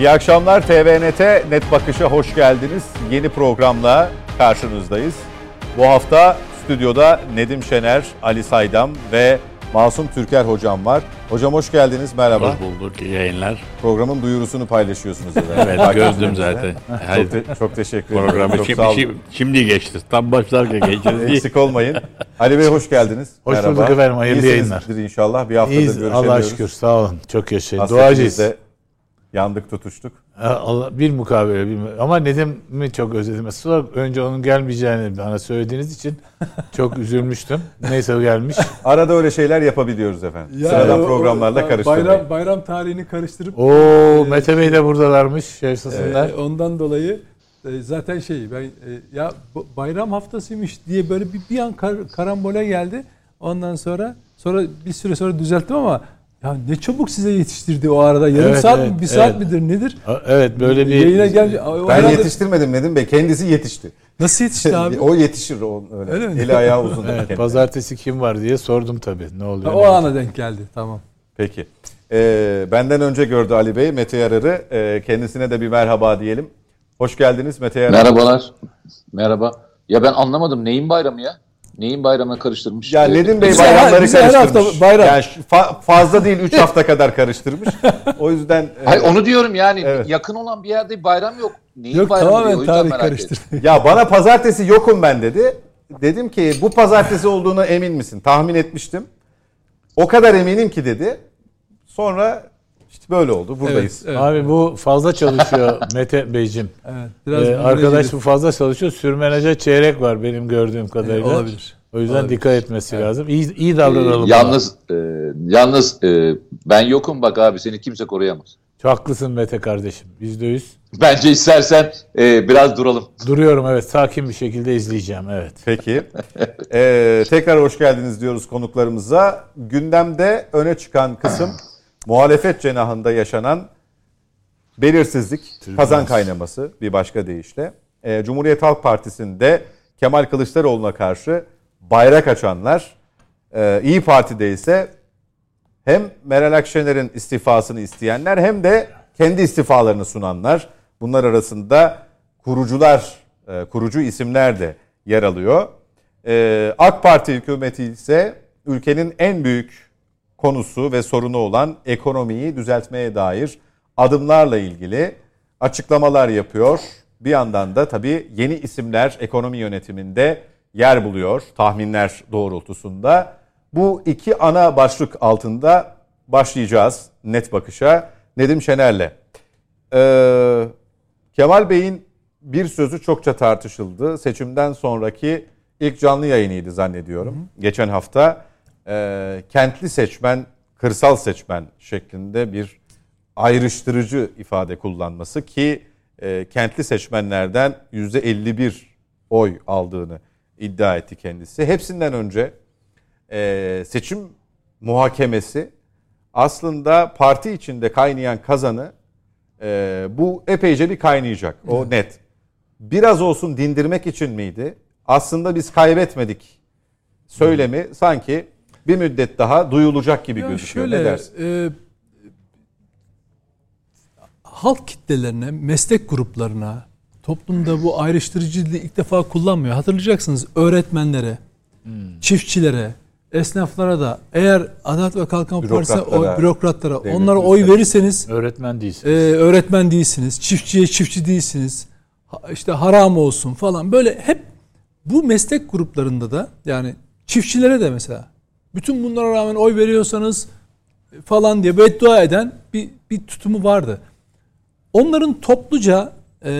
İyi akşamlar TVNT Net Bakış'a hoş geldiniz. Yeni programla karşınızdayız. Bu hafta stüdyoda Nedim Şener, Ali Saydam ve Masum Türker hocam var. Hocam hoş geldiniz, merhaba. Hoş bulduk, iyi yayınlar. Programın duyurusunu paylaşıyorsunuz. evet, gördüm zaten. çok, te- çok teşekkür ederim. Programı çok şimdi, sağ olun. şimdi, şimdi geçti. Tam başlarken geçti. Eksik olmayın. Ali Bey hoş geldiniz. Hoş Merhaba. bulduk efendim, hayırlı yayınlar. İyisinizdir inşallah. Bir haftadır İyiyiz görüşemiyoruz. Allah'a şükür sağ olun. Çok yaşayın. Duacıyız. Yandık tutuştuk. Allah, bir mukabele bir ama Nedim'i çok özledim. Sonra önce onun gelmeyeceğini bana söylediğiniz için çok üzülmüştüm. Neyse o gelmiş. Arada öyle şeyler yapabiliyoruz efendim. Ya, Sıradan o- programlarla karıştırmayın. Bayram, bayram tarihini karıştırıp Oo Mete Bey de buradalarmış. Yaşasınlar. e, ondan dolayı e, zaten şey ben e, ya bu bayram haftasıymış diye böyle bir, bir an kar- karambole geldi. Ondan sonra sonra bir süre sonra düzelttim ama ya ne çabuk size yetiştirdi o arada. Yarım Evet, saat evet, mi? Bir saat evet. midir? Nedir? Ha, Evet böyle bir Yayına gel. Ben arada- yetiştirmedim Nedim Bey. Kendisi yetişti. Nasıl yetişti abi? o yetişir o öyle. Öyle mi? Eli ayağı uzun. Evet, kendine. pazartesi kim var diye sordum tabii. Ne Ha, oluyor? o ne ana denk geldi. Tamam. Peki. Ee, benden önce gördü Ali Bey Mete Yarar'ı. Ee, kendisine de bir merhaba diyelim. Hoş geldiniz Mete Yarar. Merhabalar. Merhaba. Ya ben anlamadım neyin bayramı ya? Neyin bayramına karıştırmış? Ya Ee, Nedim Bey bayramları bize her karıştırmış. hafta bayram. Yani şu fa- fazla değil 3 hafta kadar karıştırmış. O yüzden e, Hayır onu diyorum yani Evet. yakın olan bir yerde bayram yok. Neyin Yok bayramı diyor, o tamamen yüzden tarih merak ettim. karıştırdı. ya bana pazartesi yokum ben dedi. Dedim ki bu pazartesi olduğuna emin misin? Tahmin etmiştim. O kadar eminim ki dedi. Sonra işte böyle oldu. Buradayız. Evet, evet. Abi bu fazla çalışıyor Mete Beyciğim. Evet, Ee, buraya arkadaş gidip- bu fazla çalışıyor. Sürmenaca çeyrek var benim gördüğüm kadarıyla. olabilir. O yüzden Olabilir. dikkat etmesi lazım. İyi, iyi davranalım. Ee, yalnız e, yalnız e, ben yokum bak abi seni kimse koruyamaz. Çok haklısın Mete kardeşim. Yüzde yüz. Bence istersen e, biraz duralım. Duruyorum evet. Sakin bir şekilde izleyeceğim. Evet. Peki. Ee, tekrar hoş geldiniz diyoruz konuklarımıza. Gündemde öne çıkan kısım muhalefet cenahında yaşanan belirsizlik, kazan kaynaması bir başka deyişle. Ee, Cumhuriyet Halk Partisi'nde Kemal Kılıçdaroğlu'na karşı bayrak açanlar, e, İyi Parti'de ise hem Meral Akşener'in istifasını isteyenler hem de kendi istifalarını sunanlar. Bunlar arasında kurucular, e, kurucu isimler de yer alıyor. E, AK Parti hükümeti ise ülkenin en büyük konusu ve sorunu olan ekonomiyi düzeltmeye dair adımlarla ilgili açıklamalar yapıyor. Bir yandan da tabii yeni isimler ekonomi yönetiminde yer buluyor tahminler doğrultusunda. Bu iki ana başlık altında başlayacağız net bakışa Nedim Şener'le. Ee, Kemal Bey'in bir sözü çokça tartışıldı. Seçimden sonraki ilk canlı yayınıydı zannediyorum. Geçen hafta e, kentli seçmen, kırsal seçmen şeklinde bir ayrıştırıcı ifade kullanması ki e, kentli seçmenlerden %51 oy aldığını iddia etti kendisi. Hepsinden önce e, seçim muhakemesi aslında parti içinde kaynayan kazanı e, bu epeyce bir kaynayacak. O net. Biraz olsun dindirmek için miydi? Aslında biz kaybetmedik söylemi sanki bir müddet daha duyulacak gibi Ya gözüküyor. şöyle, ne dersin? e, halk kitlelerine, meslek gruplarına, toplumda bu ayrıştırıcılığı ilk defa kullanmıyor. Hatırlayacaksınız öğretmenlere, Hmm. çiftçilere, esnaflara da eğer Adalet ve Kalkınma Partisi'ne oy, bürokratlara onlara oy verirseniz Öğretmen değilsin. e, öğretmen değilsiniz, çiftçiye çiftçi değilsiniz, ha- işte haram olsun falan böyle hep bu meslek gruplarında da yani çiftçilere de mesela bütün bunlara rağmen oy veriyorsanız falan diye beddua eden bir, bir tutumu vardı. Onların topluca e,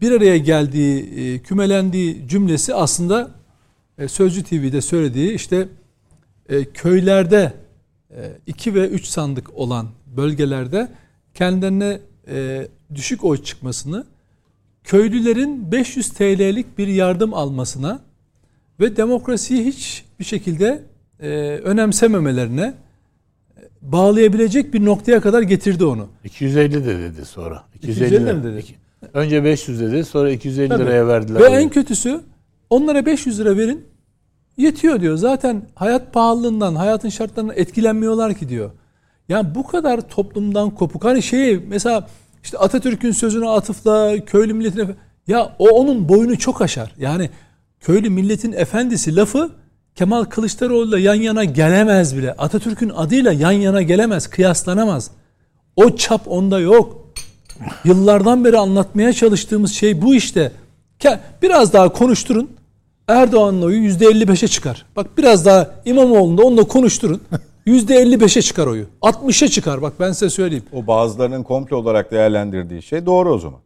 bir araya geldiği, e, kümelendiği cümlesi aslında e, Sözcü TV'de söylediği işte e, köylerde 2 ve 3 sandık olan bölgelerde kendilerine e, düşük oy çıkmasını, köylülerin 500 TL'lik bir yardım almasına ve demokrasiyi hiç bir şekilde e, önemsememelerine bağlayabilecek bir noktaya kadar getirdi onu. 250 de dedi sonra. 250 250 mi dedi? Önce 500 dedi sonra 250 Tabii. liraya verdiler. Ve oyu. en kötüsü onlara 500 lira verin yetiyor diyor. Zaten hayat pahalılığından, hayatın şartlarından etkilenmiyorlar ki diyor. Yani bu kadar toplumdan kopuk. Hani şey mesela işte Atatürk'ün sözüne atıfla köylü milletine ya o onun boyunu çok aşar. Yani köylü milletin efendisi lafı Kemal Kılıçdaroğlu'yla yan yana gelemez bile. Atatürk'ün adıyla yan yana gelemez, kıyaslanamaz. O çap onda yok. Yıllardan beri anlatmaya çalıştığımız şey bu işte. Biraz daha konuşturun. Erdoğan'ın oyu %55'e çıkar. Bak biraz daha İmamoğlu'nda onunla konuşturun. %55'e çıkar oyu. 60'a çıkar bak ben size söyleyeyim. O bazılarının komplo olarak değerlendirdiği şey doğru o zaman.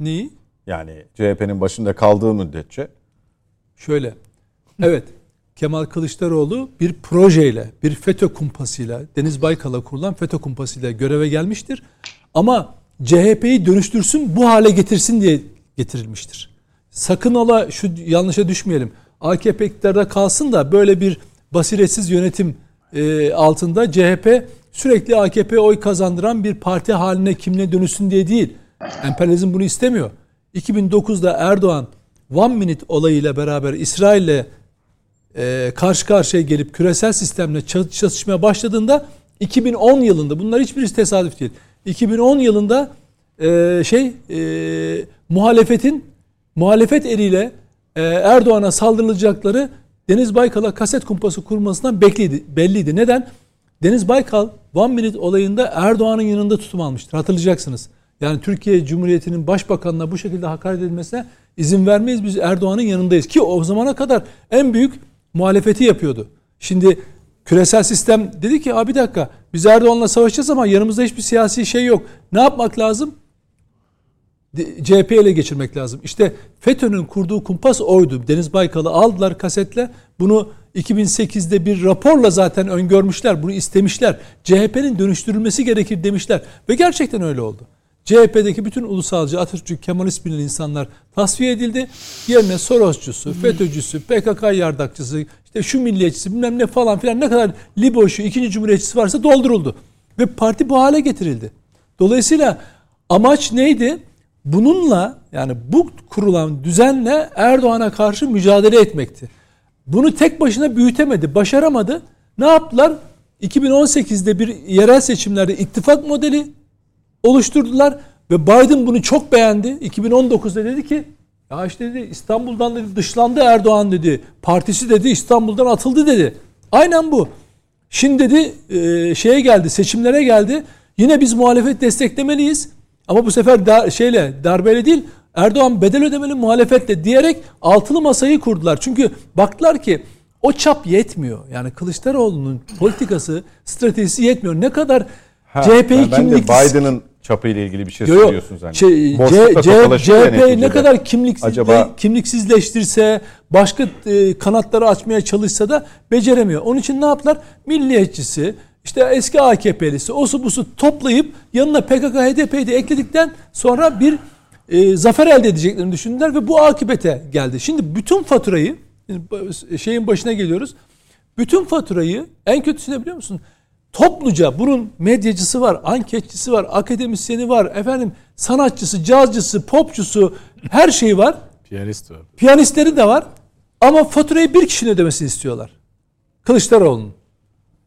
Neyi? Yani CHP'nin başında kaldığı müddetçe Şöyle. Evet. Kemal Kılıçdaroğlu bir projeyle, bir FETÖ kumpasıyla, Deniz Baykal'a kurulan FETÖ kumpasıyla göreve gelmiştir. Ama CHP'yi dönüştürsün, bu hale getirsin diye getirilmiştir. Sakın ola şu yanlışa düşmeyelim. AKP iktidarda kalsın da böyle bir basiretsiz yönetim e, altında CHP sürekli AKP oy kazandıran bir parti haline kimle dönüşsün diye değil. Emperyalizm bunu istemiyor. 2009'da Erdoğan One Minute olayıyla beraber İsrail'le e, karşı karşıya gelip küresel sistemle çat- çatışmaya başladığında 2010 yılında bunlar hiçbirisi tesadüf değil. 2010 yılında e, şey e, muhalefetin muhalefet eliyle e, Erdoğan'a saldırılacakları Deniz Baykal'a kaset kumpası kurmasından bekliydi, belliydi. Neden? Deniz Baykal One Minute olayında Erdoğan'ın yanında tutum almıştır. Hatırlayacaksınız. Yani Türkiye Cumhuriyeti'nin başbakanına bu şekilde hakaret edilmesine izin vermeyiz. Biz Erdoğan'ın yanındayız. Ki o zamana kadar en büyük muhalefeti yapıyordu. Şimdi küresel sistem dedi ki abi bir dakika biz Erdoğan'la savaşacağız ama yanımızda hiçbir siyasi şey yok. Ne yapmak lazım? CHP ele geçirmek lazım. İşte FETÖ'nün kurduğu kumpas oydu. Deniz Baykal'ı aldılar kasetle. Bunu 2008'de bir raporla zaten öngörmüşler. Bunu istemişler. CHP'nin dönüştürülmesi gerekir demişler. Ve gerçekten öyle oldu. CHP'deki bütün ulusalcı, Atatürkçü, Kemalist bilinen insanlar tasfiye edildi. Yerine Sorosçusu, FETÖ'cüsü, PKK yardakçısı, işte şu milliyetçisi bilmem ne falan filan ne kadar Liboş'u, ikinci cumhuriyetçisi varsa dolduruldu. Ve parti bu hale getirildi. Dolayısıyla amaç neydi? Bununla yani bu kurulan düzenle Erdoğan'a karşı mücadele etmekti. Bunu tek başına büyütemedi, başaramadı. Ne yaptılar? 2018'de bir yerel seçimlerde ittifak modeli oluşturdular ve Biden bunu çok beğendi. 2019'da dedi ki ya işte dedi İstanbul'dan dedi dışlandı Erdoğan dedi. Partisi dedi İstanbul'dan atıldı dedi. Aynen bu. Şimdi dedi e, şeye geldi seçimlere geldi. Yine biz muhalefet desteklemeliyiz. Ama bu sefer dar, şeyle darbeyle değil Erdoğan bedel ödemeli muhalefetle diyerek altılı masayı kurdular. Çünkü baktılar ki o çap yetmiyor. Yani Kılıçdaroğlu'nun politikası, stratejisi yetmiyor. Ne kadar CHP'yi kimlik Biden'ın çapı ile ilgili bir şey Yo, yo. söylüyorsun zannettim. Şey, C- CHP ne kadar kimliksiz, Acaba- kimliksizleştirse, başka e, kanatları açmaya çalışsa da beceremiyor. Onun için ne yaptılar? Milliyetçisi, işte eski AKP'lisi, osu busu toplayıp yanına PKK, HDP'yi de ekledikten sonra bir e, zafer elde edeceklerini düşündüler ve bu akibete geldi. Şimdi bütün faturayı, şeyin başına geliyoruz. Bütün faturayı en kötüsü ne biliyor musun? Topluca bunun medyacısı var, anketçisi var, akademisyeni var, efendim sanatçısı, cazcısı, popçusu her şey var. Piyanist var. Piyanistleri de var. Ama faturayı bir kişinin ödemesini istiyorlar. Kılıçdaroğlu'nun.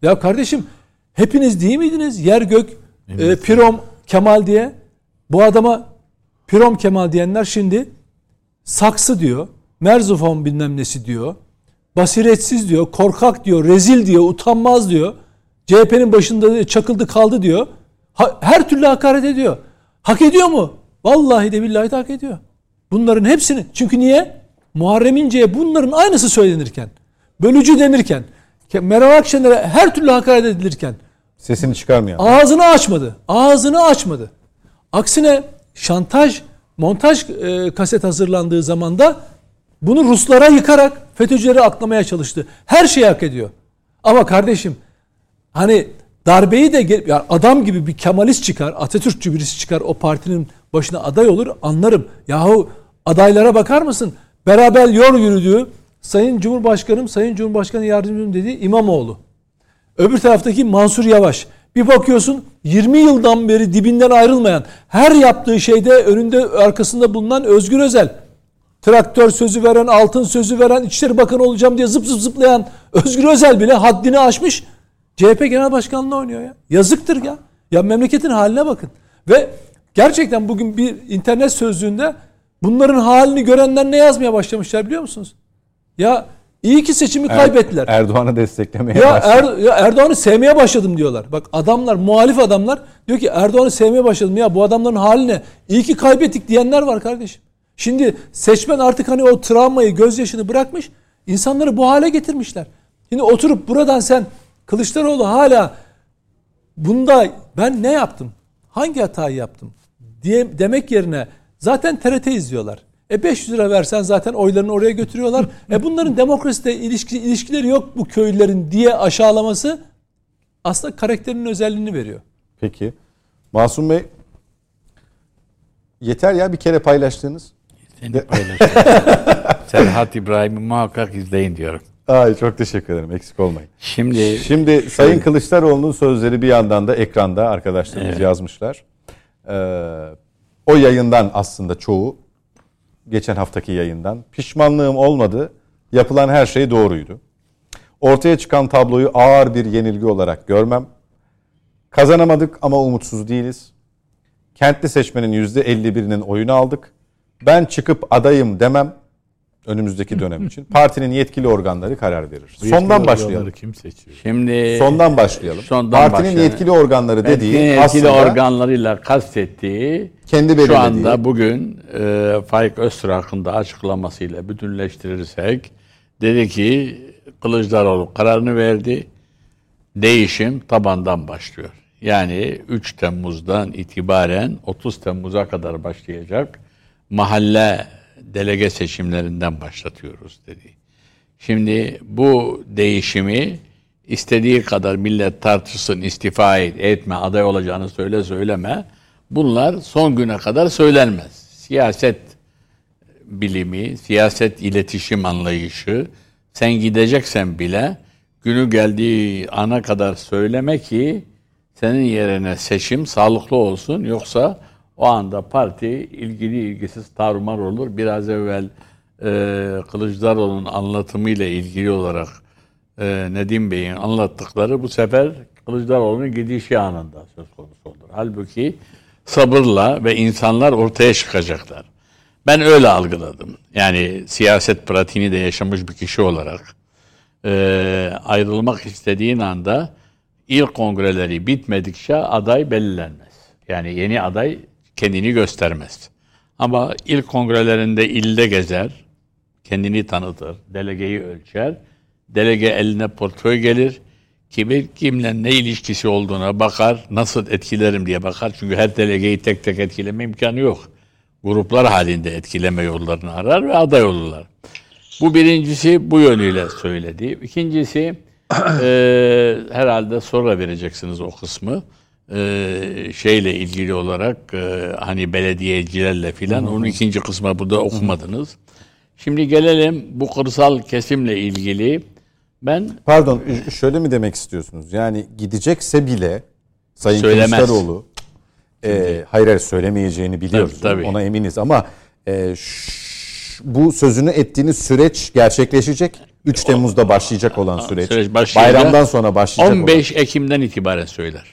Ya kardeşim hepiniz değil miydiniz? Yer gök e, Pirom Kemal diye. Bu adama Pirom Kemal diyenler şimdi saksı diyor. Merzufon bilmem nesi diyor. Basiretsiz diyor. Korkak diyor. Rezil diyor. Utanmaz diyor. CHP'nin başında çakıldı kaldı diyor. Ha- her türlü hakaret ediyor. Hak ediyor mu? Vallahi de billahi de hak ediyor. Bunların hepsini. Çünkü niye? Muharrem İnce'ye bunların aynısı söylenirken, bölücü denirken, Ke- Meral Akşener'e her türlü hakaret edilirken Sesini çıkarmayan. ağzını açmadı. Ağzını açmadı. Aksine şantaj, montaj e, kaset hazırlandığı zaman da bunu Ruslara yıkarak FETÖ'cüleri aklamaya çalıştı. Her şeyi hak ediyor. Ama kardeşim hani darbeyi de gel- yani adam gibi bir Kemalist çıkar, Atatürkçü birisi çıkar o partinin başına aday olur anlarım. Yahu adaylara bakar mısın? Beraber yol yürüdüğü Sayın Cumhurbaşkanım, Sayın Cumhurbaşkanı Yardımcım dediği İmamoğlu. Öbür taraftaki Mansur Yavaş. Bir bakıyorsun 20 yıldan beri dibinden ayrılmayan, her yaptığı şeyde önünde arkasında bulunan Özgür Özel. Traktör sözü veren, altın sözü veren, İçişleri Bakanı olacağım diye zıp zıp zıplayan Özgür Özel bile haddini aşmış. CHP Genel Başkanlığı oynuyor ya. Yazıktır ya. Ya memleketin haline bakın. Ve Gerçekten bugün bir internet sözlüğünde bunların halini görenler ne yazmaya başlamışlar biliyor musunuz? Ya iyi ki seçimi kaybettiler. Erdoğan'ı desteklemeye Ya, başladı. er, ya Erdoğan'ı sevmeye başladım diyorlar. Bak adamlar, muhalif adamlar diyor ki Erdoğan'ı sevmeye başladım. Ya bu adamların haline iyi ki kaybettik diyenler var kardeşim. Şimdi seçmen artık hani o travmayı, gözyaşını bırakmış. insanları bu hale getirmişler. Şimdi oturup buradan sen Kılıçdaroğlu hala bunda ben ne yaptım? Hangi hatayı yaptım? diye demek yerine zaten TRT izliyorlar. E 500 lira versen zaten oylarını oraya götürüyorlar. e bunların demokraside ilişki, ilişkileri yok bu köylülerin diye aşağılaması aslında karakterinin özelliğini veriyor. Peki. Masum Bey yeter ya bir kere paylaştığınız. Seni paylaşıyorum. Serhat İbrahim'i muhakkak izleyin diyorum. Ay çok teşekkür ederim. Eksik olmayın. Şimdi Şimdi Sayın Kılıçdaroğlu'nun sözleri bir yandan da ekranda arkadaşlarımız yazmışlar. Ee, o yayından aslında çoğu geçen haftaki yayından pişmanlığım olmadı. Yapılan her şey doğruydu. Ortaya çıkan tabloyu ağır bir yenilgi olarak görmem. Kazanamadık ama umutsuz değiliz. Kentli seçmenin %51'inin oyunu aldık. Ben çıkıp adayım demem önümüzdeki dönem için. Partinin yetkili organları karar verir. Sondan başlayalım. Kim seçiyor? şimdi Sondan başlayalım. Sondan Partinin başlayalım. yetkili organları dediği Yetkili aslında organlarıyla kastettiği kendi şu belirlediği. anda bugün e, Faik Öztürk'ün da açıklamasıyla bütünleştirirsek dedi ki Kılıçdaroğlu kararını verdi. Değişim tabandan başlıyor. Yani 3 Temmuz'dan itibaren 30 Temmuz'a kadar başlayacak mahalle delege seçimlerinden başlatıyoruz dedi. Şimdi bu değişimi istediği kadar millet tartışsın, istifa et, etme, aday olacağını söyle söyleme. Bunlar son güne kadar söylenmez. Siyaset bilimi, siyaset iletişim anlayışı sen gideceksen bile günü geldiği ana kadar söyleme ki senin yerine seçim sağlıklı olsun yoksa o anda parti ilgili ilgisiz tarumar olur. Biraz evvel e, Kılıçdaroğlu'nun anlatımıyla ilgili olarak e, Nedim Bey'in anlattıkları bu sefer Kılıçdaroğlu'nun gidişi anında söz konusu olur. Halbuki sabırla ve insanlar ortaya çıkacaklar. Ben öyle algıladım. Yani siyaset pratiğini de yaşamış bir kişi olarak e, ayrılmak istediğin anda ilk kongreleri bitmedikçe aday belirlenmez. Yani yeni aday kendini göstermez. Ama ilk kongrelerinde ilde gezer, kendini tanıtır, delegeyi ölçer, delege eline portföy gelir, kimin kimle ne ilişkisi olduğuna bakar, nasıl etkilerim diye bakar. Çünkü her delegeyi tek tek etkileme imkanı yok. Gruplar halinde etkileme yollarını arar ve aday olurlar. Bu birincisi bu yönüyle söyledi. İkincisi e, herhalde sonra vereceksiniz o kısmı. E, şeyle ilgili olarak e, hani belediyecilerle filan onun ikinci kısmı burada okumadınız. Şimdi gelelim bu kırsal kesimle ilgili. Ben Pardon şöyle mi demek istiyorsunuz? Yani gidecekse bile Sayın Söylemez. Kılıçdaroğlu e, hayır hayır söylemeyeceğini biliyoruz. Tabii, tabii. Ona eminiz ama e, bu sözünü ettiğiniz süreç gerçekleşecek. 3 Temmuz'da başlayacak olan süreç. süreç başlayacak. Bayramdan sonra başlayacak 15 Ekim'den itibaren söyler.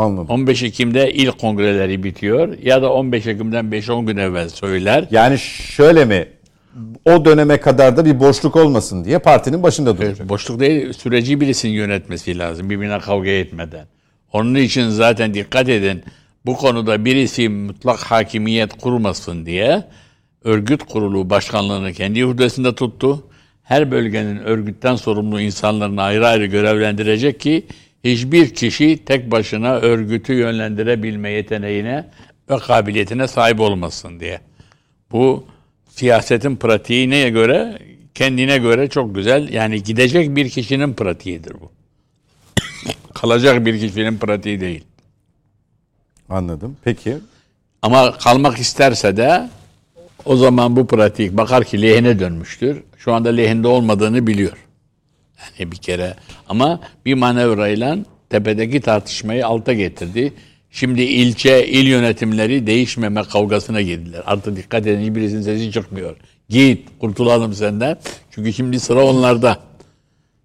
Anladım. 15 Ekim'de ilk kongreleri bitiyor ya da 15 Ekim'den 5-10 gün evvel söyler. Yani şöyle mi? O döneme kadar da bir boşluk olmasın diye partinin başında duracak. Boşluk değil, süreci birisinin yönetmesi lazım birbirine kavga etmeden. Onun için zaten dikkat edin bu konuda birisi mutlak hakimiyet kurmasın diye örgüt kurulu başkanlığını kendi hudesinde tuttu. Her bölgenin örgütten sorumlu insanlarını ayrı ayrı görevlendirecek ki hiçbir kişi tek başına örgütü yönlendirebilme yeteneğine ve kabiliyetine sahip olmasın diye. Bu siyasetin pratiği neye göre? Kendine göre çok güzel. Yani gidecek bir kişinin pratiğidir bu. Kalacak bir kişinin pratiği değil. Anladım. Peki. Ama kalmak isterse de o zaman bu pratik bakar ki lehine dönmüştür. Şu anda lehinde olmadığını biliyor. Yani bir kere ama bir manevrayla tepedeki tartışmayı alta getirdi. Şimdi ilçe, il yönetimleri değişmeme kavgasına girdiler. Artık dikkat edin hiçbirisinin sesi çıkmıyor. Git kurtulalım senden. Çünkü şimdi sıra onlarda.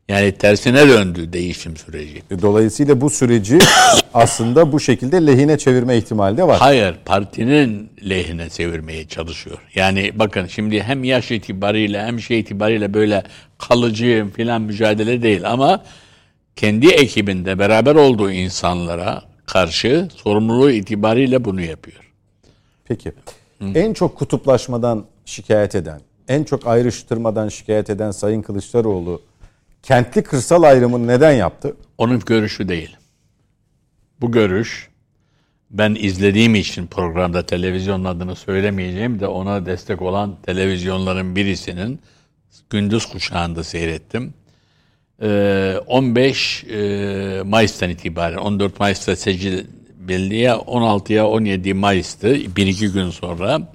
Yani tersine döndü değişim süreci. E, Dolayısıyla bu süreci aslında bu şekilde lehine çevirme ihtimali de var. Hayır, partinin lehine çevirmeye çalışıyor. Yani bakın şimdi hem yaş itibariyle hem şey itibariyle böyle kalıcı filan mücadele değil ama kendi ekibinde beraber olduğu insanlara karşı sorumluluğu itibariyle bunu yapıyor. Peki. En çok kutuplaşmadan şikayet eden, en çok ayrıştırmadan şikayet eden Sayın Kılıçdaroğlu kentli kırsal ayrımını neden yaptı? Onun görüşü değil. Bu görüş ben izlediğim için programda televizyonun adını söylemeyeceğim de ona destek olan televizyonların birisinin gündüz kuşağında seyrettim. Ee, 15 e, Mayıs'tan itibaren 14 Mayıs'ta seçil belediye 16'ya 17 Mayıs'tı bir iki gün sonra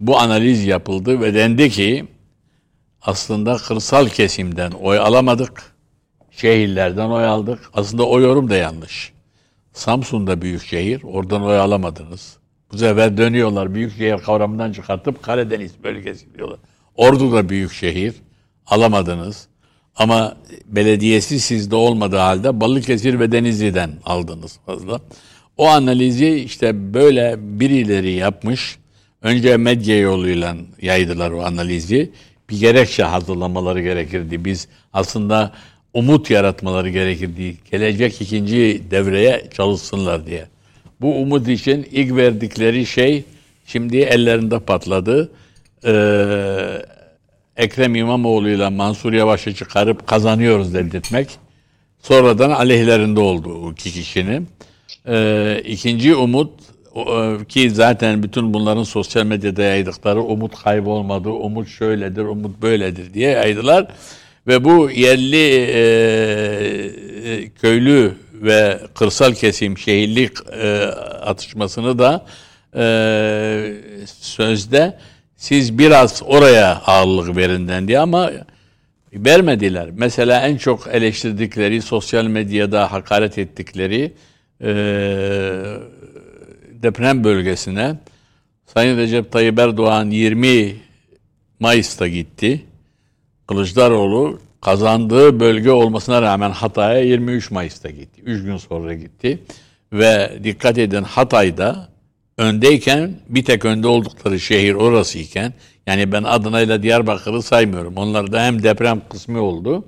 bu analiz yapıldı ve dendi ki aslında kırsal kesimden oy alamadık. Şehirlerden oy aldık. Aslında o yorum da yanlış. Samsun'da büyük şehir, oradan oy alamadınız. Bu sefer dönüyorlar büyük şehir kavramından çıkartıp Karadeniz bölgesi diyorlar. Ordu'da büyük şehir, alamadınız. Ama belediyesi sizde olmadığı halde Balıkesir ve Denizli'den aldınız fazla. O analizi işte böyle birileri yapmış. Önce medya yoluyla yaydılar o analizi. Bir gerekçe hazırlamaları gerekirdi. Biz aslında umut yaratmaları gerekirdi. Gelecek ikinci devreye çalışsınlar diye. Bu umut için ilk verdikleri şey şimdi ellerinde patladı. Ee, Ekrem İmamoğlu ile Mansur Yavaş'ı çıkarıp kazanıyoruz dedirtmek. Sonradan aleyhlerinde oldu o iki kişinin. Ee, ikinci umut e, ki zaten bütün bunların sosyal medyada yaydıkları umut kaybolmadı, umut şöyledir, umut böyledir diye yaydılar. Ve bu yerli e, e, köylü ve kırsal kesim şehirlik e, atışmasını da e, sözde siz biraz oraya ağırlık verin dendi ama vermediler. Mesela en çok eleştirdikleri, sosyal medyada hakaret ettikleri e, deprem bölgesine Sayın Recep Tayyip Erdoğan 20 Mayıs'ta gitti. Kılıçdaroğlu kazandığı bölge olmasına rağmen Hatay'a 23 Mayıs'ta gitti. 3 gün sonra gitti. Ve dikkat edin Hatay'da öndeyken bir tek önde oldukları şehir orasıyken yani ben Adana ile Diyarbakır'ı saymıyorum. Onlar da hem deprem kısmı oldu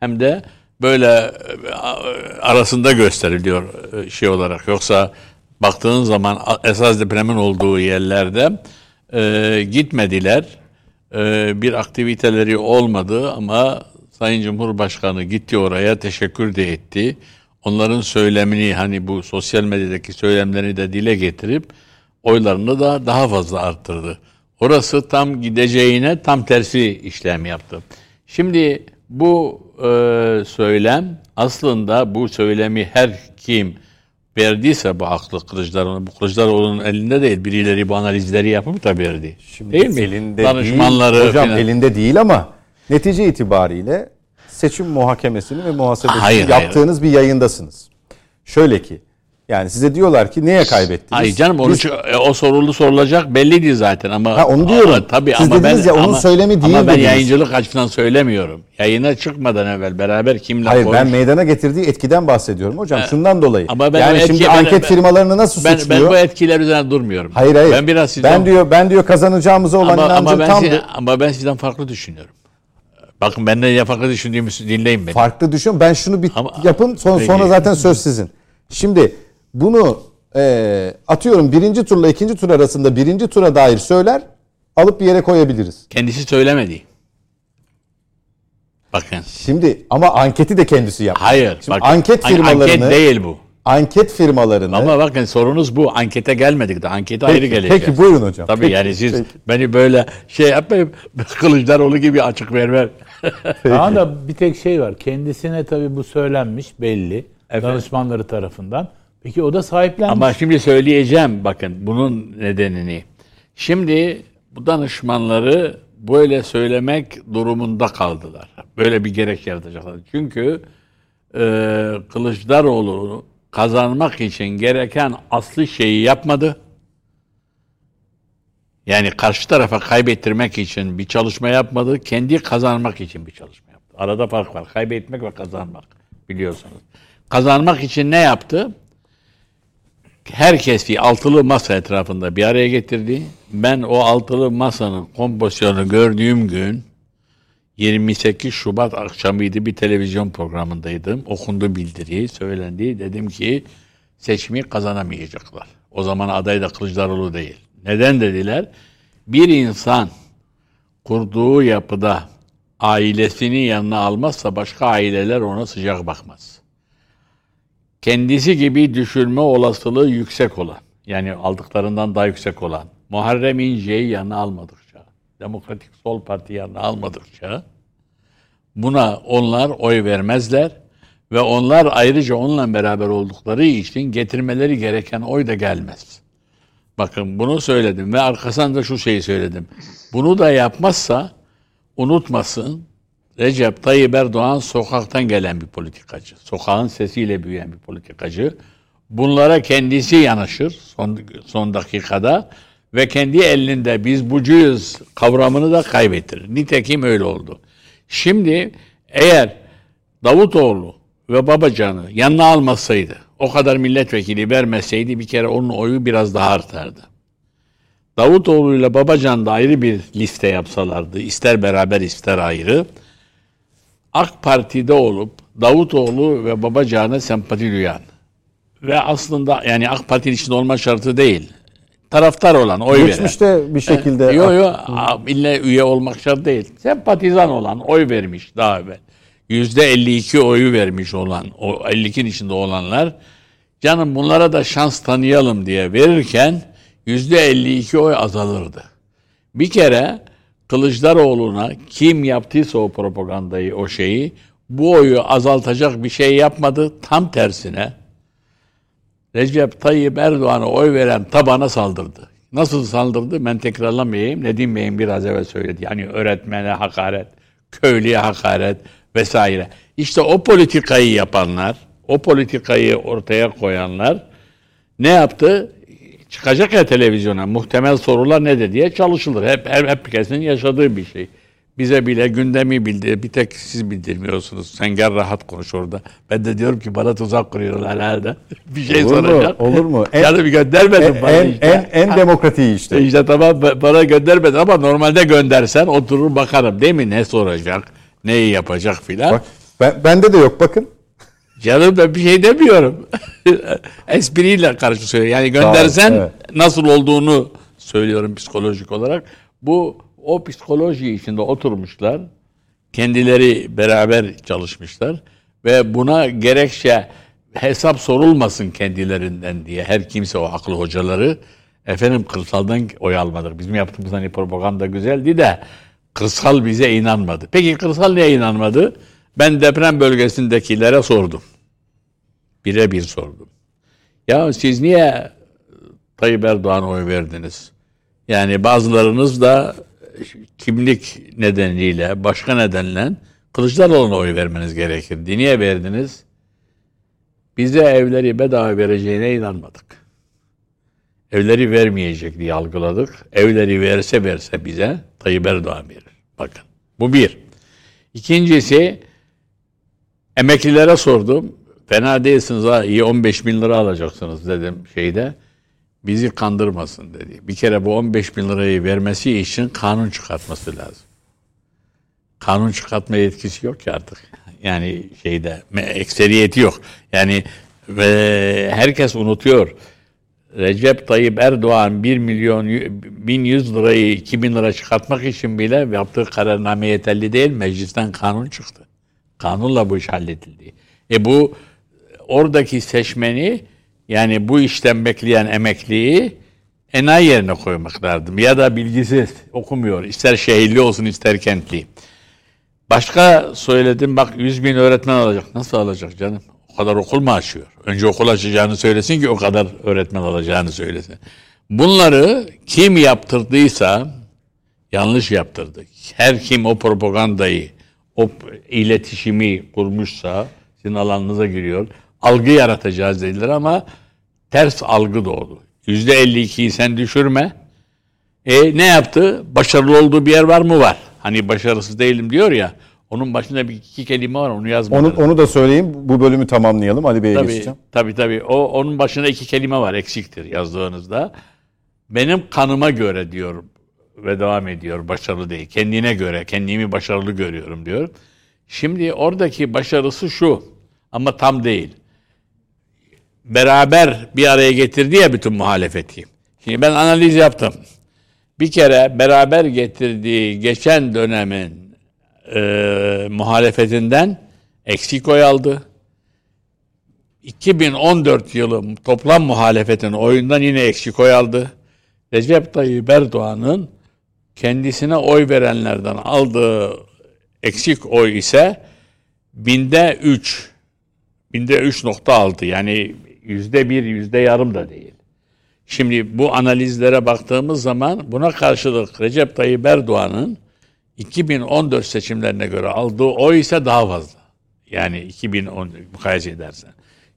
hem de böyle e, arasında gösteriliyor e, şey olarak. Yoksa baktığın zaman esas depremin olduğu yerlerde e, gitmediler. E, bir aktiviteleri olmadı ama Sayın Cumhurbaşkanı gitti oraya teşekkür de etti. Onların söylemini hani bu sosyal medyadaki söylemlerini de dile getirip oylarını da daha fazla arttırdı. Orası tam gideceğine tam tersi işlem yaptı. Şimdi bu e, söylem aslında bu söylemi her kim verdiyse bu aklı Kılıçdaroğlu, bu Kılıçdaroğlu'nun elinde değil. Birileri bu analizleri yapıp da verdi. Şimdi değil mi? Elinde Danışmanları değil, hocam filan. elinde değil ama netice itibariyle seçim muhakemesini ve muhasebesini Hayır, yaptığınız bir yayındasınız. Şöyle ki yani size diyorlar ki neye kaybettiniz? Ay canım onu, Biz- e, o sorulu sorulacak belliydi zaten ama Ha, onu diyorum. Aa, tabii Siz ama ben ya, onun ama, söylemi değil Ama ben dediniz. yayıncılık açısından söylemiyorum. Yayına çıkmadan evvel beraber kimle Hayır konuş- ben meydana getirdiği etkiden bahsediyorum hocam. Şundan dolayı. ama ben yani şimdi etki- ben- anket ben- firmalarını nasıl ben, suçluyor? ben bu etkiler üzerine durmuyorum. Hayır hayır. Ben biraz sizden ben diyor ben diyor kazanacağımıza olan ama, inancım ama ben size- ama ben sizden farklı düşünüyorum. Bakın ben ne farklı düşündüğümü dinleyin beni. Farklı düşün. Ben şunu bir Ama- yapın sonra, Peki. sonra zaten söz sizin. Şimdi bunu e, atıyorum birinci turla ikinci tur arasında birinci tura dair söyler alıp bir yere koyabiliriz. Kendisi söylemedi. Bakın. Şimdi ama anketi de kendisi yaptı. Hayır. Şimdi bakın, anket an- firmalarını Anket değil bu. anket firmalarını Ama bakın sorunuz bu. Ankete gelmedik de. Ankete ayrı Peki, geleceğiz. peki buyurun hocam. Tabii Peki, yani siz peki. beni böyle şey yapmayın. Kılıçdaroğlu gibi açık vermer. Ama da bir tek şey var. Kendisine tabii bu söylenmiş belli. Efendim? Danışmanları tarafından. Peki o da sahiplenmiş. Ama şimdi söyleyeceğim bakın bunun nedenini. Şimdi bu danışmanları böyle söylemek durumunda kaldılar. Böyle bir gerek yaratacaklar. Çünkü e, Kılıçdaroğlu kazanmak için gereken aslı şeyi yapmadı. Yani karşı tarafa kaybettirmek için bir çalışma yapmadı. Kendi kazanmak için bir çalışma yaptı. Arada fark var. Kaybetmek ve kazanmak biliyorsunuz. Kazanmak için ne yaptı? Herkesi altılı masa etrafında bir araya getirdi. Ben o altılı masanın kompozisyonu gördüğüm gün 28 Şubat akşamıydı bir televizyon programındaydım. Okundu bildiri, söylendi. Dedim ki seçimi kazanamayacaklar. O zaman aday da Kılıçdaroğlu değil. Neden dediler? Bir insan kurduğu yapıda ailesini yanına almazsa başka aileler ona sıcak bakmaz. Kendisi gibi düşürme olasılığı yüksek olan, yani aldıklarından daha yüksek olan, Muharrem İnce'yi yanına almadıkça, Demokratik Sol Parti yanına almadıkça buna onlar oy vermezler ve onlar ayrıca onunla beraber oldukları için getirmeleri gereken oy da gelmez. Bakın bunu söyledim ve arkasından da şu şeyi söyledim. Bunu da yapmazsa unutmasın Recep Tayyip Erdoğan sokaktan gelen bir politikacı. Sokağın sesiyle büyüyen bir politikacı. Bunlara kendisi yanaşır son, son dakikada ve kendi elinde biz bucuyuz kavramını da kaybettirir. Nitekim öyle oldu. Şimdi eğer Davutoğlu ve Babacan'ı yanına almasaydı, o kadar milletvekili vermeseydi bir kere onun oyu biraz daha artardı. Davutoğlu ile Babacan da ayrı bir liste yapsalardı, ister beraber ister ayrı, AK Parti'de olup Davutoğlu ve Babacan'a sempati duyan ve aslında yani AK Parti'nin içinde olma şartı değil, taraftar olan, oy veren. Geçmişte bir şekilde Yok yok ille üye olmak şart değil. Sempatizan olan, oy vermiş daha evvel. Yüzde 52 oyu vermiş olan, o 52'nin içinde olanlar, canım bunlara da şans tanıyalım diye verirken yüzde 52 oy azalırdı. Bir kere Kılıçdaroğlu'na kim yaptıysa o propagandayı, o şeyi, bu oyu azaltacak bir şey yapmadı. Tam tersine Recep Tayyip Erdoğan'a oy veren tabana saldırdı. Nasıl saldırdı ben tekrarlamayayım. Nedim Bey'in biraz evvel söyledi. Yani öğretmene hakaret, köylüye hakaret vesaire. İşte o politikayı yapanlar, o politikayı ortaya koyanlar ne yaptı? Çıkacak ya televizyona muhtemel sorular nedir diye çalışılır. Hep, hep herkesin yaşadığı bir şey. Bize bile gündemi bildir. Bir tek siz bildirmiyorsunuz. Sen gel rahat konuş orada. Ben de diyorum ki bana tuzak kuruyorlar herhalde. bir şey Olur mu? soracak. Olur mu? En- Yani bir göndermedin en, bana en, işte. en, en demokratiği işte. İşte tamam ba- bana göndermedin ama normalde göndersen oturur bakarım değil mi? Ne soracak, neyi yapacak filan. Bak, ben, bende de yok bakın. Canım ben bir şey demiyorum. Espriyle karşı söylüyorum. Yani göndersen evet. nasıl olduğunu söylüyorum psikolojik olarak. Bu o psikoloji içinde oturmuşlar. Kendileri beraber çalışmışlar ve buna gerekçe hesap sorulmasın kendilerinden diye her kimse o akıl hocaları efendim kırsaldan oy almadık. Bizim yaptığımız hani propaganda güzeldi de kırsal bize inanmadı. Peki kırsal niye inanmadı? Ben deprem bölgesindekilere sordum. Birebir sordum. Ya siz niye Tayyip Erdoğan'a oy verdiniz? Yani bazılarınız da kimlik nedeniyle, başka nedenle Kılıçdaroğlu'na oy vermeniz gerekirdi. Niye verdiniz? Bize evleri bedava vereceğine inanmadık. Evleri vermeyecek diye algıladık. Evleri verse verse bize Tayyip Erdoğan verir. Bakın bu bir. İkincisi emeklilere sordum. Fena değilsiniz ha iyi 15 bin lira alacaksınız dedim şeyde. Bizi kandırmasın dedi. Bir kere bu 15 bin lirayı vermesi için kanun çıkartması lazım. Kanun çıkartma yetkisi yok ki artık. Yani şeyde ekseriyeti yok. Yani ve herkes unutuyor. Recep Tayyip Erdoğan 1 milyon 1100 lirayı 2000 lira çıkartmak için bile yaptığı kararname yeterli değil. Meclisten kanun çıktı. Kanunla bu iş halledildi. E bu oradaki seçmeni yani bu işten bekleyen emekliyi enayi yerine koymak lazım. Ya da bilgisiz okumuyor. İster şehirli olsun ister kentli. Başka söyledim bak 100 bin öğretmen alacak. Nasıl alacak canım? O kadar okul mu açıyor? Önce okul açacağını söylesin ki o kadar öğretmen alacağını söylesin. Bunları kim yaptırdıysa yanlış yaptırdı. Her kim o propagandayı, o iletişimi kurmuşsa sizin alanınıza giriyor. Algı yaratacağız dediler ama ters algı doğdu. %52'yi sen düşürme. E ne yaptı? Başarılı olduğu bir yer var mı? Var. Hani başarısız değilim diyor ya. Onun başında bir iki kelime var onu yazmadım. Onu, onu da söyleyeyim. Bu bölümü tamamlayalım. Ali Bey'e tabii, geçeceğim. tabii tabii. O onun başında iki kelime var eksiktir yazdığınızda. Benim kanıma göre diyor ve devam ediyor başarılı değil. Kendine göre kendimi başarılı görüyorum diyor. Şimdi oradaki başarısı şu ama tam değil. Beraber bir araya getirdi ya bütün muhalefeti. Şimdi ben analiz yaptım. Bir kere beraber getirdiği geçen dönemin e, muhalefetinden eksik oy aldı. 2014 yılı toplam muhalefetin oyundan yine eksik oy aldı. Recep Tayyip Erdoğan'ın kendisine oy verenlerden aldığı eksik oy ise binde 3. Binde 3.6 yani yüzde bir, yüzde yarım da değil. Şimdi bu analizlere baktığımız zaman buna karşılık Recep Tayyip Erdoğan'ın 2014 seçimlerine göre aldığı oy ise daha fazla. Yani 2010 mukayese edersen.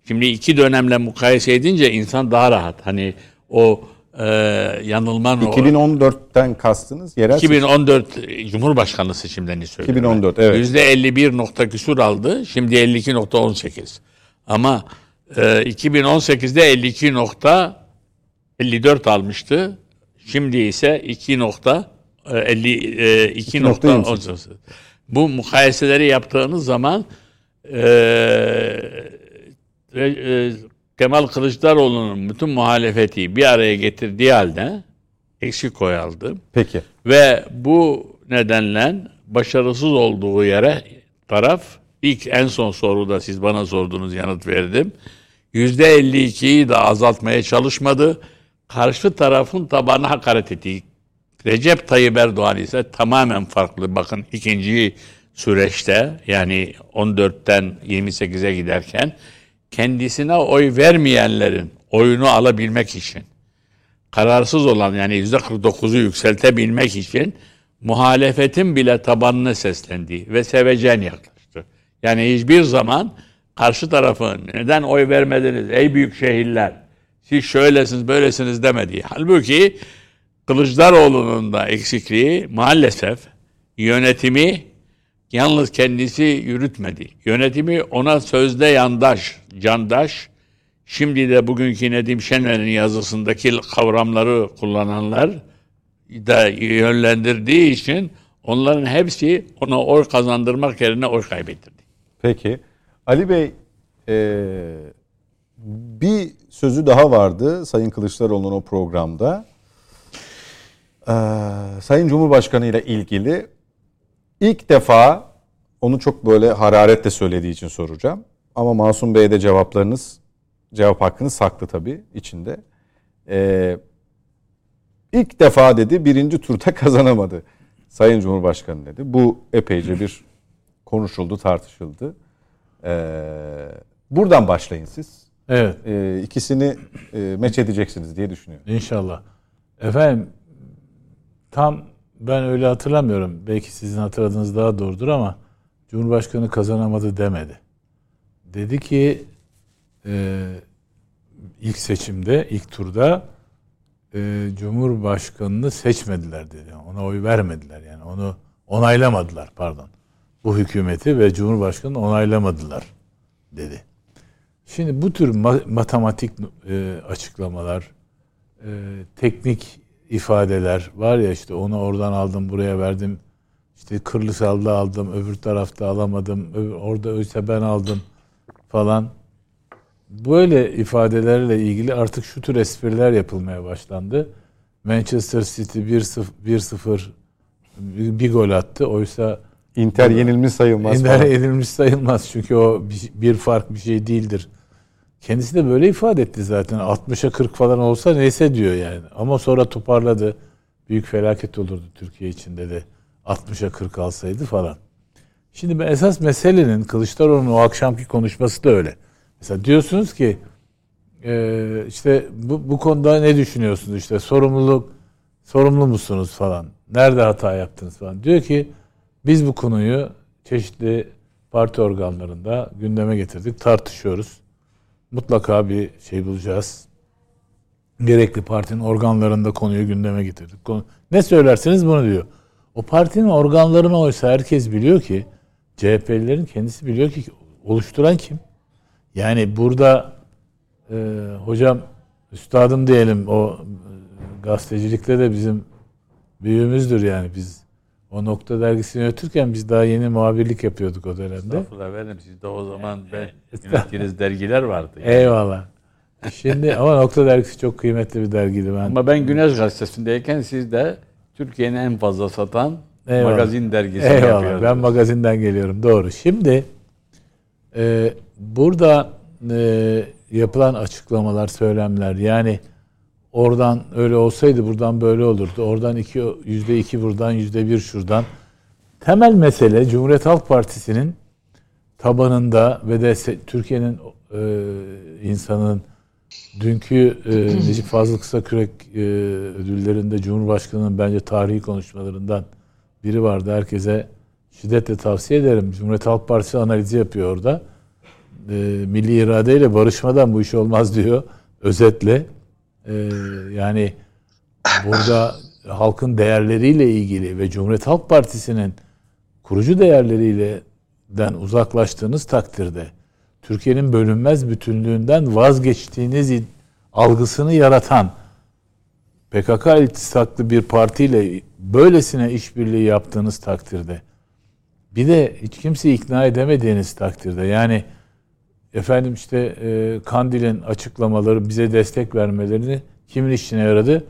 Şimdi iki dönemle mukayese edince insan daha rahat. Hani o e, yanılman o 2014'ten kastınız yerel seçim. 2014 Cumhurbaşkanlığı seçimlerini söylüyorum. 2014, evet. %51 nokta küsur aldı. Şimdi 52.18. Ama e, 2018'de 52.54 almıştı. Şimdi ise 2 nokta e, 52 nokta 18. Bu mukayeseleri yaptığınız zaman e, e, Kemal Kılıçdaroğlu'nun bütün muhalefeti bir araya getirdiği halde eksik oy aldı. Peki. Ve bu nedenle başarısız olduğu yere taraf ilk en son soruda siz bana sorduğunuz yanıt verdim. %52'yi de azaltmaya çalışmadı. Karşı tarafın tabana hakaret etti. Recep Tayyip Erdoğan ise tamamen farklı. Bakın ikinci süreçte yani 14'ten 28'e giderken kendisine oy vermeyenlerin oyunu alabilmek için kararsız olan yani %49'u yükseltebilmek için muhalefetin bile tabanını seslendi ve sevecen yaklaştı. Yani hiçbir zaman karşı tarafın neden oy vermediniz ey büyük şehirler siz şöylesiniz böylesiniz demedi. Halbuki Kılıçdaroğlu'nun da eksikliği maalesef yönetimi yalnız kendisi yürütmedi. Yönetimi ona sözde yandaş, candaş, şimdi de bugünkü Nedim Şener'in yazısındaki kavramları kullananlar da yönlendirdiği için onların hepsi ona oy kazandırmak yerine oy kaybettirdi. Peki. Ali Bey e, bir sözü daha vardı Sayın Kılıçdaroğlu'nun o programda. Ee, Sayın Cumhurbaşkanı ile ilgili ilk defa onu çok böyle hararetle söylediği için soracağım. Ama Masum Bey'e de cevaplarınız, cevap hakkınız saklı tabii içinde. Ee, ilk defa dedi birinci turda kazanamadı Sayın Cumhurbaşkanı dedi. Bu epeyce bir konuşuldu, tartışıldı. Ee, buradan başlayın siz. Evet. Ee, ikisini e, meç edeceksiniz diye düşünüyorum. İnşallah. Efendim tam ben öyle hatırlamıyorum. Belki sizin hatırladığınız daha doğrudur ama Cumhurbaşkanı kazanamadı demedi. Dedi ki e, ilk seçimde, ilk turda e, Cumhurbaşkanını seçmediler dedi. Ona oy vermediler yani. Onu onaylamadılar pardon. Bu hükümeti ve Cumhurbaşkanını onaylamadılar dedi. Şimdi bu tür ma- matematik e, açıklamalar, e, teknik ifadeler var ya işte onu oradan aldım buraya verdim. İşte Kırlısal'da aldım, öbür tarafta alamadım, orada öyleyse ben aldım falan. Böyle ifadelerle ilgili artık şu tür espriler yapılmaya başlandı. Manchester City 1-0 1-0 bir gol attı. Oysa Inter yenilmiş sayılmaz Ender falan. edilmiş sayılmaz çünkü o bir, bir fark bir şey değildir. Kendisi de böyle ifade etti zaten. 60'a 40 falan olsa neyse diyor yani. Ama sonra toparladı. Büyük felaket olurdu Türkiye içinde de 60'a 40 alsaydı falan. Şimdi ben esas meselenin Kılıçdaroğlu'nun o akşamki konuşması da öyle. Mesela diyorsunuz ki e, işte bu, bu konuda ne düşünüyorsunuz işte sorumluluk sorumlu musunuz falan. Nerede hata yaptınız falan. Diyor ki biz bu konuyu çeşitli parti organlarında gündeme getirdik, tartışıyoruz. Mutlaka bir şey bulacağız. Gerekli partinin organlarında konuyu gündeme getirdik. Ne söylerseniz bunu diyor. O partinin organlarına oysa herkes biliyor ki CHP'lilerin kendisi biliyor ki oluşturan kim? Yani burada e, hocam üstadım diyelim o e, gazetecilikte de bizim büyüğümüzdür yani biz o nokta dergisini yönetirken biz daha yeni muhabirlik yapıyorduk o dönemde. Estağfurullah efendim sizde o zaman ben yönettiğiniz dergiler vardı. yani. Eyvallah. Şimdi ama Nokta Dergisi çok kıymetli bir dergiydi ben. Ama ben Güneş Gazetesi'ndeyken siz de Türkiye'nin en fazla satan Eyvallah. magazin dergisi Eyvallah. yapıyordunuz. Ben magazinden geliyorum. Doğru. Şimdi e, burada e, yapılan açıklamalar, söylemler yani oradan öyle olsaydı buradan böyle olurdu. Oradan iki, yüzde iki buradan, yüzde bir şuradan. Temel mesele Cumhuriyet Halk Partisi'nin tabanında ve de Türkiye'nin e, insanın dünkü e, Necip Fazıl Kısakürek e, ödüllerinde Cumhurbaşkanı'nın bence tarihi konuşmalarından biri vardı. Herkese şiddetle tavsiye ederim. Cumhuriyet Halk Partisi analizi yapıyor orada. E, milli iradeyle barışmadan bu iş olmaz diyor. Özetle. E, yani burada halkın değerleriyle ilgili ve Cumhuriyet Halk Partisi'nin kurucu değerleriyle den uzaklaştığınız takdirde Türkiye'nin bölünmez bütünlüğünden vazgeçtiğiniz algısını yaratan PKK iltisaklı bir partiyle böylesine işbirliği yaptığınız takdirde bir de hiç kimseyi ikna edemediğiniz takdirde yani efendim işte e, Kandil'in açıklamaları bize destek vermelerini kimin işine yaradı?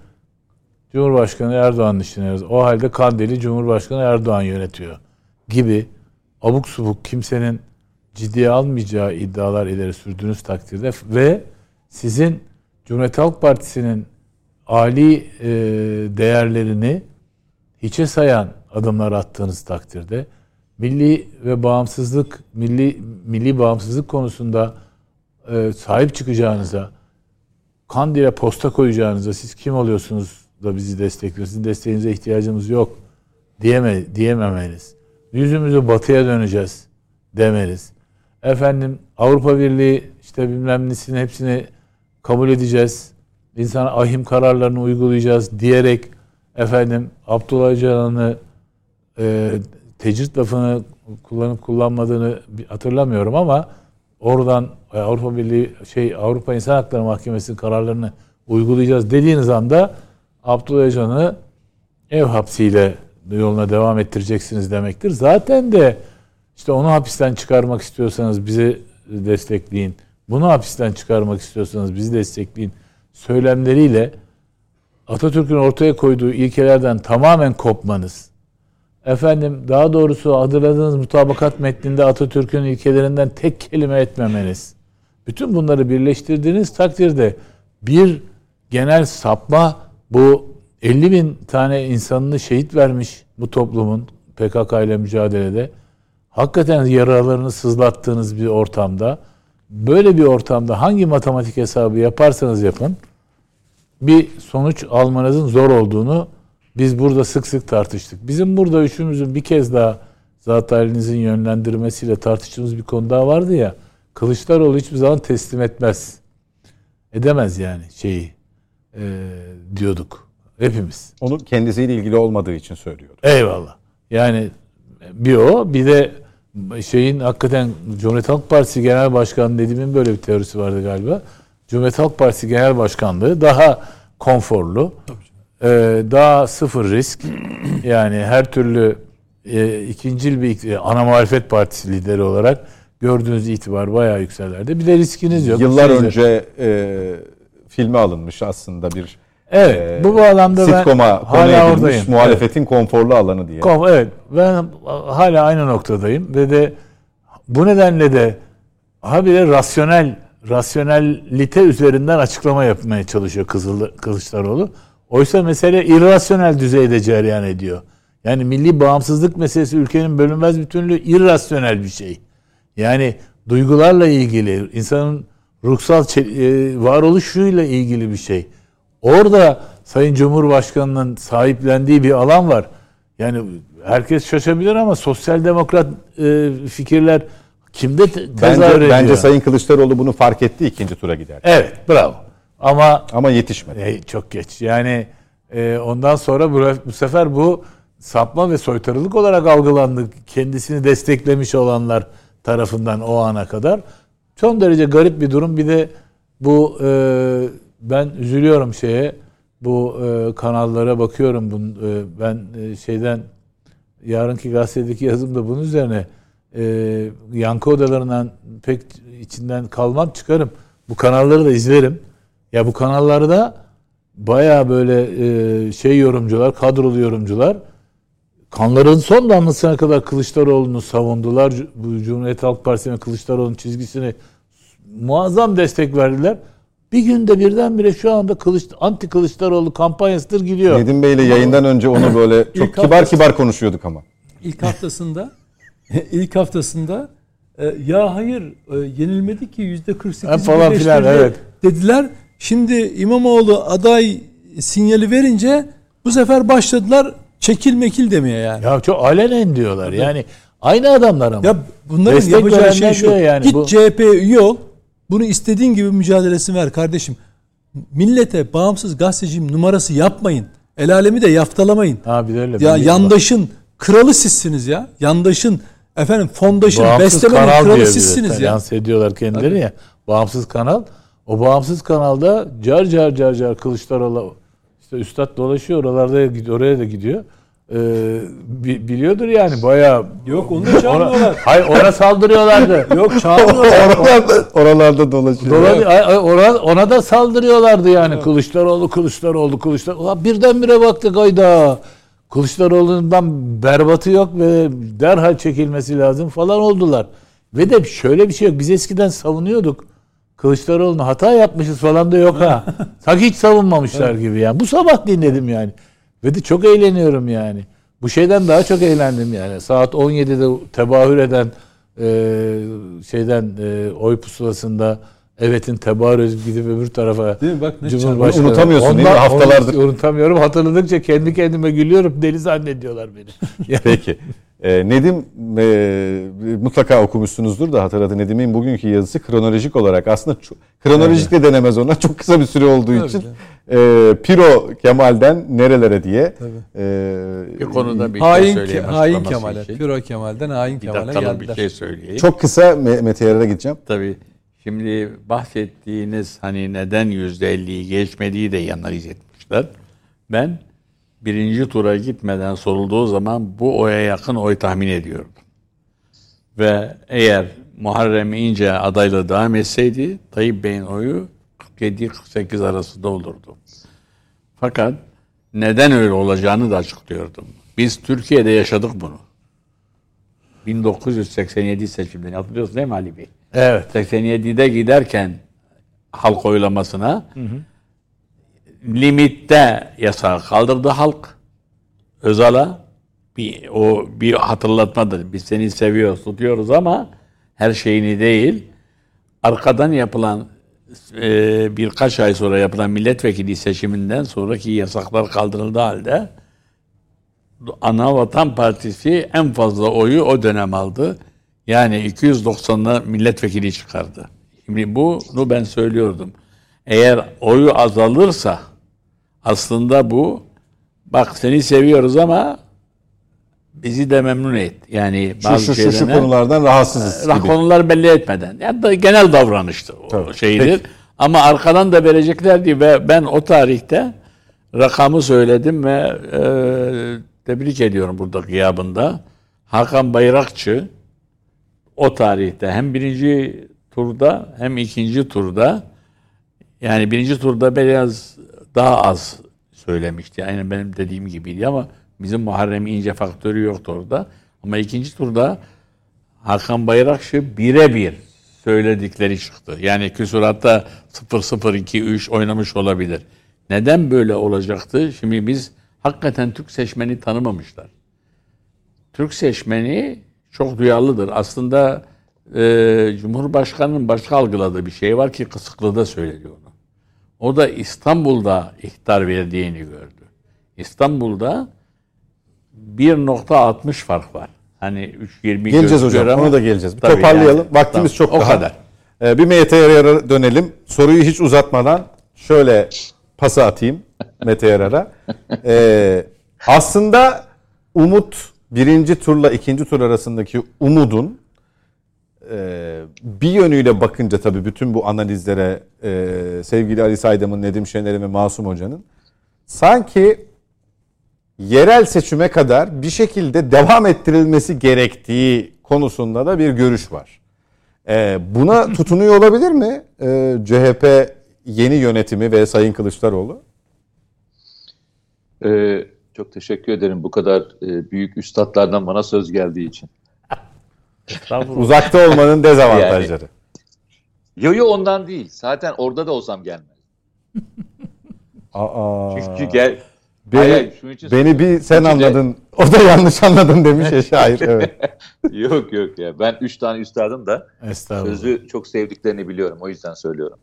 Cumhurbaşkanı Erdoğan'ın işine yaradı. O halde Kandil'i Cumhurbaşkanı Erdoğan yönetiyor gibi abuk subuk kimsenin ciddiye almayacağı iddialar ileri sürdüğünüz takdirde ve sizin Cumhuriyet Halk Partisi'nin ali e, değerlerini hiçe sayan adımlar attığınız takdirde milli ve bağımsızlık milli milli bağımsızlık konusunda e, sahip çıkacağınıza Kandil'e posta koyacağınıza siz kim oluyorsunuz da bizi destekliyorsunuz? Sizin desteğinize ihtiyacımız yok diyeme, diyememeniz. Yüzümüzü batıya döneceğiz demeniz. Efendim Avrupa Birliği işte bilmem nesini hepsini kabul edeceğiz. İnsana ahim kararlarını uygulayacağız diyerek efendim Abdullah Öcalan'ı e, tecrit lafını kullanıp kullanmadığını hatırlamıyorum ama oradan e, Avrupa Birliği şey Avrupa İnsan Hakları Mahkemesi'nin kararlarını uygulayacağız dediğiniz anda Abdullah Öcalan'ı ev hapsiyle yoluna devam ettireceksiniz demektir. Zaten de işte onu hapisten çıkarmak istiyorsanız bizi destekleyin. Bunu hapisten çıkarmak istiyorsanız bizi destekleyin. Söylemleriyle Atatürk'ün ortaya koyduğu ilkelerden tamamen kopmanız. Efendim daha doğrusu hatırladığınız mutabakat metninde Atatürk'ün ilkelerinden tek kelime etmemeniz. Bütün bunları birleştirdiğiniz takdirde bir genel sapma bu 50 bin tane insanını şehit vermiş bu toplumun PKK ile mücadelede. Hakikaten yaralarını sızlattığınız bir ortamda böyle bir ortamda hangi matematik hesabı yaparsanız yapın bir sonuç almanızın zor olduğunu biz burada sık sık tartıştık. Bizim burada üçümüzün bir kez daha zat halinizin yönlendirmesiyle tartıştığımız bir konu daha vardı ya. Kılıçdaroğlu hiçbir zaman teslim etmez. Edemez yani şeyi e, diyorduk hepimiz. Onu kendisiyle ilgili olmadığı için söylüyordu. Eyvallah. Yani bir o bir de şeyin hakikaten Cumhuriyet Halk Partisi Genel Başkanı dediğimin böyle bir teorisi vardı galiba. Cumhuriyet Halk Partisi Genel Başkanlığı daha konforlu, e, daha sıfır risk. Yani her türlü e, ikincil bir e, ana muhalefet partisi lideri olarak gördüğünüz itibar bayağı yükselerde. Bir de riskiniz yok. Yıllar Siz de- önce e, filme alınmış aslında bir Evet, e, bu bağlamda ben sitcom'a hala oradayım. muhalefetin konforlu alanı diye. Kom- Evet ben hala aynı noktadayım ve de bu nedenle de habire rasyonel rasyonelite üzerinden açıklama yapmaya çalışıyor Kızıl, Kılıçdaroğlu. Oysa mesele irrasyonel düzeyde cereyan ediyor. Yani milli bağımsızlık meselesi ülkenin bölünmez bütünlüğü irrasyonel bir şey. Yani duygularla ilgili, insanın ruhsal e, varoluşuyla ilgili bir şey. Orada Sayın Cumhurbaşkanı'nın sahiplendiği bir alan var. Yani herkes şaşabilir ama sosyal demokrat e, fikirler kimde te- tezahür Bence, ediyor? bence Sayın Kılıçdaroğlu bunu fark etti ikinci tura gider. Evet bravo. Ama Ama yetişmedi. e, çok geç. Yani e, ondan sonra bu, bu sefer bu sapma ve soytarılık olarak algılandı. Kendisini desteklemiş olanlar tarafından o ana kadar. Son derece garip bir durum. Bir de bu e, ben üzülüyorum şeye. Bu e, kanallara bakıyorum. Bun, e, ben e, şeyden yarınki gazetedeki yazımda bunun üzerine e, yankı odalarından pek içinden kalmam çıkarım. Bu kanalları da izlerim. Ya bu kanallarda baya böyle e, şey yorumcular, kadrolu yorumcular kanların son damlasına kadar Kılıçdaroğlu'nu savundular. Bu Cumhuriyet Halk Partisi'nin Kılıçdaroğlu'nun çizgisini muazzam destek verdiler. Bir günde birdenbire şu anda Kılıç, anti Kılıçdaroğlu kampanyasıdır gidiyor. Nedim Bey ile yayından önce onu böyle çok kibar haftası- kibar konuşuyorduk ama. İlk haftasında ilk haftasında e, ya hayır e, yenilmedi ki yüzde 48 Ha, falan filan, evet. dediler. Şimdi İmamoğlu aday sinyali verince bu sefer başladılar çekil mekil demeye yani. Ya, Ya çok alenen diyorlar. Yani aynı adamlar ama. bunların Destek yapacağı şey şu. yani Git bu- CHP üye ol. Bunu istediğin gibi mücadelesini ver kardeşim. Millete bağımsız gazeteciyim numarası yapmayın. El alemi de yaftalamayın. De öyle. Ya yandaşın kralı sizsiniz ya. Yandaşın efendim fondaşın bağımsız beslemenin kralı sizsiniz ya. Lanse ediyorlar kendileri ya. Bağımsız kanal. O bağımsız kanalda car car car car Kılıçdaroğlu işte üstad dolaşıyor oralarda gidiyor oraya da gidiyor. Ee, bi- biliyordur yani bayağı Yok onu da çağırmıyorlar. Hayır ona saldırıyorlardı. Yok çağırmıyorlar. oralarda, oralarda dolaşıyor. Dolan, ona, ona da saldırıyorlardı yani. Kılıçdaroğlu, Kılıçdaroğlu, Kılıçdaroğlu. Ulan birdenbire baktık ayda. Kılıçdaroğlu'ndan berbatı yok ve derhal çekilmesi lazım falan oldular. Ve de şöyle bir şey yok. Biz eskiden savunuyorduk. Kılıçdaroğlu'na hata yapmışız falan da yok ha. Sanki hiç savunmamışlar gibi yani. Bu sabah dinledim yani. Ve de çok eğleniyorum yani. Bu şeyden daha çok eğlendim yani. Saat 17'de tebahür eden e, şeyden e, oy pusulasında evetin tebahür edip gidip öbür tarafa Değil mi? Bak ne Cumhurbaşkanı. Unutamıyorsun değil mi? Haftalardır. unutamıyorum. Hatırladıkça kendi kendime gülüyorum. Deli zannediyorlar beni. Yani Peki. Ee, Nedim e, mutlaka okumuşsunuzdur da hatırladı Nedim'in bugünkü yazısı kronolojik olarak aslında çok, kronolojik de denemez ona çok kısa bir süre olduğu Tabii için canım. e, Piro Kemal'den nerelere diye e, Bir konuda bir şey hain, söyleyeyim. hain Kemal'e. için. Piro Kemal'den hain Bir Kemal'e dakikalık bir geldiler. şey söyleyeyim. çok kısa Me- Mete Yarar'a gideceğim. Tabii. Şimdi bahsettiğiniz hani neden %50'yi geçmediği de analiz etmişler. Ben birinci tura gitmeden sorulduğu zaman bu oya yakın oy tahmin ediyordum. Ve eğer Muharrem İnce adayla devam etseydi Tayyip Bey'in oyu 47-48 arasında olurdu. Fakat neden öyle olacağını da açıklıyordum. Biz Türkiye'de yaşadık bunu. 1987 seçimlerini hatırlıyorsun değil mi Ali Bey? evet. 87'de giderken halk oylamasına limitte yasağı kaldırdı halk. Özal'a bir o bir hatırlatmadır. Biz seni seviyoruz, tutuyoruz ama her şeyini değil. Arkadan yapılan e, birkaç ay sonra yapılan milletvekili seçiminden sonraki yasaklar kaldırıldığı halde Ana Vatan Partisi en fazla oyu o dönem aldı. Yani 290'da milletvekili çıkardı. Şimdi bunu ben söylüyordum. Eğer oyu azalırsa aslında bu bak seni seviyoruz ama bizi de memnun et. Yani Şu bazı şu şu, şu şeylerine- konulardan rahatsızız Rah- gibi. konuları belli etmeden. Ya da genel davranıştı o Tabii. şeydir. Peki. Ama arkadan da vereceklerdi ve ben o tarihte rakamı söyledim ve e, tebrik ediyorum burada gıyabında. Hakan Bayrakçı o tarihte hem birinci turda hem ikinci turda yani birinci turda biraz daha az söylemişti. Yani benim dediğim gibiydi ama bizim Muharrem İnce faktörü yoktu orada. Ama ikinci turda Hakan Bayrakçı birebir söyledikleri çıktı. Yani küsuratta 0-0-2-3 oynamış olabilir. Neden böyle olacaktı? Şimdi biz hakikaten Türk seçmeni tanımamışlar. Türk seçmeni çok duyarlıdır. Aslında e, Cumhurbaşkanı'nın başka algıladığı bir şey var ki Kısıklı'da söyledi onu. O da İstanbul'da ihtar verdiğini gördü. İstanbul'da 1.60 fark var. Hani 3.20 Geleceğiz hocam. ama- Ona da geleceğiz. Bir toparlayalım. yani. Vaktimiz Tamam, çok o daha. kadar. Ee, bir Mete Yarar'a dönelim. Soruyu hiç uzatmadan şöyle pası atayım Mete Yarar'a. Ee, aslında umut birinci turla ikinci tur arasındaki umudun e, bir yönüyle bakınca tabii bütün bu analizlere e, sevgili Ali Saydam'ın, Nedim Şener'in ve Masum Hoca'nın sanki yerel seçime kadar bir şekilde devam ettirilmesi gerektiği konusunda da bir görüş var. E, buna tutunuyor olabilir mi e, CHP yeni yönetimi ve Sayın Kılıçdaroğlu? Ee, çok teşekkür ederim bu kadar e, büyük üstadlardan bana söz geldiği için. Uzakta olmanın dezavantajları. Yo yo ondan değil. Zaten orada da olsam gelmez. Aa, Çünkü gel beni, Hayır, hayır, şunun için beni bir sen Çünkü de- anladın. O da yanlış anladın demiş ya şair. Evet. yok yok ya. Ben üç tane üstadım da sözü çok sevdiklerini biliyorum. O yüzden söylüyorum.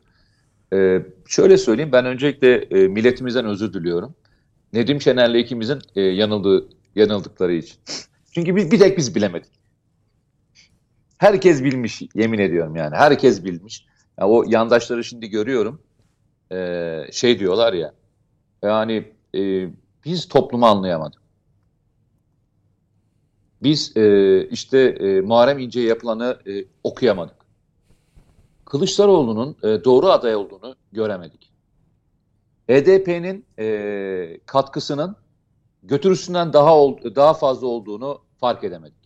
Ee, şöyle söyleyeyim. Ben öncelikle e, milletimizden özür diliyorum. Nedim Şener'le ikimizin e, yanıldığı, yanıldıkları için. Çünkü biz, bir tek biz bilemedik. Herkes bilmiş. Yemin ediyorum yani. Herkes bilmiş. Ya o yandaşları şimdi görüyorum. Ee, şey diyorlar ya. Yani e, biz toplumu anlayamadık. Biz e, işte e, Muharrem İnce'ye yapılanı e, okuyamadık. Kılıçdaroğlu'nun e, doğru aday olduğunu göremedik. HDP'nin e, katkısının götürüsünden daha ol, daha fazla olduğunu fark edemedik.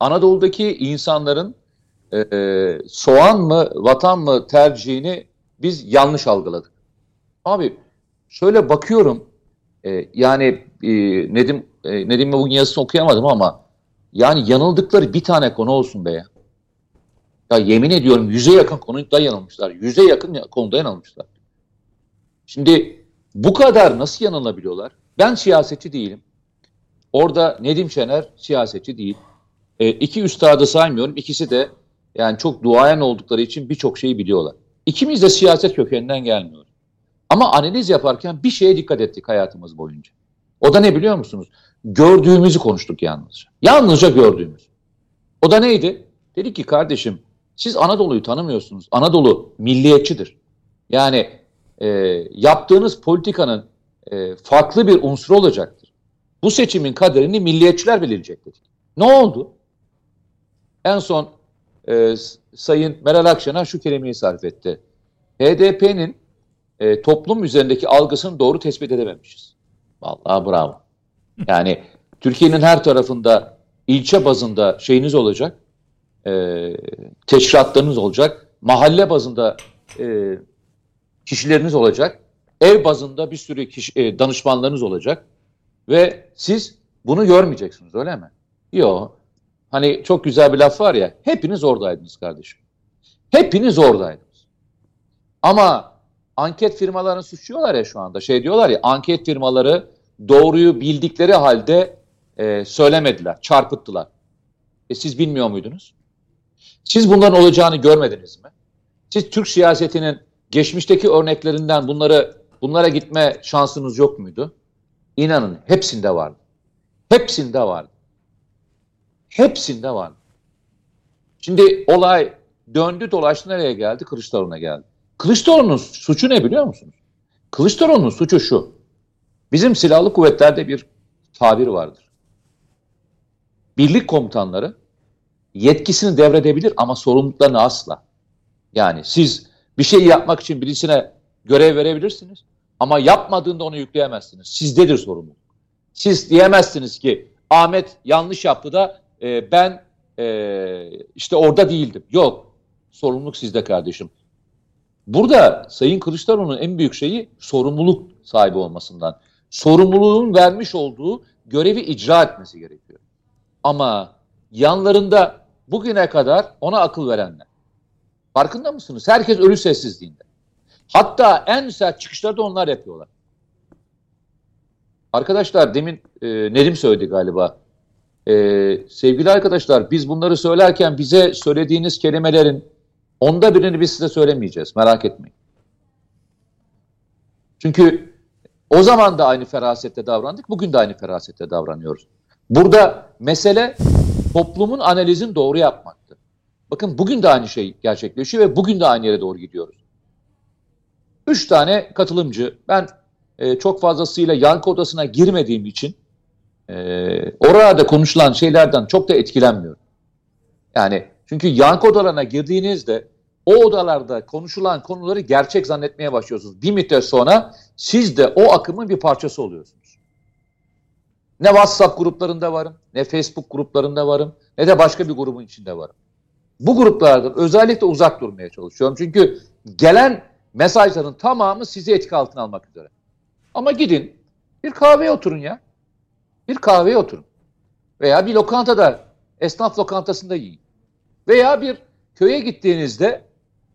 Anadolu'daki insanların e, e, soğan mı vatan mı tercihini biz yanlış algıladık. Abi şöyle bakıyorum e, yani e, Nedim e, Nedim'le bugün yazısını okuyamadım ama yani yanıldıkları bir tane konu olsun be ya. Ya yemin ediyorum yüze yakın konuda yanılmışlar. Yüze yakın ya- konuda yanılmışlar. Şimdi bu kadar nasıl yanılabiliyorlar? Ben siyasetçi değilim. Orada Nedim Şener siyasetçi değil. E, iki üstadı saymıyorum. İkisi de yani çok duayen oldukları için birçok şeyi biliyorlar. İkimiz de siyaset kökeninden gelmiyoruz. Ama analiz yaparken bir şeye dikkat ettik hayatımız boyunca. O da ne biliyor musunuz? Gördüğümüzü konuştuk yalnızca. Yalnızca gördüğümüz. O da neydi? Dedi ki kardeşim siz Anadolu'yu tanımıyorsunuz. Anadolu milliyetçidir. Yani e, yaptığınız politikanın e, farklı bir unsur olacaktır. Bu seçimin kaderini milliyetçiler belirleyecek dedik. Ne oldu? En son e, Sayın Meral Akşener şu kelimeyi sarf etti. HDP'nin e, toplum üzerindeki algısını doğru tespit edememişiz. Vallahi bravo. Yani Türkiye'nin her tarafında ilçe bazında şeyiniz olacak, e, teşkilatlarınız olacak, mahalle bazında e, kişileriniz olacak, ev bazında bir sürü kişi, e, danışmanlarınız olacak ve siz bunu görmeyeceksiniz öyle mi? Yok. Hani çok güzel bir laf var ya, hepiniz oradaydınız kardeşim. Hepiniz oradaydınız. Ama anket firmalarını suçluyorlar ya şu anda. Şey diyorlar ya, anket firmaları doğruyu bildikleri halde e, söylemediler, çarpıttılar. E siz bilmiyor muydunuz? Siz bunların olacağını görmediniz mi? Siz Türk siyasetinin geçmişteki örneklerinden bunları bunlara gitme şansınız yok muydu? İnanın hepsinde vardı. Hepsinde vardı. Hepsinde vardı. Şimdi olay döndü dolaştı nereye geldi? Kılıçdaroğlu'na geldi. Kılıçdaroğlu'nun suçu ne biliyor musunuz? Kılıçdaroğlu'nun suçu şu. Bizim silahlı kuvvetlerde bir tabir vardır. Birlik komutanları yetkisini devredebilir ama sorumluluklarını asla. Yani siz bir şey yapmak için birisine görev verebilirsiniz ama yapmadığında onu yükleyemezsiniz. Sizdedir sorumluluk. Siz diyemezsiniz ki Ahmet yanlış yaptı da e, ben e, işte orada değildim. Yok. Sorumluluk sizde kardeşim. Burada Sayın Kılıçdaroğlu'nun en büyük şeyi sorumluluk sahibi olmasından. Sorumluluğun vermiş olduğu görevi icra etmesi gerekiyor. Ama yanlarında bugüne kadar ona akıl verenler. Farkında mısınız? Herkes ölü sessizliğinde. Hatta en sert çıkışları da onlar yapıyorlar. Arkadaşlar demin e, Nedim söyledi galiba. E, sevgili arkadaşlar biz bunları söylerken bize söylediğiniz kelimelerin onda birini biz size söylemeyeceğiz. Merak etmeyin. Çünkü o zaman da aynı ferasette davrandık. Bugün de aynı ferasette davranıyoruz. Burada mesele toplumun analizini doğru yapmaktı. Bakın bugün de aynı şey gerçekleşiyor ve bugün de aynı yere doğru gidiyoruz. Üç tane katılımcı, ben e, çok fazlasıyla yankı odasına girmediğim için e, orada konuşulan şeylerden çok da etkilenmiyorum. Yani çünkü yankı odalarına girdiğinizde o odalarda konuşulan konuları gerçek zannetmeye başlıyorsunuz. Bir müddet sonra siz de o akımın bir parçası oluyorsunuz. Ne WhatsApp gruplarında varım, ne Facebook gruplarında varım, ne de başka bir grubun içinde varım. Bu gruplardan özellikle uzak durmaya çalışıyorum. Çünkü gelen mesajların tamamı sizi etki altına almak üzere. Ama gidin bir kahveye oturun ya. Bir kahveye oturun. Veya bir lokantada, esnaf lokantasında yiyin. Veya bir köye gittiğinizde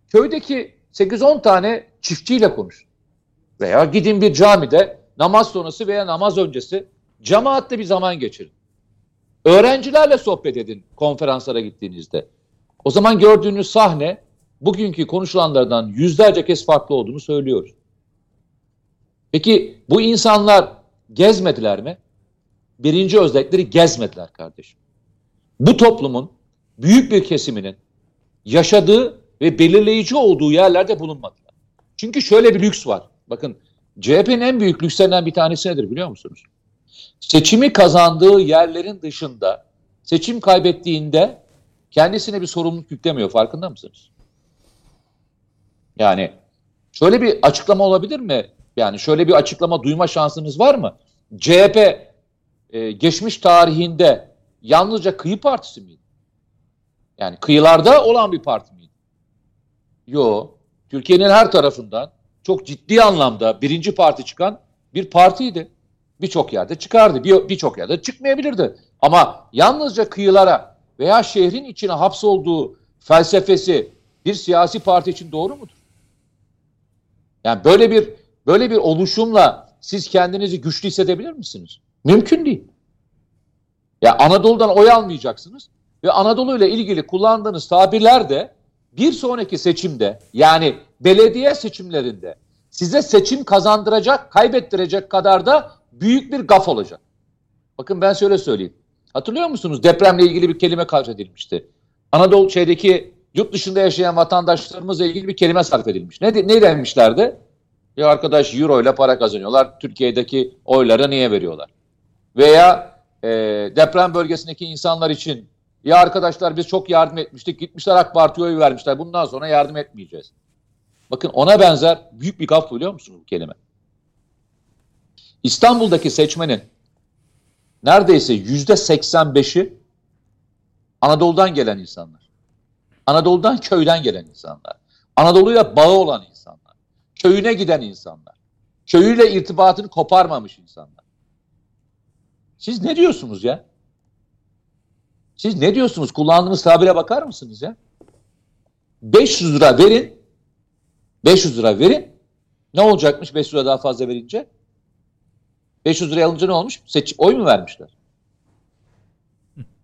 köydeki 8-10 tane çiftçiyle konuşun. Veya gidin bir camide namaz sonrası veya namaz öncesi cemaatle bir zaman geçirin. Öğrencilerle sohbet edin konferanslara gittiğinizde. O zaman gördüğünüz sahne bugünkü konuşulanlardan yüzlerce kez farklı olduğunu söylüyoruz. Peki bu insanlar gezmediler mi? Birinci özellikleri gezmediler kardeşim. Bu toplumun büyük bir kesiminin yaşadığı ve belirleyici olduğu yerlerde bulunmadılar. Çünkü şöyle bir lüks var. Bakın CHP'nin en büyük lükslerinden bir tanesi nedir biliyor musunuz? Seçimi kazandığı yerlerin dışında seçim kaybettiğinde kendisine bir sorumluluk yüklemiyor. Farkında mısınız? Yani şöyle bir açıklama olabilir mi? Yani şöyle bir açıklama duyma şansınız var mı? CHP e, geçmiş tarihinde yalnızca kıyı partisi miydi? Yani kıyılarda olan bir parti miydi? Yo. Türkiye'nin her tarafından çok ciddi anlamda birinci parti çıkan bir partiydi. Birçok yerde çıkardı. Birçok bir yerde çıkmayabilirdi. Ama yalnızca kıyılara veya şehrin içine hapsolduğu felsefesi bir siyasi parti için doğru mudur? Yani böyle bir böyle bir oluşumla siz kendinizi güçlü hissedebilir misiniz? Mümkün değil. Ya Anadolu'dan oy almayacaksınız ve Anadolu ile ilgili kullandığınız tabirler de bir sonraki seçimde yani belediye seçimlerinde size seçim kazandıracak, kaybettirecek kadar da büyük bir gaf olacak. Bakın ben şöyle söyleyeyim. Hatırlıyor musunuz? Depremle ilgili bir kelime sarf edilmişti. Anadolu şeydeki yurt dışında yaşayan vatandaşlarımızla ilgili bir kelime sarf edilmiş. Ne, ne demişlerdi? Ya arkadaş euro ile para kazanıyorlar. Türkiye'deki oylara niye veriyorlar? Veya e, deprem bölgesindeki insanlar için ya arkadaşlar biz çok yardım etmiştik. Gitmişler AK Parti'ye oy vermişler. Bundan sonra yardım etmeyeceğiz. Bakın ona benzer büyük bir gaf biliyor musunuz bu kelime? İstanbul'daki seçmenin neredeyse yüzde 85'i Anadolu'dan gelen insanlar. Anadolu'dan köyden gelen insanlar. Anadolu'yla bağı olan insanlar. Köyüne giden insanlar. Köyüyle irtibatını koparmamış insanlar. Siz ne diyorsunuz ya? Siz ne diyorsunuz? Kullandığınız tabire bakar mısınız ya? 500 lira verin. 500 lira verin. Ne olacakmış 500 lira daha fazla verince? 500 liraya alınca ne olmuş? Seç, oy mu vermişler?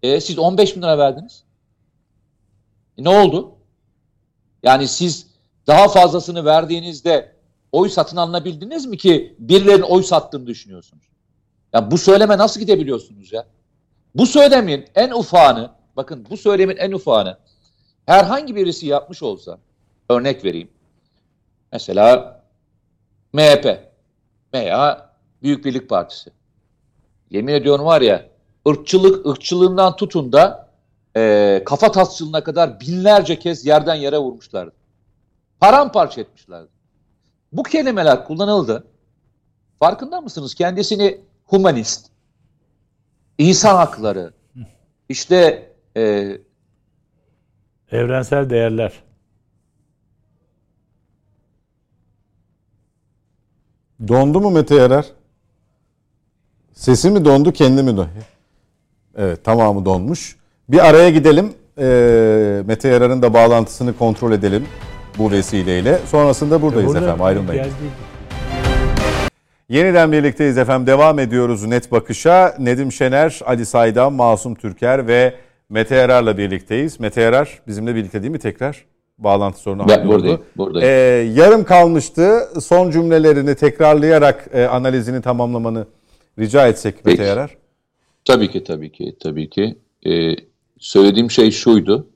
E, siz 15 bin lira verdiniz. E, ne oldu? Yani siz daha fazlasını verdiğinizde oy satın alınabildiniz mi ki birilerinin oy sattığını düşünüyorsunuz? Ya bu söyleme nasıl gidebiliyorsunuz ya? Bu söylemin en ufağını, bakın bu söylemin en ufağını herhangi birisi yapmış olsa, örnek vereyim. Mesela MHP veya Büyük Birlik Partisi. Yemin ediyorum var ya, ırkçılık, ırkçılığından tutun da e, kafa tasçılığına kadar binlerce kez yerden yere vurmuşlardı. Paramparça etmişlerdi. Bu kelimeler kullanıldı. Farkında mısınız? Kendisini humanist, insan hakları, işte e, evrensel değerler. Dondu mu Mete Yarar? Sesi mi dondu, kendi mi dondu? Evet, tamamı donmuş. Bir araya gidelim. Ee, Mete Yarar'ın da bağlantısını kontrol edelim bu vesileyle. Sonrasında buradayız Burada efendim, ayrılmayın. Yeniden birlikteyiz efendim. Devam ediyoruz Net Bakış'a. Nedim Şener, Ali Saydam, Masum Türker ve Mete Yarar'la birlikteyiz. Mete Yarar bizimle birlikte değil mi tekrar? Bağlantı sorunu ben buradayım, buradayım. Ee, yarım kalmıştı. Son cümlelerini tekrarlayarak e, analizini tamamlamanı rica etsek Peki. Mete Yarar. Tabii ki, tabii ki, tabii ki. Ee, söylediğim şey şuydu.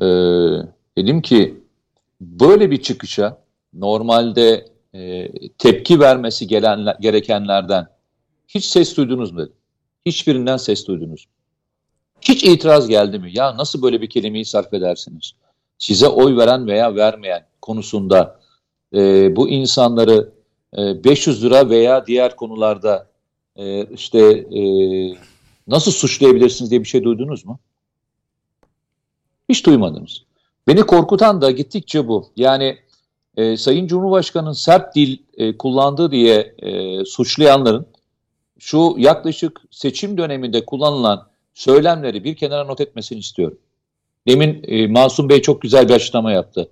Ee, dedim ki böyle bir çıkışa normalde e, tepki vermesi gelenler, gerekenlerden hiç ses duydunuz mu? Hiçbirinden ses duydunuz? Hiç itiraz geldi mi? Ya nasıl böyle bir kelimeyi sarf edersiniz? Size oy veren veya vermeyen konusunda e, bu insanları e, 500 lira veya diğer konularda e, işte e, nasıl suçlayabilirsiniz diye bir şey duydunuz mu? Hiç duymadınız. Beni korkutan da gittikçe bu. Yani e, Sayın Cumhurbaşkanı'nın sert dil e, kullandığı diye e, suçlayanların şu yaklaşık seçim döneminde kullanılan söylemleri bir kenara not etmesini istiyorum. Demin e, Masum Bey çok güzel bir açıklama yaptı.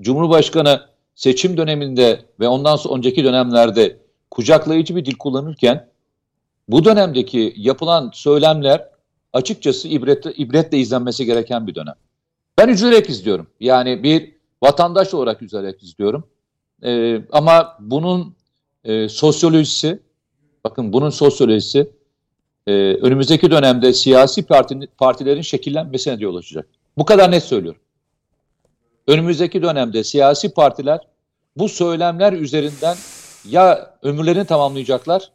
Cumhurbaşkanı seçim döneminde ve ondan sonra önceki dönemlerde kucaklayıcı bir dil kullanırken bu dönemdeki yapılan söylemler açıkçası ibretle, ibretle izlenmesi gereken bir dönem. Ben üzülerek izliyorum. Yani bir vatandaş olarak üzülerek izliyorum. Ee, ama bunun e, sosyolojisi, bakın bunun sosyolojisi e, önümüzdeki dönemde siyasi parti, partilerin şekillenmesine yol açacak. Bu kadar net söylüyorum. Önümüzdeki dönemde siyasi partiler bu söylemler üzerinden ya ömürlerini tamamlayacaklar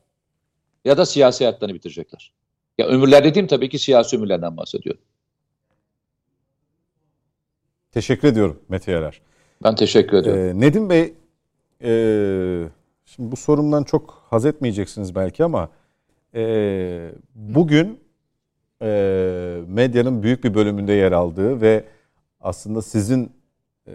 ya da siyasi hayatlarını bitirecekler. Ya ömürler dediğim tabii ki siyasi ömürlerden bahsediyorum. Teşekkür ediyorum Mete Yarar. Ben teşekkür ediyorum. Ee, Nedim Bey, e, şimdi bu sorumdan çok haz etmeyeceksiniz belki ama e, bugün e, medyanın büyük bir bölümünde yer aldığı ve aslında sizin e,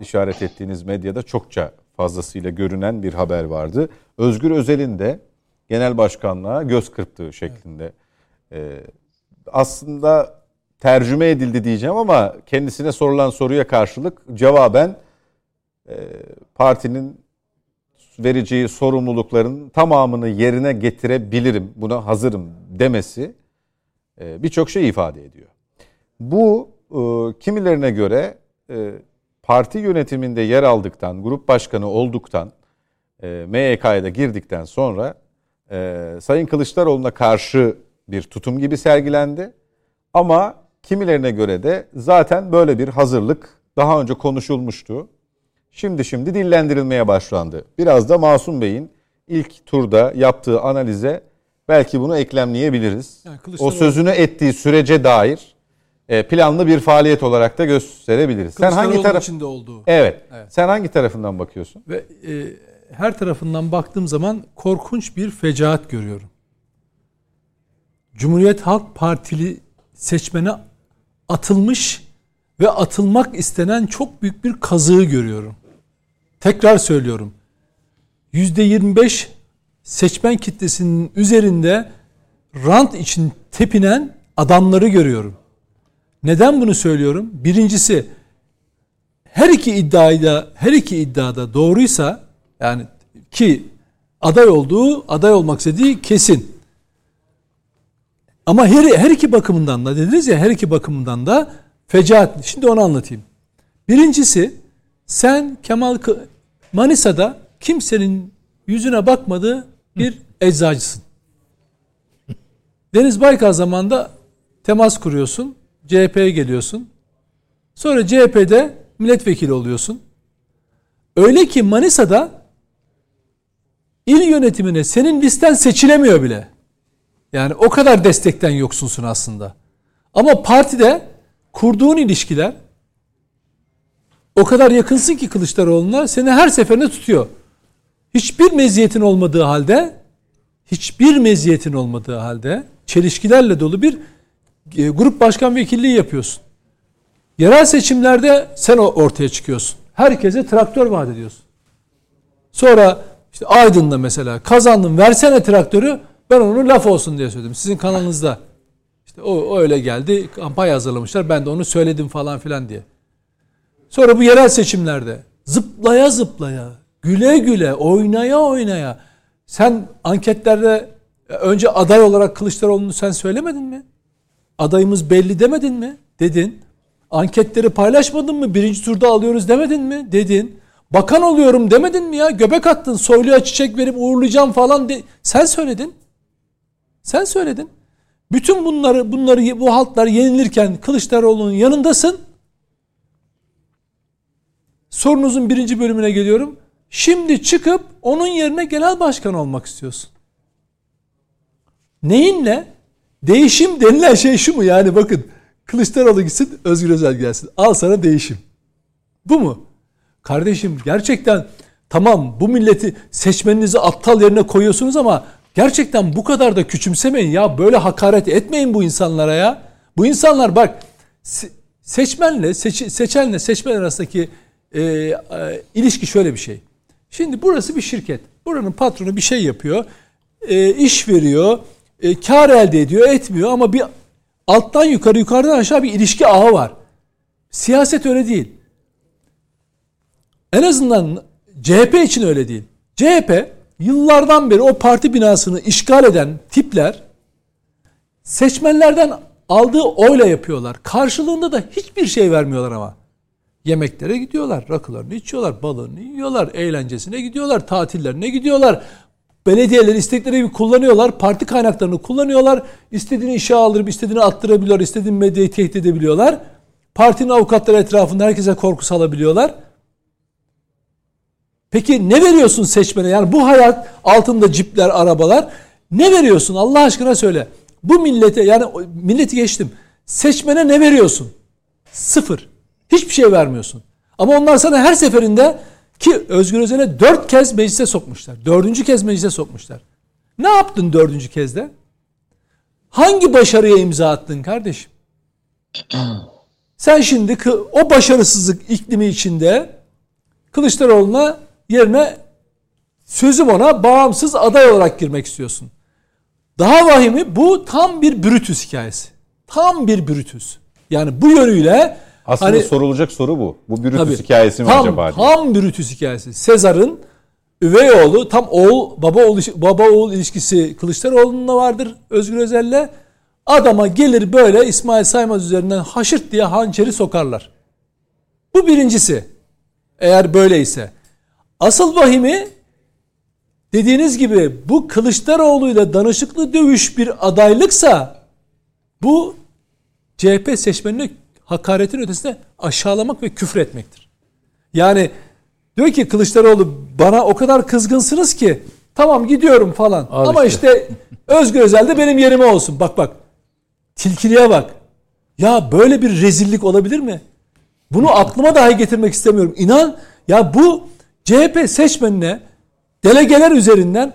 işaret ettiğiniz medyada çokça fazlasıyla görünen bir haber vardı. Özgür Özel'in de genel başkanlığa göz kırptığı şeklinde. E, aslında tercüme edildi diyeceğim ama kendisine sorulan soruya karşılık cevaben e, partinin vereceği sorumlulukların tamamını yerine getirebilirim, buna hazırım demesi e, birçok şey ifade ediyor. Bu e, kimilerine göre e, parti yönetiminde yer aldıktan, grup başkanı olduktan, e, MYK'ya da girdikten sonra e, Sayın Kılıçdaroğlu'na karşı bir tutum gibi sergilendi. Ama kimilerine göre de zaten böyle bir hazırlık daha önce konuşulmuştu. Şimdi şimdi dillendirilmeye başlandı. Biraz da Masum Bey'in ilk turda yaptığı analize belki bunu eklemleyebiliriz. Yani o sözünü ettiği sürece dair e, planlı bir faaliyet olarak da gösterebiliriz. Sen hangi taraf içinde olduğu. Evet. Evet. Sen hangi tarafından bakıyorsun? Ve e, her tarafından baktığım zaman korkunç bir fecaat görüyorum. Cumhuriyet Halk Partili seçmene atılmış ve atılmak istenen çok büyük bir kazığı görüyorum. Tekrar söylüyorum. %25 seçmen kitlesinin üzerinde rant için tepinen adamları görüyorum. Neden bunu söylüyorum? Birincisi her iki iddiada her iki iddiada doğruysa yani ki aday olduğu, aday olmak istediği kesin. Ama her, her iki bakımından da dediniz ya her iki bakımından da fecaat. Şimdi onu anlatayım. Birincisi sen Kemal Manisa'da kimsenin yüzüne bakmadığı bir eczacısın. Deniz Baykal zamanında temas kuruyorsun. CHP'ye geliyorsun. Sonra CHP'de milletvekili oluyorsun. Öyle ki Manisa'da il yönetimine senin listen seçilemiyor bile. Yani o kadar destekten yoksunsun aslında. Ama partide kurduğun ilişkiler o kadar yakınsın ki Kılıçdaroğlu'na seni her seferinde tutuyor. Hiçbir meziyetin olmadığı halde hiçbir meziyetin olmadığı halde çelişkilerle dolu bir e, grup başkan vekilliği yapıyorsun. Yerel seçimlerde sen ortaya çıkıyorsun. Herkese traktör vaat ediyorsun. Sonra işte Aydın'da mesela kazandım versene traktörü ben onu laf olsun diye söyledim. Sizin kanalınızda. İşte o, o öyle geldi. Kampanya hazırlamışlar. Ben de onu söyledim falan filan diye. Sonra bu yerel seçimlerde zıplaya zıplaya, güle güle, oynaya oynaya sen anketlerde önce aday olarak Kılıçdaroğlu'nu sen söylemedin mi? Adayımız belli demedin mi? Dedin. Anketleri paylaşmadın mı? Birinci turda alıyoruz demedin mi? Dedin. Bakan oluyorum demedin mi ya? Göbek attın. Soyluya çiçek verip uğurlayacağım falan. De. Sen söyledin. Sen söyledin. Bütün bunları bunları bu halklar yenilirken Kılıçdaroğlu'nun yanındasın. Sorunuzun birinci bölümüne geliyorum. Şimdi çıkıp onun yerine genel başkan olmak istiyorsun. Neyinle? Değişim denilen şey şu mu? Yani bakın Kılıçdaroğlu gitsin Özgür Özel gelsin. Al sana değişim. Bu mu? Kardeşim gerçekten tamam bu milleti seçmeninizi aptal yerine koyuyorsunuz ama gerçekten bu kadar da küçümsemeyin ya. Böyle hakaret etmeyin bu insanlara ya. Bu insanlar bak se- seçmenle seç, seçenle seçmen arasındaki e, e, ilişki şöyle bir şey. Şimdi burası bir şirket. Buranın patronu bir şey yapıyor. e, iş veriyor. E, kar elde ediyor etmiyor ama bir alttan yukarı yukarıdan aşağı bir ilişki ağı var. Siyaset öyle değil. En azından CHP için öyle değil. CHP yıllardan beri o parti binasını işgal eden tipler seçmenlerden aldığı oyla yapıyorlar. Karşılığında da hiçbir şey vermiyorlar ama. Yemeklere gidiyorlar, rakılarını içiyorlar, balığını yiyorlar, eğlencesine gidiyorlar, tatillerine gidiyorlar. Belediyeler istekleri kullanıyorlar, parti kaynaklarını kullanıyorlar. İstediğini işe aldırıp istediğini attırabiliyorlar, istediğini medyayı tehdit edebiliyorlar. Partinin avukatları etrafında herkese korku salabiliyorlar. Peki ne veriyorsun seçmene? Yani bu hayat altında cipler, arabalar. Ne veriyorsun Allah aşkına söyle. Bu millete yani milleti geçtim. Seçmene ne veriyorsun? Sıfır. Hiçbir şey vermiyorsun. Ama onlar sana her seferinde ki Özgür Özel'e dört kez meclise sokmuşlar. Dördüncü kez meclise sokmuşlar. Ne yaptın dördüncü kezde? Hangi başarıya imza attın kardeşim? Sen şimdi o başarısızlık iklimi içinde Kılıçdaroğlu'na yerine sözüm ona bağımsız aday olarak girmek istiyorsun. Daha vahimi bu tam bir Brutus hikayesi. Tam bir Brutus. Yani bu yönüyle Aslında hani- sorulacak soru bu. Bu Brutus Tabii. hikayesi mi tam, acaba? diye. Tam Brutus hikayesi. Sezar'ın üvey oğlu tam oğul baba oğul baba oğul ilişkisi Kılıçdaroğlu'nda vardır Özgür Özel'le. Adama gelir böyle İsmail Saymaz üzerinden haşırt diye hançeri sokarlar. Bu birincisi. Eğer böyleyse. Asıl vahimi dediğiniz gibi bu Kılıçdaroğlu'yla danışıklı dövüş bir adaylıksa bu CHP seçmenine hakaretin ötesinde aşağılamak ve küfür etmektir. Yani diyor ki Kılıçdaroğlu bana o kadar kızgınsınız ki tamam gidiyorum falan. Al Ama işte. işte Özgür Özel de benim yerime olsun. Bak bak. Tilkiliğe bak. Ya böyle bir rezillik olabilir mi? Bunu aklıma dahi getirmek istemiyorum. İnan ya bu CHP seçmenine delegeler üzerinden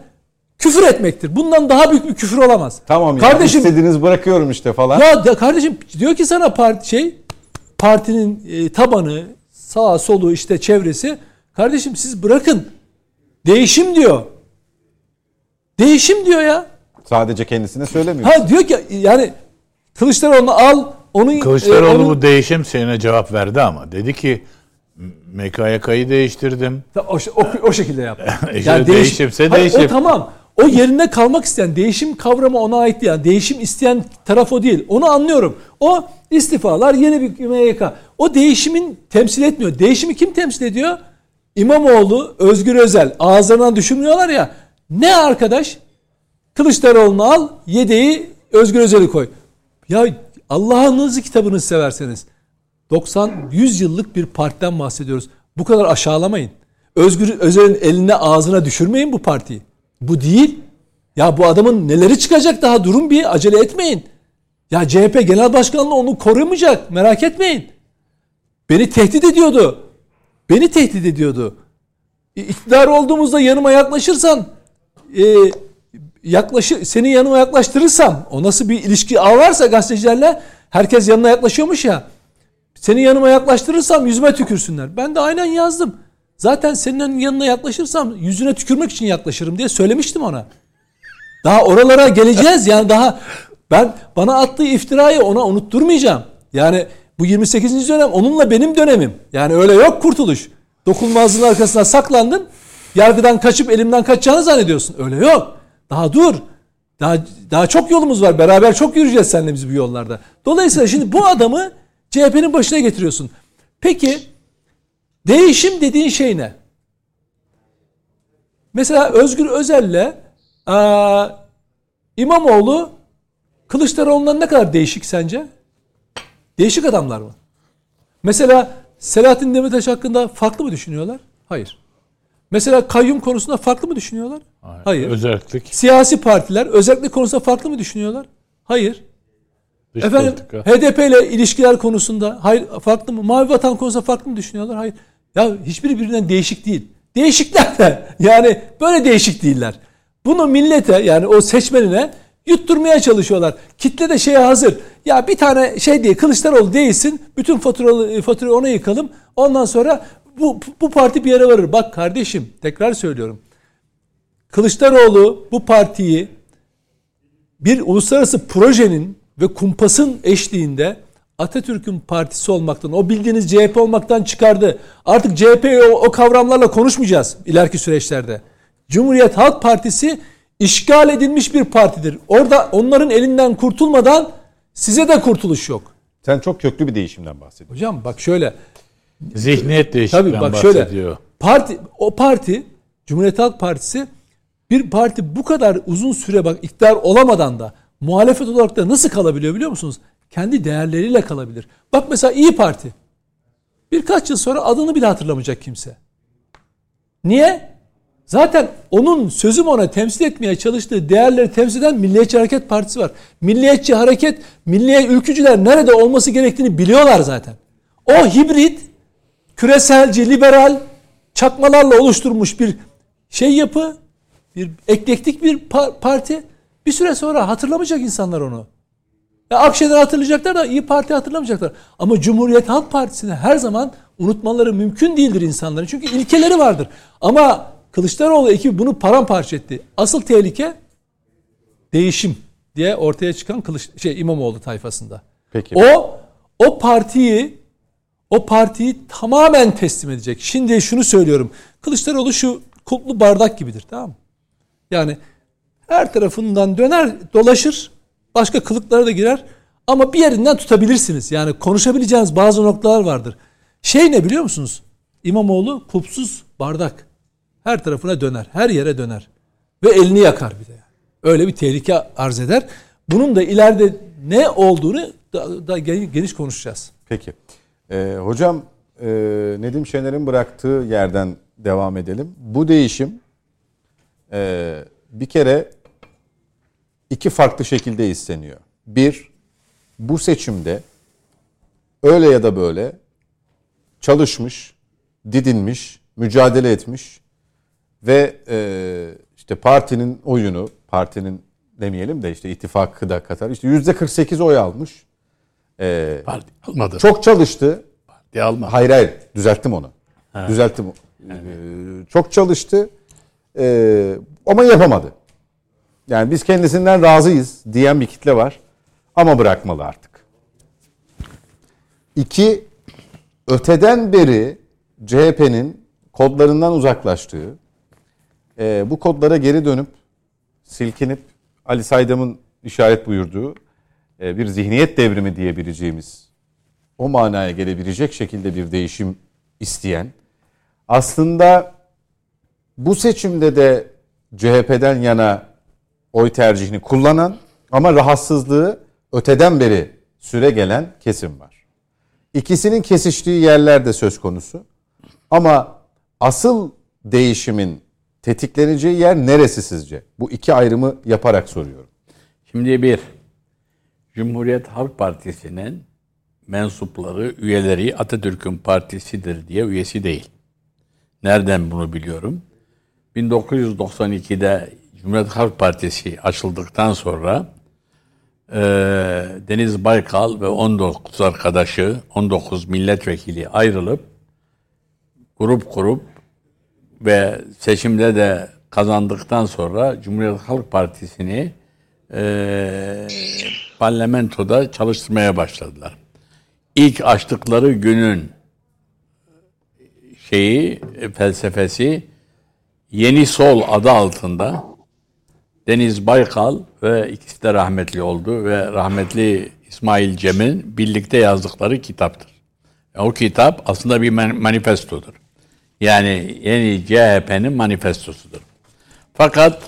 küfür etmektir. Bundan daha büyük bir küfür olamaz. Tamam ya Kardeşim istediğiniz bırakıyorum işte falan. ya kardeşim diyor ki sana parti şey partinin e, tabanı sağa solu işte çevresi kardeşim siz bırakın değişim diyor. Değişim diyor ya. Sadece kendisine söylemiyor. Ha diyor ki yani Kılıçdaroğlu'nu al onun Kılıçdaroğlu e, onun- bu değişim şeyine cevap verdi ama dedi ki MKYK'yı değiştirdim. o, o, o şekilde yaptı. İşte değişimse Hayır, değişim. O tamam. O yerinde kalmak isteyen değişim kavramı ona ait değil. Yani değişim isteyen taraf o değil. Onu anlıyorum. O istifalar yeni bir MYK. O değişimin temsil etmiyor. Değişimi kim temsil ediyor? İmamoğlu, Özgür Özel. Ağızlarından düşürmüyorlar ya. Ne arkadaş? Kılıçdaroğlu'nu al, yedeği Özgür Özel'i koy. Ya Allah'ınızı kitabını severseniz 90 100 yıllık bir partiden bahsediyoruz. Bu kadar aşağılamayın. Özgür Özel'in eline ağzına düşürmeyin bu partiyi. Bu değil. Ya bu adamın neleri çıkacak daha durun bir acele etmeyin. Ya CHP Genel Başkanlığı onu korumayacak. Merak etmeyin. Beni tehdit ediyordu. Beni tehdit ediyordu. İktidar olduğumuzda yanıma yaklaşırsan e, yaklaşı, seni yanıma yaklaştırırsam o nasıl bir ilişki ağ varsa gazetecilerle herkes yanına yaklaşıyormuş ya. Seni yanıma yaklaştırırsam yüzüme tükürsünler. Ben de aynen yazdım. Zaten senin yanına yaklaşırsam yüzüne tükürmek için yaklaşırım diye söylemiştim ona. Daha oralara geleceğiz yani daha ben bana attığı iftirayı ona unutturmayacağım. Yani bu 28. dönem onunla benim dönemim. Yani öyle yok kurtuluş. Dokunmazlığın arkasına saklandın. Yargıdan kaçıp elimden kaçacağını zannediyorsun. Öyle yok. Daha dur. Daha, daha çok yolumuz var. Beraber çok yürüyeceğiz seninle biz bu yollarda. Dolayısıyla şimdi bu adamı CHP'nin başına getiriyorsun. Peki değişim dediğin şey ne? Mesela Özgür Özel'le aa, İmamoğlu Kılıçdaroğlu'ndan ne kadar değişik sence? Değişik adamlar mı? Mesela Selahattin Demirtaş hakkında farklı mı düşünüyorlar? Hayır. Mesela kayyum konusunda farklı mı düşünüyorlar? Hayır. Özellik, Siyasi partiler özellik konusunda farklı mı düşünüyorlar? Hayır. Dış Efendim politika. HDP ile ilişkiler konusunda hayır farklı mı? Mavi vatan konusunda farklı mı düşünüyorlar? Hayır. Ya hiçbiri birbirinden değişik değil. Değişikler de yani böyle değişik değiller. Bunu millete yani o seçmenine yutturmaya çalışıyorlar. Kitle de şeye hazır. Ya bir tane şey diye Kılıçdaroğlu değilsin. Bütün faturalı, faturayı ona yıkalım. Ondan sonra bu, bu parti bir yere varır. Bak kardeşim tekrar söylüyorum. Kılıçdaroğlu bu partiyi bir uluslararası projenin ve kumpasın eşliğinde Atatürk'ün partisi olmaktan, o bildiğiniz CHP olmaktan çıkardı. Artık CHP'yi o, o kavramlarla konuşmayacağız ileriki süreçlerde. Cumhuriyet Halk Partisi işgal edilmiş bir partidir. Orada onların elinden kurtulmadan size de kurtuluş yok. Sen çok köklü bir değişimden bahsediyorsun. Hocam bak şöyle. Zihniyet değişikliğinden Tabii bak bahsediyor. şöyle. Parti o parti Cumhuriyet Halk Partisi bir parti bu kadar uzun süre bak iktidar olamadan da muhalefet olarak da nasıl kalabiliyor biliyor musunuz? Kendi değerleriyle kalabilir. Bak mesela İyi Parti. Birkaç yıl sonra adını bile hatırlamayacak kimse. Niye? Zaten onun sözüm ona temsil etmeye çalıştığı değerleri temsil eden Milliyetçi Hareket Partisi var. Milliyetçi Hareket, milliye ülkücüler nerede olması gerektiğini biliyorlar zaten. O hibrit, küreselci, liberal çakmalarla oluşturmuş bir şey yapı, bir eklektik bir pa- parti. Bir süre sonra hatırlamayacak insanlar onu. Ya Akşener'i hatırlayacaklar da İyi Parti hatırlamayacaklar. Ama Cumhuriyet Halk Partisi'ni her zaman unutmaları mümkün değildir insanların. Çünkü ilkeleri vardır. Ama Kılıçdaroğlu ekibi bunu paramparça etti. Asıl tehlike değişim diye ortaya çıkan Kılıç, şey İmamoğlu tayfasında. Peki. O o partiyi o partiyi tamamen teslim edecek. Şimdi şunu söylüyorum. Kılıçdaroğlu şu kulplu bardak gibidir tamam mı? Yani her tarafından döner dolaşır. Başka kılıklara da girer. Ama bir yerinden tutabilirsiniz. Yani konuşabileceğiniz bazı noktalar vardır. Şey ne biliyor musunuz? İmamoğlu kulpsuz bardak. Her tarafına döner. Her yere döner. Ve elini yakar bir de. Öyle bir tehlike arz eder. Bunun da ileride ne olduğunu da, da geniş konuşacağız. Peki. Ee, hocam e, Nedim Şener'in bıraktığı yerden devam edelim. Bu değişim e, bir kere iki farklı şekilde isteniyor. Bir, bu seçimde öyle ya da böyle çalışmış, didinmiş, mücadele etmiş ve e, işte partinin oyunu, partinin demeyelim de işte ittifakı da katar. İşte yüzde 48 oy almış. E, Parti almadı. çok çalıştı. Parti almadı. Hayır hayır düzelttim onu. Düzelttim. Ee, çok çalıştı ee, ama yapamadı. Yani biz kendisinden razıyız diyen bir kitle var ama bırakmalı artık. İki, öteden beri CHP'nin kodlarından uzaklaştığı, ee, bu kodlara geri dönüp silkinip Ali Saydam'ın işaret buyurduğu e, bir zihniyet devrimi diyebileceğimiz o manaya gelebilecek şekilde bir değişim isteyen aslında bu seçimde de CHP'den yana oy tercihini kullanan ama rahatsızlığı öteden beri süre gelen kesim var. İkisinin kesiştiği yerler de söz konusu. Ama asıl değişimin tetikleneceği yer neresi sizce? Bu iki ayrımı yaparak soruyorum. Şimdi bir, Cumhuriyet Halk Partisi'nin mensupları, üyeleri Atatürk'ün partisidir diye üyesi değil. Nereden bunu biliyorum? 1992'de Cumhuriyet Halk Partisi açıldıktan sonra e, Deniz Baykal ve 19 arkadaşı, 19 milletvekili ayrılıp grup kurup ve seçimde de kazandıktan sonra Cumhuriyet Halk Partisi'ni e, parlamentoda çalıştırmaya başladılar. İlk açtıkları günün şeyi felsefesi Yeni Sol adı altında Deniz Baykal ve ikisi de rahmetli oldu ve rahmetli İsmail Cem'in birlikte yazdıkları kitaptır. O kitap aslında bir man- manifestodur. Yani yeni CHP'nin manifestosudur. Fakat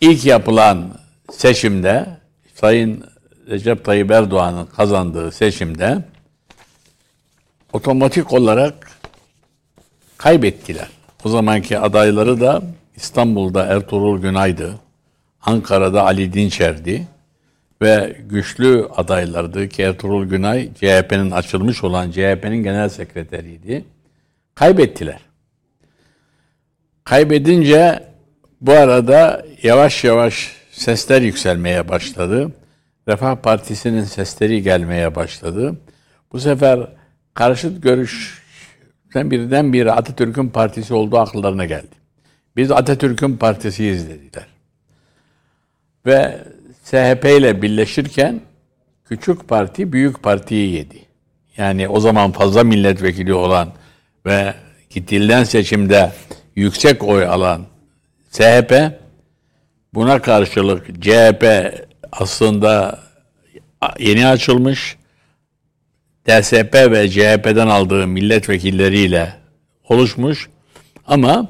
ilk yapılan seçimde Sayın Recep Tayyip Erdoğan'ın kazandığı seçimde otomatik olarak kaybettiler. O zamanki adayları da İstanbul'da Ertuğrul Günay'dı. Ankara'da Ali Dinçer'di. Ve güçlü adaylardı ki Ertuğrul Günay CHP'nin açılmış olan CHP'nin genel sekreteriydi. Kaybettiler. Kaybedince bu arada yavaş yavaş sesler yükselmeye başladı. Refah Partisi'nin sesleri gelmeye başladı. Bu sefer karşıt görüşten birden bir Atatürk'ün partisi olduğu akıllarına geldi. Biz Atatürk'ün partisiyiz dediler. Ve SHP ile birleşirken küçük parti büyük partiyi yedi. Yani o zaman fazla milletvekili olan ve gittiğinden seçimde yüksek oy alan CHP buna karşılık CHP aslında yeni açılmış DSP ve CHP'den aldığı milletvekilleriyle oluşmuş ama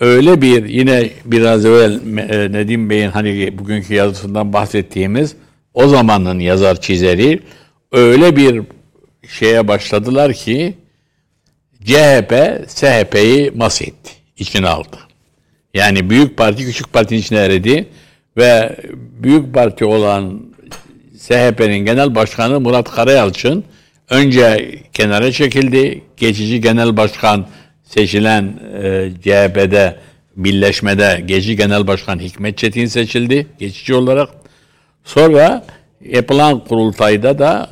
öyle bir yine biraz evvel e, Nedim Bey'in hani bugünkü yazısından bahsettiğimiz o zamanın yazar çizeri öyle bir şeye başladılar ki CHP SHP'yi mas etti, içine aldı. Yani büyük parti küçük partinin içine eridi ve büyük parti olan SHP'nin genel başkanı Murat Karayalçın önce kenara çekildi. Geçici genel başkan seçilen e, CHP'de birleşmede geçici genel başkan Hikmet Çetin seçildi geçici olarak. Sonra yapılan kurultayda da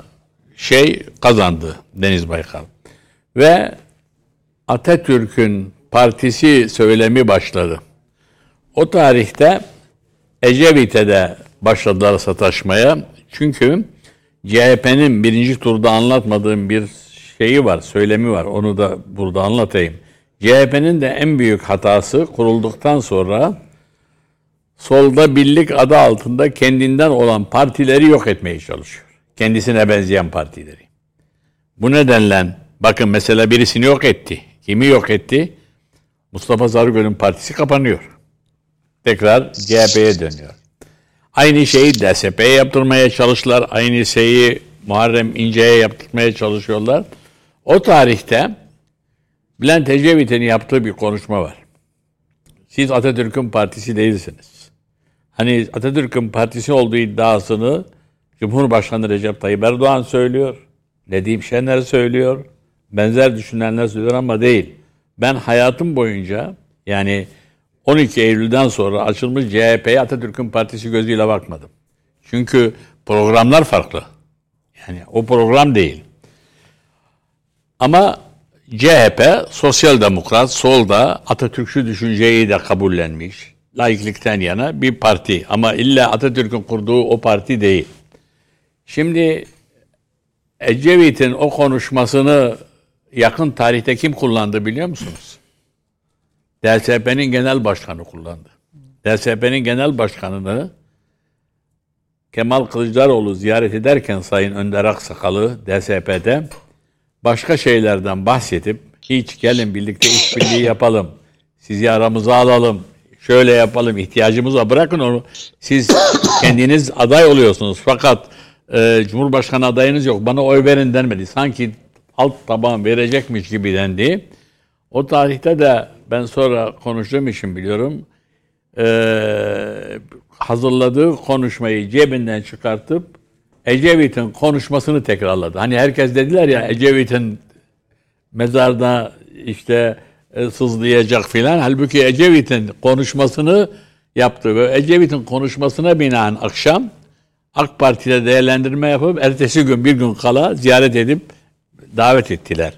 şey kazandı Deniz Baykal. Ve Atatürk'ün partisi söylemi başladı. O tarihte Ecevit'e de başladılar sataşmaya. Çünkü CHP'nin birinci turda anlatmadığım bir şeyi var, söylemi var. Onu da burada anlatayım. CHP'nin de en büyük hatası kurulduktan sonra solda birlik adı altında kendinden olan partileri yok etmeye çalışıyor. Kendisine benzeyen partileri. Bu nedenle bakın mesela birisini yok etti. Kimi yok etti? Mustafa Sarıgöl'ün partisi kapanıyor. Tekrar CHP'ye dönüyor. Aynı şeyi DSP'ye yaptırmaya çalıştılar. Aynı şeyi Muharrem İnce'ye yaptırmaya çalışıyorlar. O tarihte Bülent Ecevit'in yaptığı bir konuşma var. Siz Atatürk'ün partisi değilsiniz. Hani Atatürk'ün partisi olduğu iddiasını Cumhurbaşkanı Recep Tayyip Erdoğan söylüyor. Nedim Şener söylüyor. Benzer düşünenler söylüyor ama değil. Ben hayatım boyunca yani 12 Eylül'den sonra açılmış CHP'ye Atatürk'ün partisi gözüyle bakmadım. Çünkü programlar farklı. Yani o program değil. Ama CHP sosyal demokrat, solda Atatürkçü düşünceyi de kabullenmiş. Laiklikten yana bir parti. Ama illa Atatürk'ün kurduğu o parti değil. Şimdi Ecevit'in o konuşmasını yakın tarihte kim kullandı biliyor musunuz? DSP'nin genel başkanı kullandı. DSP'nin genel başkanını Kemal Kılıçdaroğlu ziyaret ederken Sayın Önder Aksakal'ı DSP'de başka şeylerden bahsedip hiç gelin birlikte işbirliği yapalım. Sizi aramıza alalım. Şöyle yapalım. ihtiyacımız var. Bırakın onu. Siz kendiniz aday oluyorsunuz. Fakat e, Cumhurbaşkanı adayınız yok. Bana oy verin denmedi. Sanki alt taban verecekmiş gibi dendi. O tarihte de ben sonra konuştuğum için biliyorum. Ee, hazırladığı konuşmayı cebinden çıkartıp Ecevit'in konuşmasını tekrarladı. Hani herkes dediler ya Ecevit'in mezarda işte e, sızlayacak filan. Halbuki Ecevit'in konuşmasını yaptı ve Ecevit'in konuşmasına binaen akşam AK Parti'de değerlendirme yapıp ertesi gün bir gün kala ziyaret edip davet ettiler.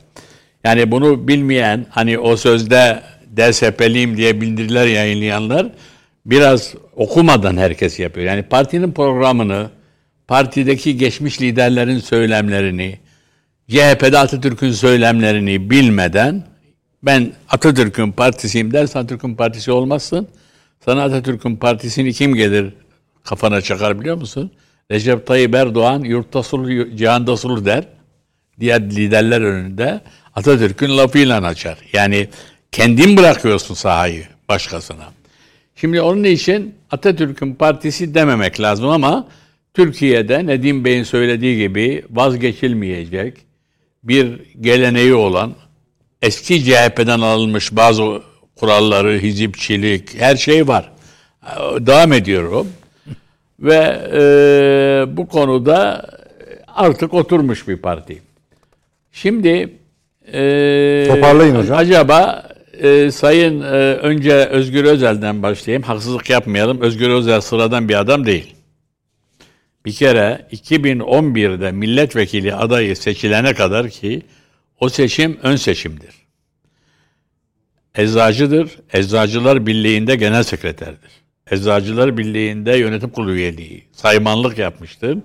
Yani bunu bilmeyen hani o sözde DSP'liyim diye bildiriler yayınlayanlar biraz okumadan herkes yapıyor. Yani partinin programını, partideki geçmiş liderlerin söylemlerini, CHP'de Atatürk'ün söylemlerini bilmeden ben Atatürk'ün partisiyim dersen Atatürk'ün partisi olmazsın. Sana Atatürk'ün partisini kim gelir kafana çakar biliyor musun? Recep Tayyip Erdoğan yurtta sulur, cihanda sulur der. Diğer liderler önünde Atatürk'ün lafıyla açar. Yani kendin bırakıyorsun sahayı başkasına. Şimdi onun için Atatürk'ün partisi dememek lazım ama Türkiye'de Nedim Bey'in söylediği gibi vazgeçilmeyecek bir geleneği olan eski CHP'den alınmış bazı kuralları, hizipçilik, her şey var. Devam ediyorum. Ve e, bu konuda artık oturmuş bir parti. Şimdi e, Toparlayın hocam. Acaba e, Sayın e, önce Özgür Özel'den başlayayım. Haksızlık yapmayalım. Özgür Özel sıradan bir adam değil. Bir kere 2011'de milletvekili adayı seçilene kadar ki o seçim ön seçimdir. Eczacıdır. Eczacılar Birliği'nde genel sekreterdir. Eczacılar Birliği'nde yönetim kurulu üyeliği, saymanlık yapmıştır.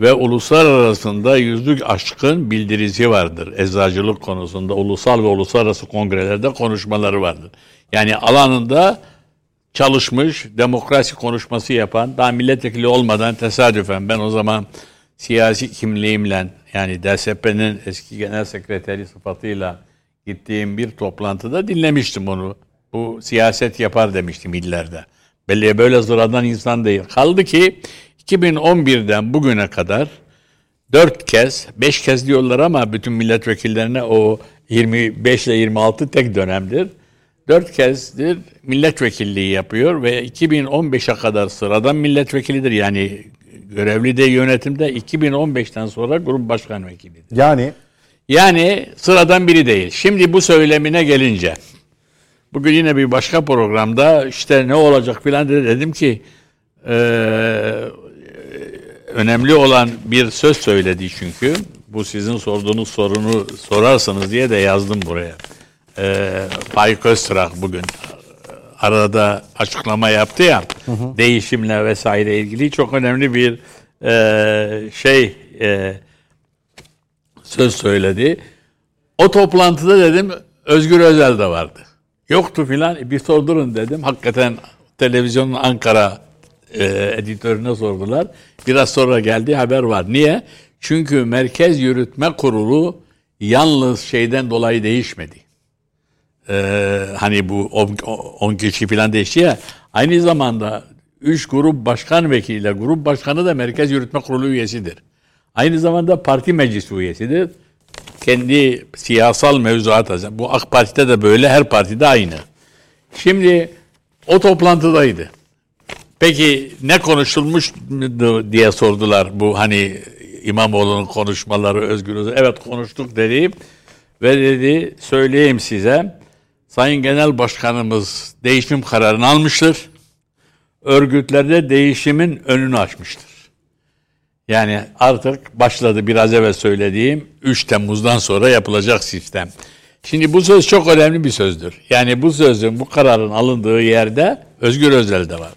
Ve uluslararasında yüzlük aşkın bildirisi vardır. Eczacılık konusunda ulusal ve uluslararası kongrelerde konuşmaları vardır. Yani alanında çalışmış, demokrasi konuşması yapan, daha milletvekili olmadan tesadüfen ben o zaman siyasi kimliğimle yani DSP'nin eski genel sekreteri sıfatıyla gittiğim bir toplantıda dinlemiştim onu. Bu siyaset yapar demiştim illerde. Belli böyle sıradan insan değil. Kaldı ki 2011'den bugüne kadar 4 kez, 5 kez diyorlar ama bütün milletvekillerine o 25 ile 26 tek dönemdir. 4 kezdir milletvekilliği yapıyor ve 2015'e kadar sıradan milletvekilidir. Yani görevli de yönetimde 2015'ten sonra grup başkan vekilidir. Yani Yani sıradan biri değil. Şimdi bu söylemine gelince bugün yine bir başka programda işte ne olacak filan dedi. dedim ki eee önemli olan bir söz söyledi çünkü. Bu sizin sorduğunuz sorunu sorarsanız diye de yazdım buraya. Ee, Faik Öztrak bugün arada açıklama yaptı ya. Değişimle vesaire ilgili çok önemli bir e, şey e, söz söyledi. O toplantıda dedim Özgür Özel de vardı. Yoktu filan bir sordurun dedim. Hakikaten televizyonun Ankara e, editörüne sordular. Biraz sonra geldi haber var. Niye? Çünkü Merkez Yürütme Kurulu yalnız şeyden dolayı değişmedi. Ee, hani bu 10 kişi falan değişti ya. Aynı zamanda 3 grup başkan vekiliyle grup başkanı da Merkez Yürütme Kurulu üyesidir. Aynı zamanda parti meclisi üyesidir. Kendi siyasal mevzuat bu AK Parti'de de böyle her partide aynı. Şimdi o toplantıdaydı. Peki ne konuşulmuş diye sordular bu hani İmamoğlu'nun konuşmaları Özgür Özel. Evet konuştuk dedi ve dedi söyleyeyim size Sayın Genel Başkanımız değişim kararını almıştır. Örgütlerde değişimin önünü açmıştır. Yani artık başladı biraz evvel söylediğim 3 Temmuz'dan sonra yapılacak sistem. Şimdi bu söz çok önemli bir sözdür. Yani bu sözün, bu kararın alındığı yerde Özgür Özel de var.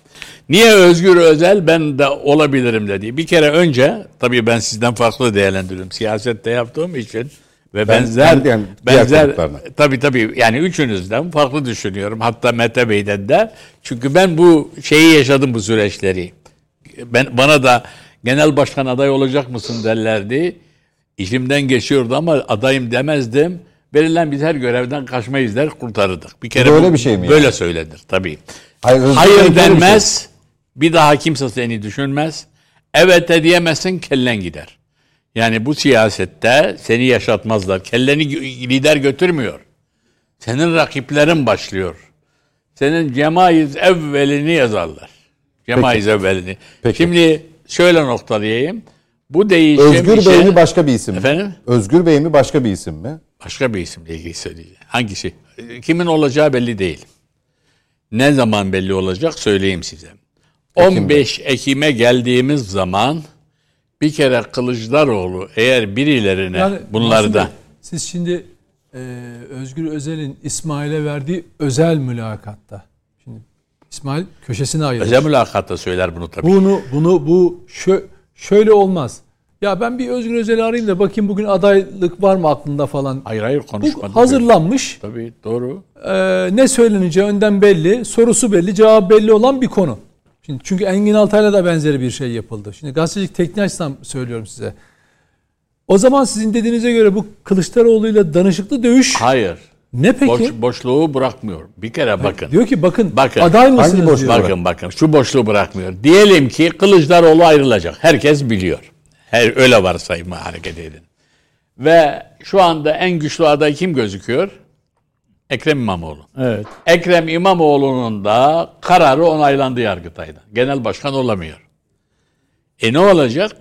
Niye Özgür Özel ben de olabilirim dedi. Bir kere önce tabii ben sizden farklı değerlendiriyorum. Siyasette yaptığım için ve Ben- benzer ben- yani benzer tabii tabii yani üçünüzden farklı düşünüyorum. Hatta Mete Bey'den de. Çünkü ben bu şeyi yaşadım bu süreçleri. Ben bana da genel başkan aday olacak mısın derlerdi. İşimden geçiyordu ama adayım demezdim. Verilen biz her görevden kaçmayız der kurtarırdık. Bir kere Böyle bu- bir şey mi Böyle söylenir tabii. Hayır, Hayır böyle bir şey. denmez. Bir daha kimse seni düşünmez. Evet de diyemezsin kellen gider. Yani bu siyasette seni yaşatmazlar. Kelleni lider götürmüyor. Senin rakiplerin başlıyor. Senin cemaiz evvelini yazarlar. Cemaiz evvelini. Peki. Şimdi şöyle noktalayayım. Bu değişim Özgür işe- Bey mi başka bir isim mi? Efendim? Özgür Bey mi başka bir isim mi? Başka bir isimle ilgili söyleyeceğim. Hangisi? Kimin olacağı belli değil. Ne zaman belli olacak söyleyeyim size. 15 Ekim'e geldiğimiz zaman bir kere Kılıçdaroğlu eğer birilerine Yani Bey, siz şimdi e, Özgür Özel'in İsmail'e verdiği özel mülakatta. Şimdi İsmail köşesine ayırmış. özel mülakatta söyler bunu tabii. Bunu bunu bu şö- şöyle olmaz. Ya ben bir Özgür Özel'i arayayım da bakayım bugün adaylık var mı aklında falan. hayır hayır Bu konuşmadı. hazırlanmış. Tabii doğru. e, ne söyleneceği önden belli, sorusu belli, cevabı belli olan bir konu. Şimdi çünkü Engin Altay'la da benzeri bir şey yapıldı. Şimdi gazetecilik teknik açıdan söylüyorum size. O zaman sizin dediğinize göre bu Kılıçdaroğlu'yla danışıklı dövüş Hayır. ne peki? Boş, boşluğu bırakmıyor. Bir kere bakın. Diyor ki bakın, Bakın. aday mısınız Hangi boşluk? diyor. Bakın bakın şu boşluğu bırakmıyor. Diyelim ki Kılıçdaroğlu ayrılacak. Herkes biliyor. Her öyle varsayma hareket edin. Ve şu anda en güçlü aday kim gözüküyor? Ekrem İmamoğlu. Evet. Ekrem İmamoğlu'nun da kararı onaylandı Yargıtay'da. Genel başkan olamıyor. E ne olacak?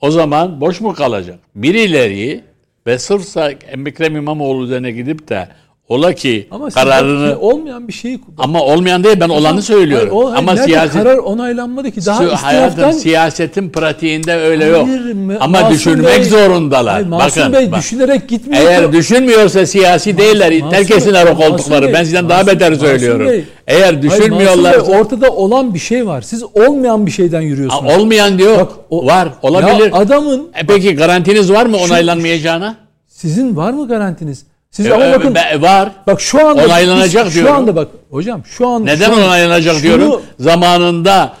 O zaman boş mu kalacak? Birileri ve sırfsa Ekrem İmamoğlu üzerine gidip de ola ki Ama kararını olmayan bir şeyi ama olmayan değil ben olanı söylüyorum. Hayır, o- hayır, ama siyaset karar onaylanmadı ki daha Şu istinaftan siyasetin pratiğinde öyle yok. Hayır, Ma- Ama Masum düşünmek Bey- zorundalar. Hayır, Masum Bakın, Bey bak. düşünerek gitmiyor. Eğer düşünmüyorsa siyasi değiller. Masum Terk etsinler o koltukları. Bey- Ben sizden daha Masum- beter Masum söylüyorum. Bey- Eğer düşünmüyorlar Bey, ortada olan bir şey var. Siz olmayan bir şeyden yürüyorsunuz. olmayan diyor. Bak, o- var. Olabilir. Ya adamın E peki garantiniz var mı onaylanmayacağına? sizin var mı garantiniz? Siz E, ama e, bakın be- var. bak şu anda Onaylanacak biz- diyorum. Şu anda bak hocam şu an Neden şu an- onaylanacak şunu- diyorum. Zamanında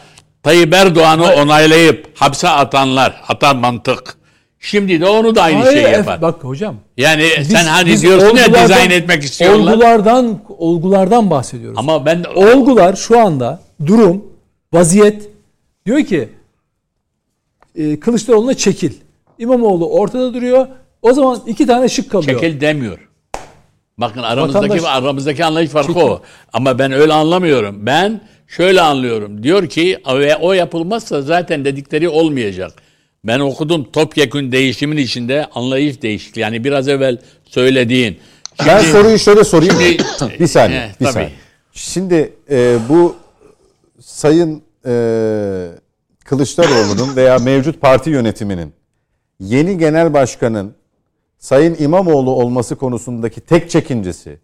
Tayyip Erdoğan'ı onaylayıp hapse atanlar, atan mantık. Şimdi de onu da aynı Hayır, şeyi yapar. Bak hocam. yani biz- sen hani biz diyorsun ya dizayn etmek istiyorlar. Olgulardan olgulardan bahsediyoruz. Ama ben Olgular şu anda durum, vaziyet diyor ki e, Kılıçdaroğlu'na çekil. İmamoğlu ortada duruyor. O zaman iki tane şık kalıyor. Çekil demiyor. Bakın aramızdaki Vatandaş- aramızdaki anlayış farkı Çekil. o. Ama ben öyle anlamıyorum. Ben şöyle anlıyorum. Diyor ki ve o yapılmazsa zaten dedikleri olmayacak. Ben okudum topyekün değişimin içinde anlayış değişikliği. Yani biraz evvel söylediğin. Ben Şimdi- soruyu şöyle sorayım. Şimdi- bir saniye. He, bir tabii. saniye. Şimdi e, bu Sayın e, Kılıçdaroğlu'nun veya mevcut parti yönetiminin yeni genel başkanın Sayın İmamoğlu olması konusundaki tek çekincesi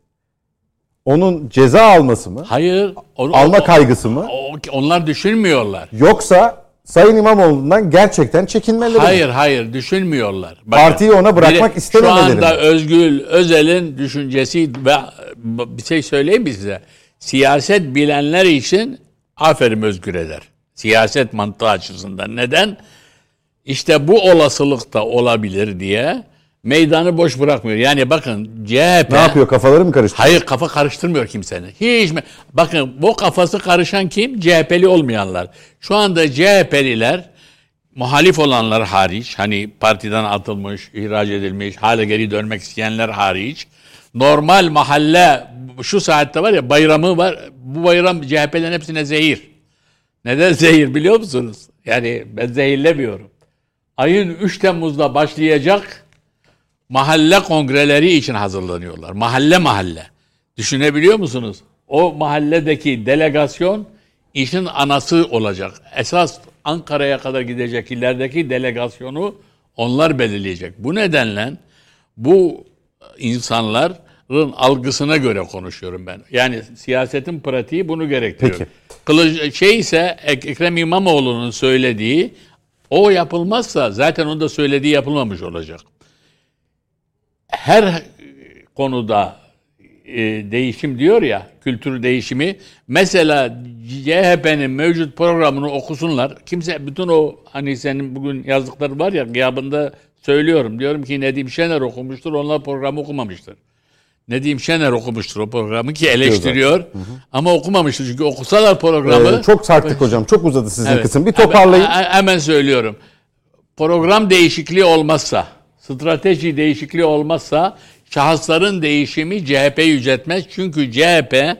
onun ceza alması mı? Hayır. o- Alma kaygısı mı? onlar düşünmüyorlar. Yoksa Sayın İmamoğlu'ndan gerçekten çekinmeleri mi? Hayır hayır düşünmüyorlar. Bakın, Partiyi ona bırakmak istememeleri Şu anda mi? Özgül Özel'in düşüncesi ve bir şey söyleyeyim mi size? Siyaset bilenler için aferin Özgür eder. Siyaset mantığı açısından. Neden? İşte bu olasılık da olabilir diye meydanı boş bırakmıyor. Yani bakın CHP... Ne yapıyor? Kafaları mı karıştı? Hayır kafa karıştırmıyor kimsenin. Hiç mi? Bakın bu kafası karışan kim? CHP'li olmayanlar. Şu anda CHP'liler muhalif olanlar hariç hani partiden atılmış, ihraç edilmiş, hala geri dönmek isteyenler hariç normal mahalle şu saatte var ya bayramı var. Bu bayram CHP'lerin hepsine zehir. Neden zehir biliyor musunuz? Yani ben zehirlemiyorum. Ayın 3 Temmuz'da başlayacak mahalle kongreleri için hazırlanıyorlar. Mahalle mahalle. Düşünebiliyor musunuz? O mahalledeki delegasyon işin anası olacak. Esas Ankara'ya kadar gidecek ilerideki delegasyonu onlar belirleyecek. Bu nedenle bu insanların algısına göre konuşuyorum ben. Yani siyasetin pratiği bunu gerektiriyor. Peki. Kılıç, şey ise Ek- Ekrem İmamoğlu'nun söylediği o yapılmazsa zaten onun da söylediği yapılmamış olacak her konuda e, değişim diyor ya, kültür değişimi. Mesela CHP'nin mevcut programını okusunlar. Kimse bütün o hani senin bugün yazdıkları var ya gıyabında söylüyorum. Diyorum ki Nedim Şener okumuştur, onlar programı okumamıştır. Nedim Şener okumuştur o programı ki eleştiriyor. Ama okumamıştır çünkü okusalar programı. Ee, çok sarktık hocam. Çok uzadı sizin Evet. kısım. Bir toparlayın. Hemen, hemen söylüyorum. Program değişikliği olmazsa, strateji değişikliği olmazsa şahısların değişimi CHP yüceltmez. Çünkü CHP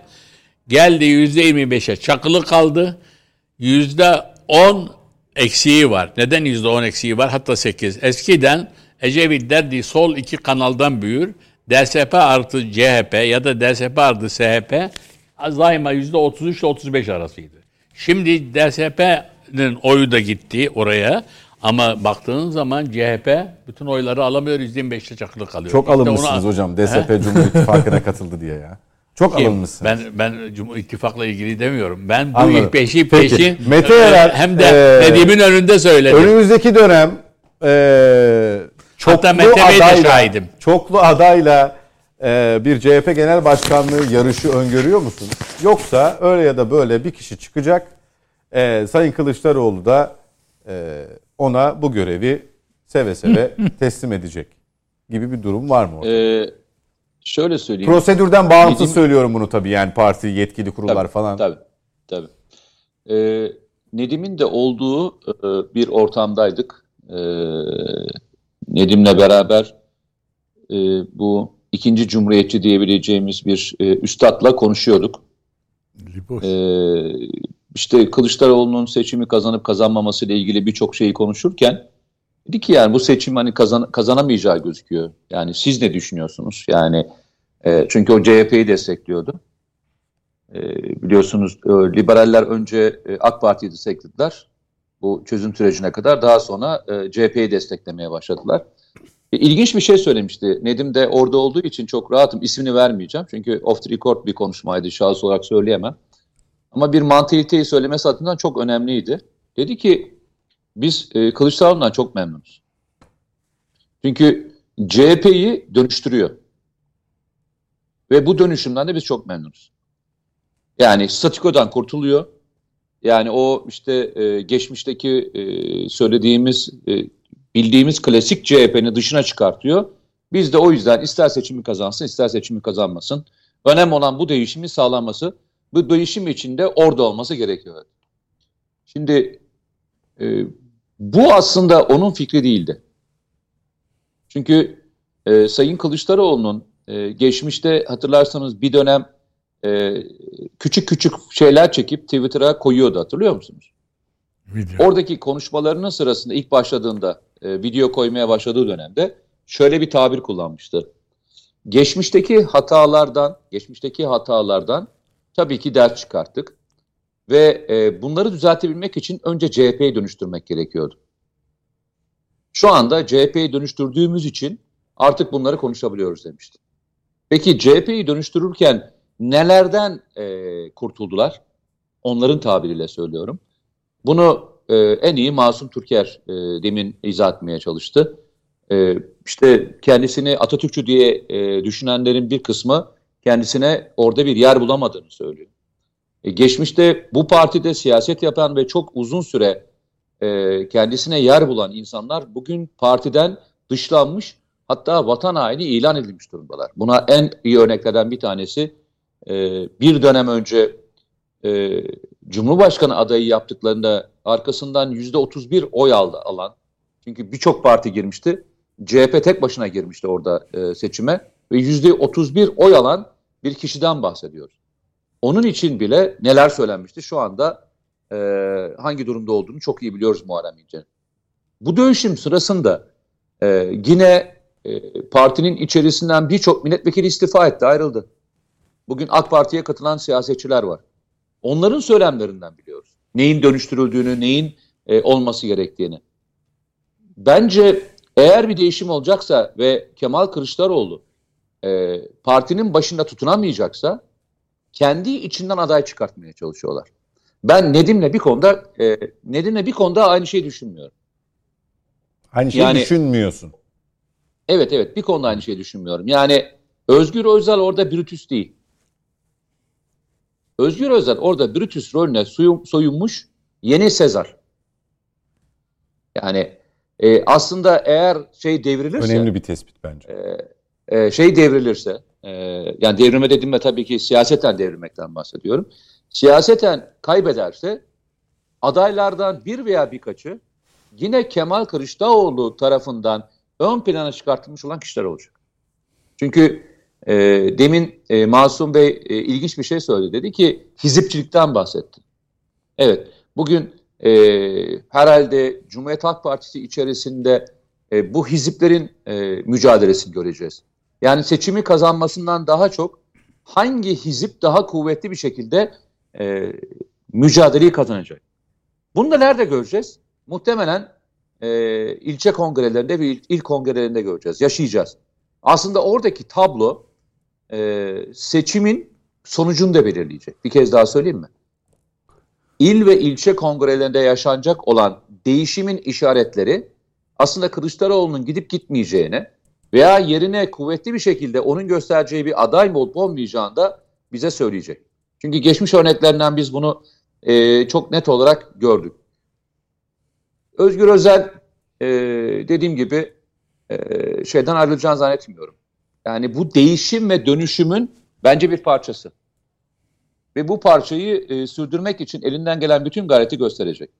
geldi %25'e çakılı kaldı. %10 eksiği var. Neden %10 eksiği var? Hatta 8. Eskiden Ecevit derdi sol iki kanaldan büyür. DSP artı CHP ya da DSP artı SHP daima %33 ile 35 arasıydı. Şimdi DSP'nin oyu da gitti oraya. Ama baktığın zaman CHP bütün oyları alamıyor %25'te çakılı kalıyor. Çok İşte alınmışsınız ona- hocam. DSP Cumhur İttifakı'na katıldı diye ya. Çok Kim? alınmışsınız. Ben ben Cumhur İttifak'la ilgili demiyorum. Ben bu Anladım. ilk peşi Peki. Mete e, Yarar, hem de e, Nedim'in önünde söyledim. Önümüzdeki dönem e, çoklu Hatta Mete adayla, şahidim. çoklu adayla e, bir CHP genel başkanlığı yarışı öngörüyor musun? Yoksa öyle ya da böyle bir kişi çıkacak. E, Sayın Kılıçdaroğlu da e, ona bu görevi seve seve teslim edecek gibi bir durum var mı? orada? Ee, şöyle söyleyeyim. Prosedürden bağımsız Nedim- söylüyorum bunu tabii yani parti yetkili kurullar Tabii, falan. Tabii, tabii. Ee, Nedim'in de olduğu e, bir ortamdaydık. Ee, Nedim'le beraber e, bu ikinci cumhuriyetçi diyebileceğimiz bir e, üstadla konuşuyorduk. Riboş. İşte Kılıçdaroğlu'nun seçimi kazanıp kazanmaması ile ilgili birçok şeyi konuşurken dedi ki yani bu seçim hani kazan, kazanamayacağı gözüküyor. Yani siz ne düşünüyorsunuz? Yani e, çünkü o CHP'yi destekliyordu. E, biliyorsunuz e, liberaller önce e, AK Parti'yi desteklediler. Bu çözüm sürecine kadar daha sonra e, CHP'yi desteklemeye başladılar. E, ilginç bir şey söylemişti. Nedim de orada olduğu için çok rahatım. İsmini vermeyeceğim. Çünkü off the record bir konuşmaydı. Şahıs olarak söyleyemem. Ama bir mantaliteyi söylemesi açısından çok önemliydi. Dedi ki biz e, Kılıçdaroğlu'ndan çok memnunuz. Çünkü CHP'yi dönüştürüyor. Ve bu dönüşümden de biz çok memnunuz. Yani statikodan kurtuluyor. Yani o işte e, geçmişteki e, söylediğimiz, e, bildiğimiz klasik CHP'ni dışına çıkartıyor. Biz de o yüzden ister seçimi kazansın, ister seçimi kazanmasın. Önemli olan bu değişimin sağlanması. Bu değişim içinde orada olması gerekiyor. Şimdi e, bu aslında onun fikri değildi. Çünkü e, Sayın Kılıçdaroğlu'nun e, geçmişte hatırlarsanız bir dönem e, küçük küçük şeyler çekip Twitter'a koyuyordu hatırlıyor musunuz? Video. Oradaki konuşmalarının sırasında ilk başladığında e, video koymaya başladığı dönemde şöyle bir tabir kullanmıştı. Geçmişteki hatalardan, geçmişteki hatalardan tabii ki ders çıkarttık ve e, bunları düzeltebilmek için önce CHP'yi dönüştürmek gerekiyordu. Şu anda CHP'yi dönüştürdüğümüz için artık bunları konuşabiliyoruz demişti. Peki CHP'yi dönüştürürken nelerden e, kurtuldular? Onların tabiriyle söylüyorum. Bunu e, en iyi Masum Türker e, demin izah etmeye çalıştı. E, işte kendisini Atatürkçü diye e, düşünenlerin bir kısmı kendisine orada bir yer bulamadığını söylüyor. E, geçmişte bu partide siyaset yapan ve çok uzun süre e, kendisine yer bulan insanlar bugün partiden dışlanmış hatta vatan haini ilan edilmiş durumdalar. Buna en iyi örneklerden bir tanesi e, bir dönem önce e, Cumhurbaşkanı adayı yaptıklarında arkasından yüzde 31 oy aldı alan. Çünkü birçok parti girmişti. CHP tek başına girmişti orada e, seçime ve yüzde 31 oy alan bir kişiden bahsediyoruz. Onun için bile neler söylenmişti şu anda e, hangi durumda olduğunu çok iyi biliyoruz Muharrem İnce'nin. Bu dönüşüm sırasında e, yine e, partinin içerisinden birçok milletvekili istifa etti, ayrıldı. Bugün AK Parti'ye katılan siyasetçiler var. Onların söylemlerinden biliyoruz. Neyin dönüştürüldüğünü, neyin e, olması gerektiğini. Bence eğer bir değişim olacaksa ve Kemal Kılıçdaroğlu e, partinin başında tutunamayacaksa kendi içinden aday çıkartmaya çalışıyorlar. Ben Nedim'le bir konuda e, Nedim'le bir konuda aynı şeyi düşünmüyorum. Aynı şeyi Yani- düşünmüyorsun. Evet evet bir konuda aynı şeyi düşünmüyorum. Yani Özgür Özel orada Brutus değil. Özgür Özel orada Brutus rolüne soyun- soyunmuş yeni Sezar. Yani e, aslında eğer şey devrilirse Önemli bir tespit bence. e, şey devrilirse, e, yani devrilme dediğimde tabii ki siyaseten devrilmekten bahsediyorum. Siyaseten kaybederse adaylardan bir veya birkaçı yine Kemal Kılıçdaroğlu tarafından ön plana çıkartılmış olan kişiler olacak. Çünkü e, demin e, Masum Bey e, ilginç bir şey söyledi. Dedi ki hizipçilikten bahsetti. Evet, bugün e, herhalde Cumhuriyet Halk Partisi içerisinde e, bu hiziplerin e, mücadelesini göreceğiz. Yani seçimi kazanmasından daha çok hangi hizip daha kuvvetli bir şekilde e, mücadeleyi kazanacak. Bunu da nerede göreceğiz? Muhtemelen e, ilçe kongrelerinde ve il, il kongrelerinde göreceğiz, yaşayacağız. Aslında oradaki tablo e, seçimin sonucunu da belirleyecek. Bir kez daha söyleyeyim mi? İl ve ilçe kongrelerinde yaşanacak olan değişimin işaretleri aslında Kılıçdaroğlu'nun gidip gitmeyeceğine veya yerine kuvvetli bir şekilde onun göstereceği bir aday mı olup olmayacağını da bize söyleyecek. Çünkü geçmiş örneklerinden biz bunu e, çok net olarak gördük. Özgür Özel e, dediğim gibi e, şeyden ayrılacağını zannetmiyorum. Yani bu değişim ve dönüşümün bence bir parçası. Ve bu parçayı e, sürdürmek için elinden gelen bütün gayreti gösterecek.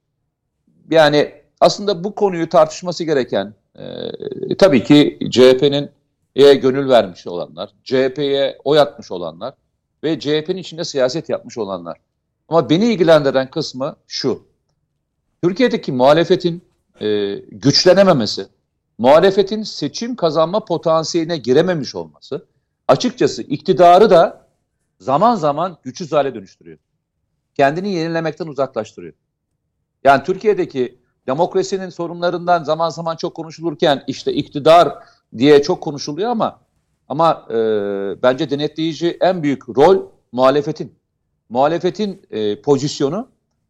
Yani aslında bu konuyu tartışması gereken e, tabii ki CHP'nin gönül vermiş olanlar, CHP'ye oy atmış olanlar ve CHP'nin içinde siyaset yapmış olanlar. Ama beni ilgilendiren kısmı şu. Türkiye'deki muhalefetin e, güçlenememesi, muhalefetin seçim kazanma potansiyeline girememiş olması açıkçası iktidarı da zaman zaman güçsüz hale dönüştürüyor. Kendini yenilemekten uzaklaştırıyor. Yani Türkiye'deki demokrasinin sorunlarından zaman zaman çok konuşulurken işte iktidar diye çok konuşuluyor ama ama e, bence denetleyici en büyük rol muhalefetin. Muhalefetin e, pozisyonu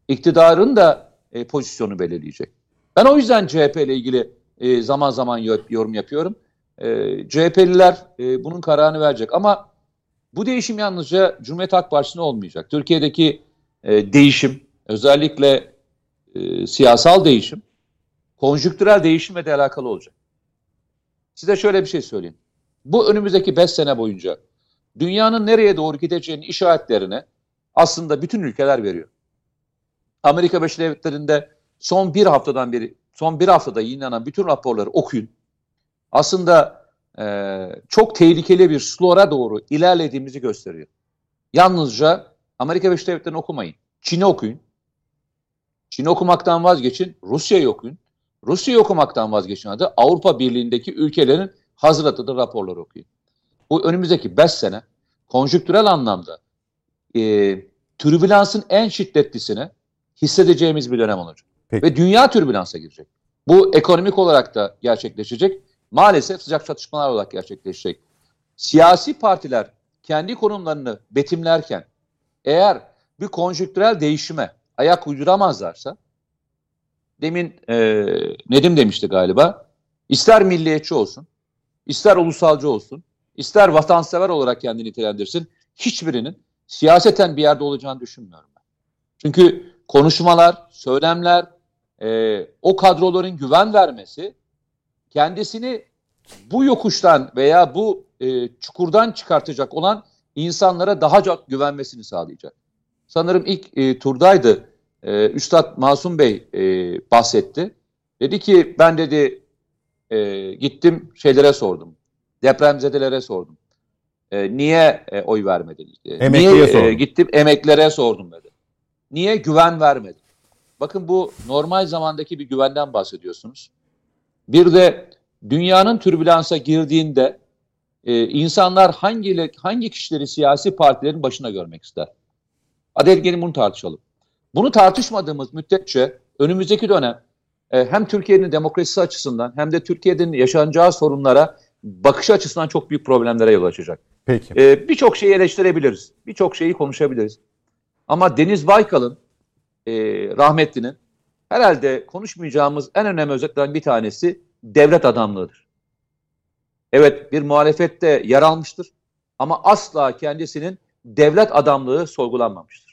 iktidarın da e, pozisyonu belirleyecek. Ben o yüzden CHP ile ilgili e, zaman zaman yorum yapıyorum. E, CHP'liler e, bunun kararını verecek ama bu değişim yalnızca Cumhuriyet Halk Partisi'ne olmayacak. Türkiye'deki e, değişim özellikle e, siyasal değişim konjüktürel değişimle de alakalı olacak. Size şöyle bir şey söyleyeyim. Bu önümüzdeki 5 sene boyunca dünyanın nereye doğru gideceğinin işaretlerini aslında bütün ülkeler veriyor. Amerika Birleşik Devletleri'nde son bir haftadan beri, son bir haftada yayınlanan bütün raporları okuyun. Aslında e, çok tehlikeli bir slora doğru ilerlediğimizi gösteriyor. Yalnızca Amerika Birleşik Devletleri'ni okumayın. Çin'i okuyun. Çin'i okumaktan vazgeçin, Rusya'yı okuyun. Rusya'yı okumaktan vazgeçin adı Avrupa Birliği'ndeki ülkelerin hazırladığı raporları okuyun. Bu önümüzdeki 5 sene konjüktürel anlamda e, türbülansın en şiddetlisini hissedeceğimiz bir dönem olacak. Peki. Ve dünya türbülansa girecek. Bu ekonomik olarak da gerçekleşecek. Maalesef sıcak çatışmalar olarak gerçekleşecek. Siyasi partiler kendi konumlarını betimlerken eğer bir konjüktürel değişime ayak uyduramazlarsa demin e, Nedim demişti galiba ister milliyetçi olsun ister ulusalcı olsun ister vatansever olarak kendini nitelendirsin hiçbirinin siyaseten bir yerde olacağını düşünmüyorum ben. Çünkü konuşmalar, söylemler, e, o kadroların güven vermesi kendisini bu yokuştan veya bu e, çukurdan çıkartacak olan insanlara daha çok güvenmesini sağlayacak. Sanırım ilk e, turdaydı. E, Üstad Masum Bey e, bahsetti. Dedi ki ben dedi e, gittim şeylere sordum. Depremzedelere sordum. E, niye e, oy vermediniz? Emekliye niye, sordum. E, gittim emeklilere sordum dedi. Niye güven vermedi? Bakın bu normal zamandaki bir güvenden bahsediyorsunuz. Bir de dünyanın türbülansa girdiğinde e, insanlar hangi hangi kişileri siyasi partilerin başına görmek ister? Hadi gelin bunu tartışalım. Bunu tartışmadığımız müddetçe önümüzdeki dönem e, hem Türkiye'nin demokrasisi açısından hem de Türkiye'nin yaşanacağı sorunlara bakış açısından çok büyük problemlere yol açacak. Peki. E, Birçok şeyi eleştirebiliriz. Birçok şeyi konuşabiliriz. Ama Deniz Baykal'ın e, rahmetlinin herhalde konuşmayacağımız en önemli özetlerden bir tanesi devlet adamlığıdır. Evet bir muhalefette yer almıştır ama asla kendisinin devlet adamlığı sorgulanmamıştır.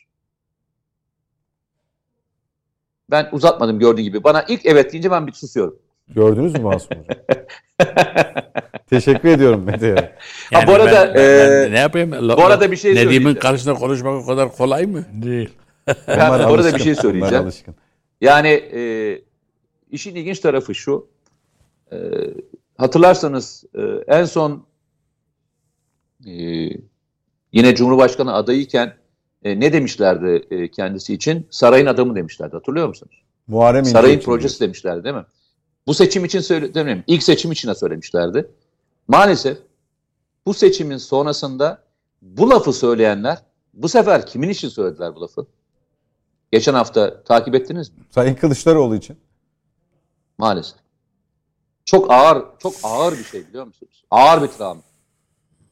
Ben uzatmadım gördüğün gibi. Bana ilk evet deyince ben bir susuyorum. Gördünüz mü Masum Hocam? Teşekkür ediyorum Mete'ye. Ha, bu arada, ben- ben e, ne yapayım? bu arada bir şey Nedim'in söyleyeceğim. karşısında konuşmak o kadar kolay mı? Değil. Ben bu arada bir şey söyleyeceğim. alışkın. Yani e, işin ilginç tarafı şu. E, hatırlarsanız e, en son e, yine Cumhurbaşkanı adayıyken e, ne demişlerdi e, kendisi için? Sarayın adamı demişlerdi. Hatırlıyor musunuz? Muharrem İnce Sarayın projesi demişlerdi değil mi? Bu seçim için söyle demeyeyim. İlk seçim için söylemişlerdi. Maalesef bu seçimin sonrasında bu lafı söyleyenler bu sefer kimin için söylediler bu lafı? Geçen hafta takip ettiniz mi? diyor. Sayın Kılıçdaroğlu için. Maalesef. Çok ağır, çok ağır bir şey biliyor musunuz? Ağır bir travma.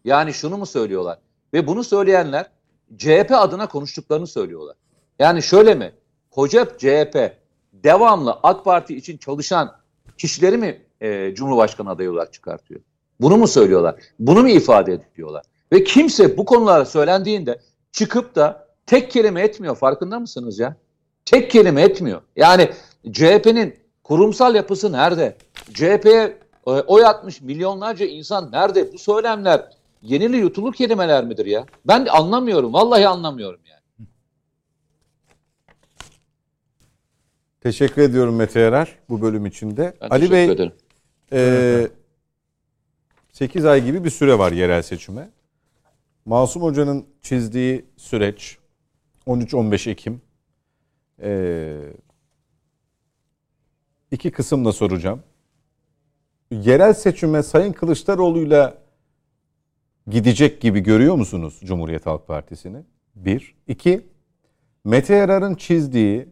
Yani şunu mu söylüyorlar? Ve bunu söyleyenler CHP adına konuştuklarını söylüyorlar. Yani şöyle mi? Koca CHP devamlı AK Parti için çalışan kişileri mi e, Cumhurbaşkanı adayı olarak çıkartıyor? Bunu mu söylüyorlar? Bunu mu ifade ediyorlar? Ve kimse bu konulara söylendiğinde çıkıp da tek kelime etmiyor. Farkında mısınız ya? Tek kelime etmiyor. Yani CHP'nin kurumsal yapısı nerede? CHP'ye e, oy atmış milyonlarca insan nerede? Bu söylemler yenili yutulur kelimeler midir ya? Ben anlamıyorum. Vallahi anlamıyorum yani. Teşekkür ediyorum Mete Erer bu bölüm içinde. Ben Ali Bey ederim. e, 8 ay gibi bir süre var yerel seçime. Masum Hoca'nın çizdiği süreç 13-15 Ekim. Ee, iki kısımla soracağım. Yerel seçime Sayın Kılıçdaroğlu'yla gidecek gibi görüyor musunuz Cumhuriyet Halk Partisi'ni? Bir. İki, Mete Yarar'ın çizdiği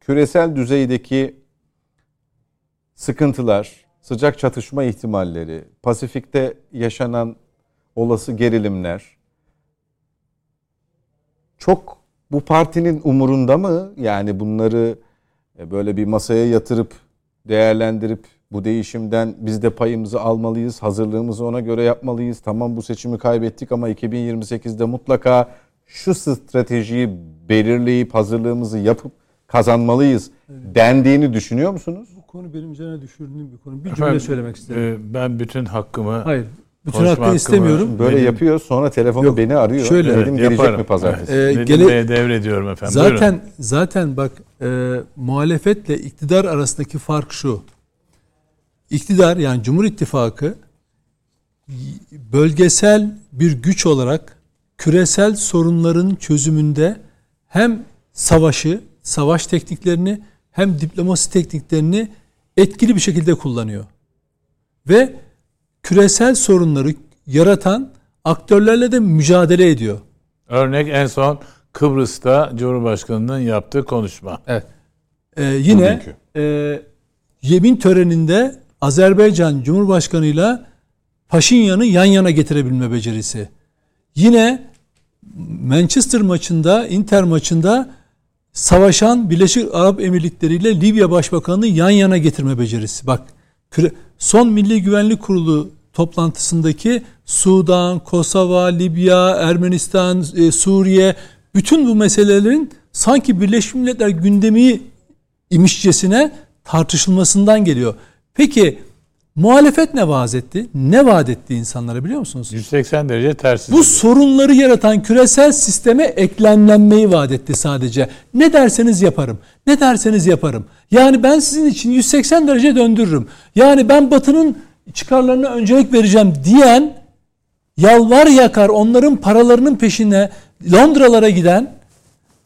küresel düzeydeki sıkıntılar, sıcak çatışma ihtimalleri, Pasifik'te yaşanan olası gerilimler çok bu partinin umurunda mı? Yani bunları böyle bir masaya yatırıp değerlendirip bu değişimden biz de payımızı almalıyız, hazırlığımızı ona göre yapmalıyız. Tamam bu seçimi kaybettik ama 2028'de mutlaka şu stratejiyi belirleyip hazırlığımızı yapıp kazanmalıyız dendiğini düşünüyor musunuz? Bu konu benim üzerine düşürdüğüm bir konu. Bir Efendim, cümle söylemek isterim. e, ben bütün hakkımı Hayır. Bütün hakkını hakkımı- istemiyorum. Böyle Benim- yapıyor sonra telefonu Yok, beni arıyor. şöyle- Dedim gelecek yaparım. mi pazartesi? Ee, Nedim gele- Bey'e devrediyorum efendim. Zaten Buyurun. zaten bak e, muhalefetle iktidar arasındaki fark şu. İktidar yani Cumhur İttifakı bölgesel bir güç olarak küresel sorunların çözümünde hem savaşı, savaş tekniklerini hem diplomasi tekniklerini etkili bir şekilde kullanıyor. Ve küresel sorunları yaratan aktörlerle de mücadele ediyor. Örnek en son Kıbrıs'ta Cumhurbaşkanı'nın yaptığı konuşma. Evet. Ee, yine Bugünkü. e, yemin töreninde Azerbaycan Cumhurbaşkanı'yla Paşinyan'ı yan yana getirebilme becerisi. Yine Manchester maçında, Inter maçında savaşan Birleşik Arap Emirlikleri ile Libya Başbakanı'nı yan yana getirme becerisi. Bak son Milli Güvenlik Kurulu toplantısındaki Sudan, Kosova, Libya, Ermenistan, e, Suriye bütün bu meselelerin sanki Birleşmiş Milletler gündemi imişçesine tartışılmasından geliyor. Peki muhalefet ne vaat etti? Ne vaat etti insanlara biliyor musunuz? 180 derece tersi. Bu sorunları yaratan küresel sisteme eklemlenmeyi vaat etti sadece. Ne derseniz yaparım. Ne derseniz yaparım. Yani ben sizin için 180 derece döndürürüm. Yani ben Batı'nın çıkarlarına öncelik vereceğim diyen yalvar yakar onların paralarının peşine Londralara giden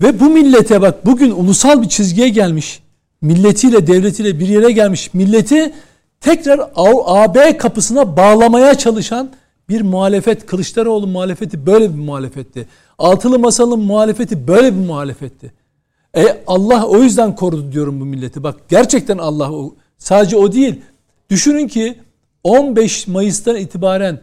ve bu millete bak bugün ulusal bir çizgiye gelmiş. Milletiyle devletiyle bir yere gelmiş. Milleti tekrar AB kapısına bağlamaya çalışan bir muhalefet. Kılıçdaroğlu muhalefeti böyle bir muhalefetti. Altılı Masal'ın muhalefeti böyle bir muhalefetti. E Allah o yüzden korudu diyorum bu milleti. Bak gerçekten Allah o. Sadece o değil. Düşünün ki 15 Mayıs'tan itibaren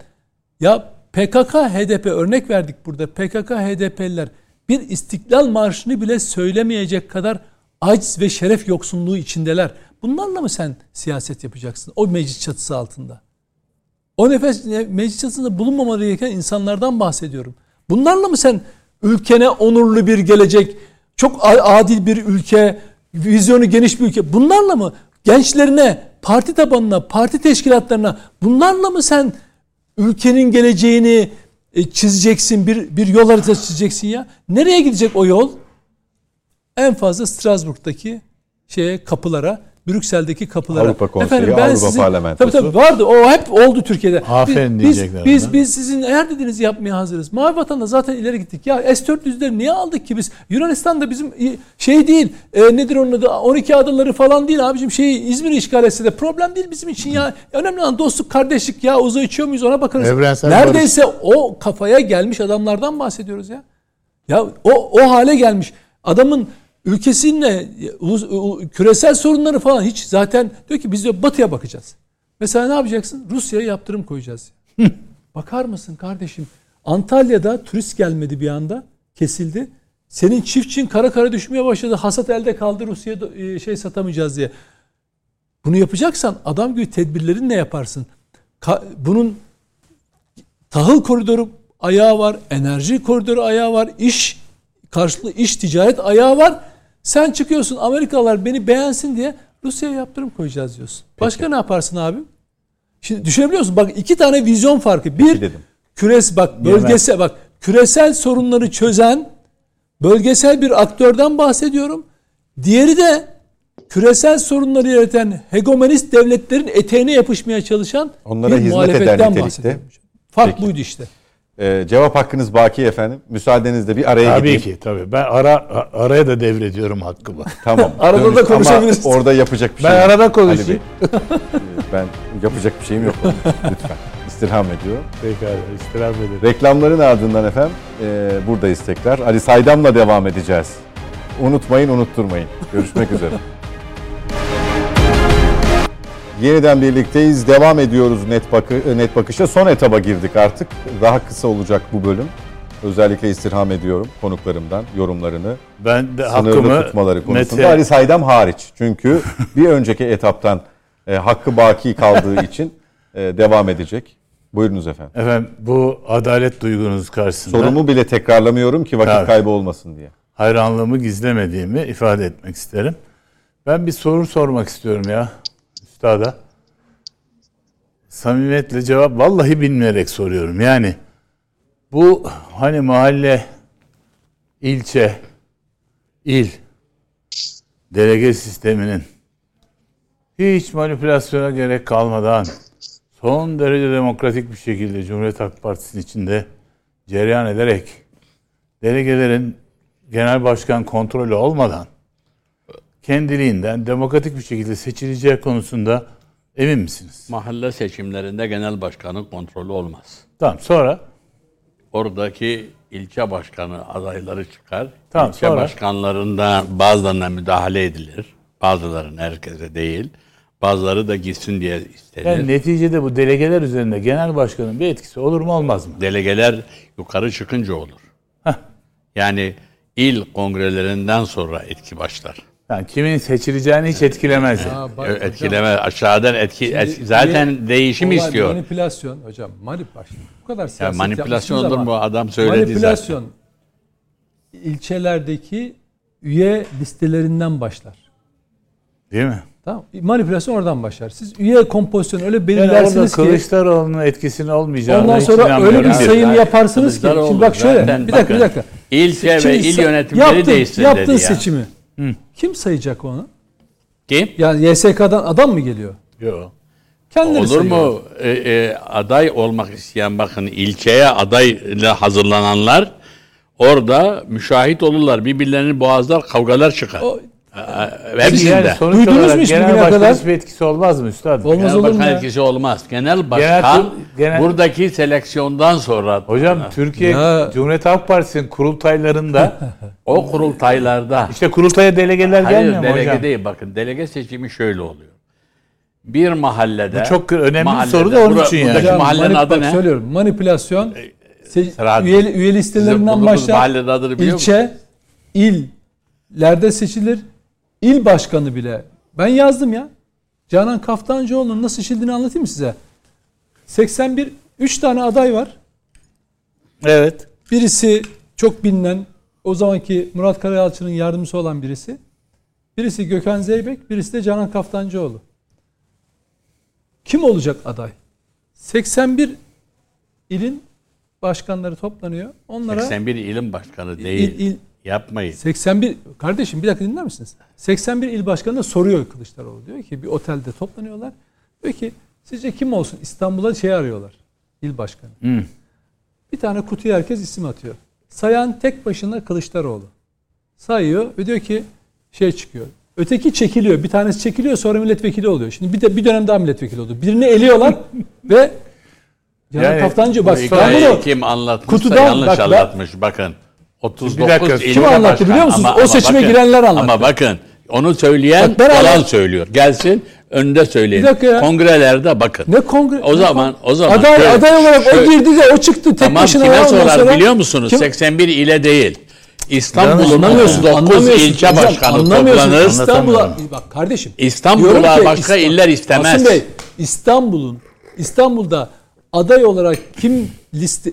ya PKK HDP örnek verdik burada. PKK HDP'liler bir istiklal marşını bile söylemeyecek kadar aciz ve şeref yoksunluğu içindeler. Bunlarla mı sen siyaset yapacaksın o meclis çatısı altında? O nefes meclis çatısında bulunmamalı gereken insanlardan bahsediyorum. Bunlarla mı sen ülkene onurlu bir gelecek, çok adil bir ülke, vizyonu geniş bir ülke bunlarla mı gençlerine, parti tabanına, parti teşkilatlarına bunlarla mı sen ülkenin geleceğini e, çizeceksin, bir, bir yol haritası çizeceksin ya? Nereye gidecek o yol? En fazla Strasbourg'daki şeye kapılara, Brüksel'deki kapılara. Avrupa Konseyi, Avrupa Parlamentosu. Tabii tabii vardı. O hep oldu Türkiye'de. Aferin biz, diyecekler Biz, biz, biz sizin eğer dediniz yapmaya hazırız. Mavi Vatan'da zaten ileri gittik. Ya S-400'leri niye aldık ki biz? Yunanistan da bizim şey değil. E, nedir onun adı? 12 adaları falan değil abicim. Şey İzmir'i işgal etse de problem değil bizim için ya. Önemli olan dostluk, kardeşlik ya. Uza içiyor muyuz ona bakarız. Evrensel Neredeyse o kafaya gelmiş adamlardan bahsediyoruz ya. Ya o o hale gelmiş. Adamın ülkesinle küresel sorunları falan hiç zaten diyor ki biz diyor batıya bakacağız. Mesela ne yapacaksın? Rusya'ya yaptırım koyacağız. Bakar mısın kardeşim? Antalya'da turist gelmedi bir anda. Kesildi. Senin çiftçin kara kara düşmeye başladı. Hasat elde kaldı Rusya'ya e, şey satamayacağız diye. Bunu yapacaksan adam gibi tedbirlerin ne yaparsın? Bunun tahıl koridoru ayağı var, enerji koridoru ayağı var, iş karşılıklı iş ticaret ayağı var. Sen çıkıyorsun Amerikalılar beni beğensin diye Rusya'ya yaptırım koyacağız diyorsun. Başka ne yaparsın abi? Şimdi düşünebiliyor musun? Bak iki tane vizyon farkı. Bir dedim. küres bak bölgesel bak küresel sorunları çözen bölgesel bir aktörden bahsediyorum. Diğeri de küresel sorunları yaratan hegemonist devletlerin eteğine yapışmaya çalışan Onlara bir hizmet muhalefetten nitelikte. bahsediyorum. Fark Peki. buydu işte. Ee, cevap hakkınız baki efendim. Müsaadenizle bir araya Tabii gideyim. ki tabii. Ben ara araya da devrediyorum hakkımı. Tamam. Arada Dönüş- da konuşabiliriz. Ama orada yapacak bir Ben şey yok. arada konuşayım. Bey. Ee, ben yapacak bir şeyim yok. Lütfen. İstirham ediyorum. Pekala istirham ederim. Reklamların ardından efendim e, buradayız tekrar. Ali Saydam'la devam edeceğiz. Unutmayın, unutturmayın. Görüşmek üzere. Yeniden birlikteyiz. Devam ediyoruz net, bakı, net bakışa. Son etaba girdik artık. Daha kısa olacak bu bölüm. Özellikle istirham ediyorum konuklarımdan yorumlarını. Ben de Sınırlı hakkımı tutmaları konusunda. Mete, Ali Saydam hariç. Çünkü bir önceki etaptan e, hakkı baki kaldığı için e, devam edecek. Buyurunuz efendim. efendim bu adalet duygunuz karşısında Sorumu bile tekrarlamıyorum ki vakit Tabii. kaybı olmasın diye. hayranlığımı gizlemediğimi ifade etmek isterim. Ben bir soru sormak istiyorum ya üstada. Samimiyetle cevap vallahi bilmeyerek soruyorum. Yani bu hani mahalle, ilçe, il, delege sisteminin hiç manipülasyona gerek kalmadan son derece demokratik bir şekilde Cumhuriyet Halk Partisi'nin içinde cereyan ederek delegelerin genel başkan kontrolü olmadan kendiliğinden demokratik bir şekilde seçileceği konusunda emin misiniz? Mahalle seçimlerinde genel başkanın kontrolü olmaz. Tamam sonra Oradaki ilçe başkanı adayları çıkar. Tamam, ilçe sonra? başkanlarından bazılarına müdahale edilir. Bazıların herkese değil. Bazıları da gitsin diye istenir. yani neticede bu delegeler üzerinde genel başkanın bir etkisi olur mu olmaz mı? Delegeler yukarı çıkınca olur. Yani il kongrelerinden sonra etki başlar. Yani kimin seçileceğini hiç etkilemez. yani. Aa, bak hocam, Etkileme aşağıdan etki et- zaten bir değişim olay istiyor. Manipülasyon hocam. Manip bak bu kadar Ya siyaset manipülasyon yapmışsınız olur mu? Adam söyledi zaten. Manipülasyon ilçelerdeki üye listelerinden başlar. Değil mi? Tamam. Manipülasyon oradan başlar. Siz üye kompozisyonu öyle Yani belirlersiniz ki Kılıçdaroğlu'nun etkisinin olmayacağını ondan sonra öyle bir Yani. sayım yaparsınız ki. Şimdi bak şöyle. zaten Bir dakika bir bakın, dakika. İlçe ve Şimdi il sa- yönetimleri yaptın, değişsin Yaptın dedi ya. seçimi. Kim sayacak onu? Kim? Yani YSK'dan adam mı geliyor? Yok. Kendileri Olur sayıyor. mu? E, e, aday olmak isteyen bakın ilçeye adayla hazırlananlar orada müşahit olurlar. Birbirlerinin boğazlar kavgalar çıkar. O- Hepsinde. Yani sonuç Duydunuz olarak mu genel başkan kadar? hiçbir etkisi olmaz mı üstadım? Olmaz Genel olur mu başkan ya? etkisi olmaz. Genel başkan kur- genel- buradaki seleksiyondan sonra Hocam Türkiye Ya- Cumhuriyet Halk Partisi'nin kurultaylarında o kurultaylarda işte kurultaya delegeler Hayır gelmiyor mu delege hocam? değil bakın delege seçimi şöyle oluyor. Bir mahallede Bu çok önemli bir mahallede- soru da onun bura- için yani. buradaki Hocam, mahallenin manip- adı bak ne? Söylüyorum. Manipülasyon se- Sıra- üye, üye listelerinden başlar. mahallenin adını biliyor İlçe, illerde seçilir. İl başkanı bile. Ben yazdım ya. Canan Kaftancıoğlu'nun nasıl seçildiğini anlatayım mı size? 81 3 tane aday var. Evet. Birisi çok bilinen o zamanki Murat Karayalçı'nın yardımcısı olan birisi. Birisi Gökhan Zeybek, birisi de Canan Kaftancıoğlu. Kim olacak aday? 81 ilin başkanları toplanıyor. Onlara 81 ilim başkanı değil. il, il, Yapmayın. 81 kardeşim bir dakika dinler misiniz? 81 il başkanına soruyor Kılıçdaroğlu. Diyor ki bir otelde toplanıyorlar. Diyor ki sizce kim olsun? İstanbul'a şey arıyorlar. İl başkanı. Hı. Bir tane kutuya herkes isim atıyor. Sayan tek başına Kılıçdaroğlu. Sayıyor ve diyor ki şey çıkıyor. Öteki çekiliyor. Bir tanesi çekiliyor sonra milletvekili oluyor. Şimdi bir de bir dönem daha milletvekili oldu. Birini eliyorlar ve Canan Yani Kaftancı bak bunu kim anlatmışsa kutudan- yanlış bak anlatmış. Bakın. 39 Bir dakika, kim anlattı başkan. biliyor musunuz? Ama- O ama seçime bakın- girenler anlattı. Ama bakın onu söyleyen Bak ben yalan söylüyor. Gelsin önünde söyleyin. Kongrelerde bakın. ne kongre O zaman- o zaman aday şöyle- aday olarak o şöyle- girdi de o çıktı tek Tamam başına kime ya, ondan sorar sonra- biliyor musunuz? Kim- 81 ile değil. İstanbul'un Anlamıyorsun, 39 anlamıyorsun ilçe hocam, başkanı toplanır. İstanbul'a bak kardeşim. İstanbul'a başka İsta- iller istemez. Asım Bey, İstanbul'un İstanbul'da aday olarak kim liste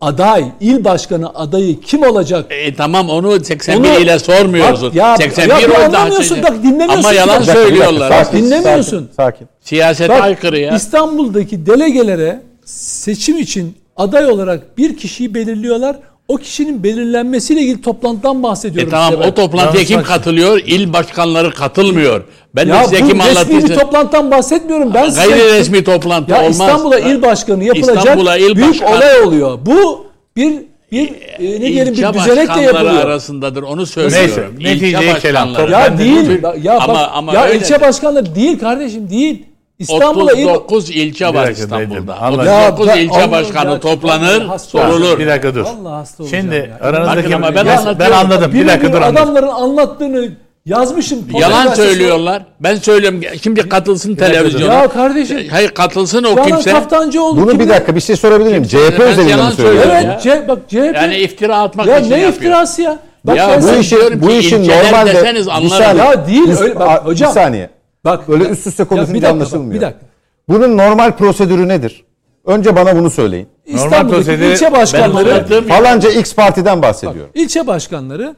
aday, il başkanı adayı kim olacak? E, tamam onu 81 Onu- ile sormuyorsun. Bak ya- 81 ya orada anlamıyorsun, bak dinlemiyorsun Ama yalan dakika, bir dakika, söylüyorlar. bak, dinlemiyorsun. Sakin. sakin. Siyasete Bak, aykırı ya. İstanbul'daki delegelere seçim için aday olarak bir kişiyi belirliyorlar. O kişinin belirlenmesiyle ilgili toplantıdan bahsediyorum E tamam size ben. o toplantıya kim katılıyor? İl başkanları katılmıyor. Ben de Ya size bu kim resmi bir toplantıdan bahsetmiyorum. Ben size- Gayri resmi toplantı Ya olmaz. İstanbul'a il başkanı yapılacak İstanbul'a il büyük başkanı- olay oluyor. Bu bir bir e, ne diyelim bir düzenekle başkanları yapılıyor. arasındadır onu söylüyorum. Neyse, İlçe neticeye kelam. Ya de değil. bu- Ya Ama- bak ama ya öyle ilçe de. başkanları değil kardeşim değil. İstanbul'a il 39 ilçe var İstanbul'da. Allah- 39 Ya ben- ilçe Allah- başkanı ya- toplanır, sorulur. Bir dakika dur. Vallahi hasta olacağım Şimdi ya. aranızdaki ama ben ben, anlatıyorum. anladım. Bir Birebir dakika dur anladım. adamların anlattığını yazmışım. Yalan söylüyorlar. Ben söylüyorum. Şimdi katılsın televizyona. Ya kardeşim. Hayır katılsın o Canan kimse. Kaftancıoğlu Bunu bir kimdi? dakika bir şey sorabilir miyim? CHP Ben özelinde mi söylüyorum Evet ya. Bak CHP. Yani iftira atmak ya için ne yapıyor. iftirası ya? Bak Ya ben Bu diyorum bu işin normalde deseniz bir anlarım. saniye. Ya değil, öyle- bak hocam. Bir saniye. Bak Öyle ya- üst üste ya konuşunca bir dakika, anlaşılmıyor. Bir dakika. Bunun normal prosedürü nedir? Önce bana bunu söyleyin. İstanbul'daki prosedürü- ilçe başkanları. Falanca X partiden bahsediyorum. ilçe başkanları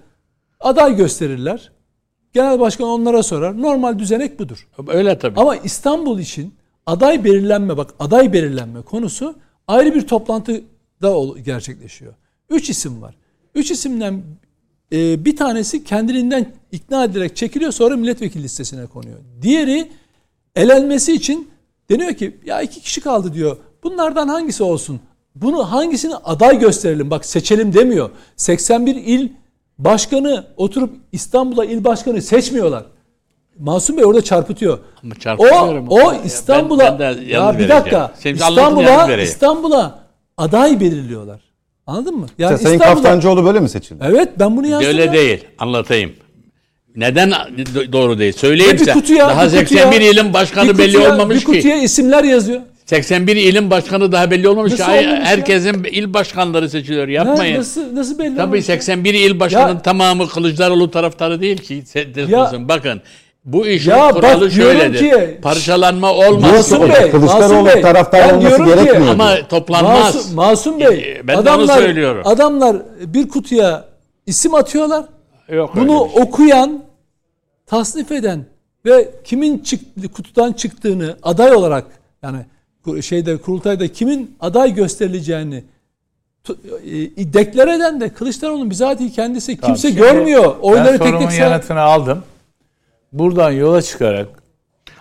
aday gösterirler. Genel başkan onlara sorar. Normal düzenek budur. Öyle tabii. Ama İstanbul için aday belirlenme bak aday belirlenme konusu ayrı bir toplantıda ol- gerçekleşiyor. Üç isim var. Üç isimden e, bir tanesi kendiliğinden ikna edilerek çekiliyor sonra milletvekili listesine konuyor. Diğeri elenmesi için deniyor ki ya iki kişi kaldı diyor. Bunlardan hangisi olsun? Bunu hangisini aday gösterelim bak seçelim demiyor. 81 il başkanı oturup İstanbul'a il başkanı seçmiyorlar. Masum Bey orada çarpıtıyor. Ama O çarpıtıyorum. o Ben- İstanbul'a ben de ya bir dakika. İstanbul'a. İstanbul'a aday belirliyorlar. Anladın mı? Yani Sayın İstanbul'a- Kaftancıoğlu böyle mi seçildi? Evet ben bunu yazdım. Öyle ya. değil. Anlatayım. Neden do- doğru değil? Söyleyeyim Bir size. kutuya, Daha bir kutuya- 81 ilin başkanı bir belli kutuya- olmamış Bir kutuya ki. isimler yazıyor. 81 ilin başkanı daha belli olmamış ki. Nasıl olmamış ya? Herkesin il başkanları seçiliyor. Yapmayın. nasıl nasıl belli Tabii olmuş? 81 il başkanının Ya- tamamı Kılıçdaroğlu taraftarı değil ki. Ya- Bakın bu işin Ya bak kuralı diyorum şöyledir. ki- Parçalanma olmaz. Masum Bey, Kılıçdaroğlu Masum Bey, taraftar ben olması diyorum ki- gerekmiyor. Ama toplanmaz. Masum, Masum Bey, Ee, ben onu adamlar, söylüyorum. adamlar bir kutuya isim atıyorlar. Yok Bunu şey. okuyan, tasnif eden ve kimin çıktı, kutudan çıktığını aday olarak yani şeyde kurultayda kimin aday gösterileceğini e, deklar eden de Kılıçdaroğlu'nun bizatihi kendisi kimse görmüyor. Oyları ben tek sorumun tek yanıtını aldım. Buradan yola çıkarak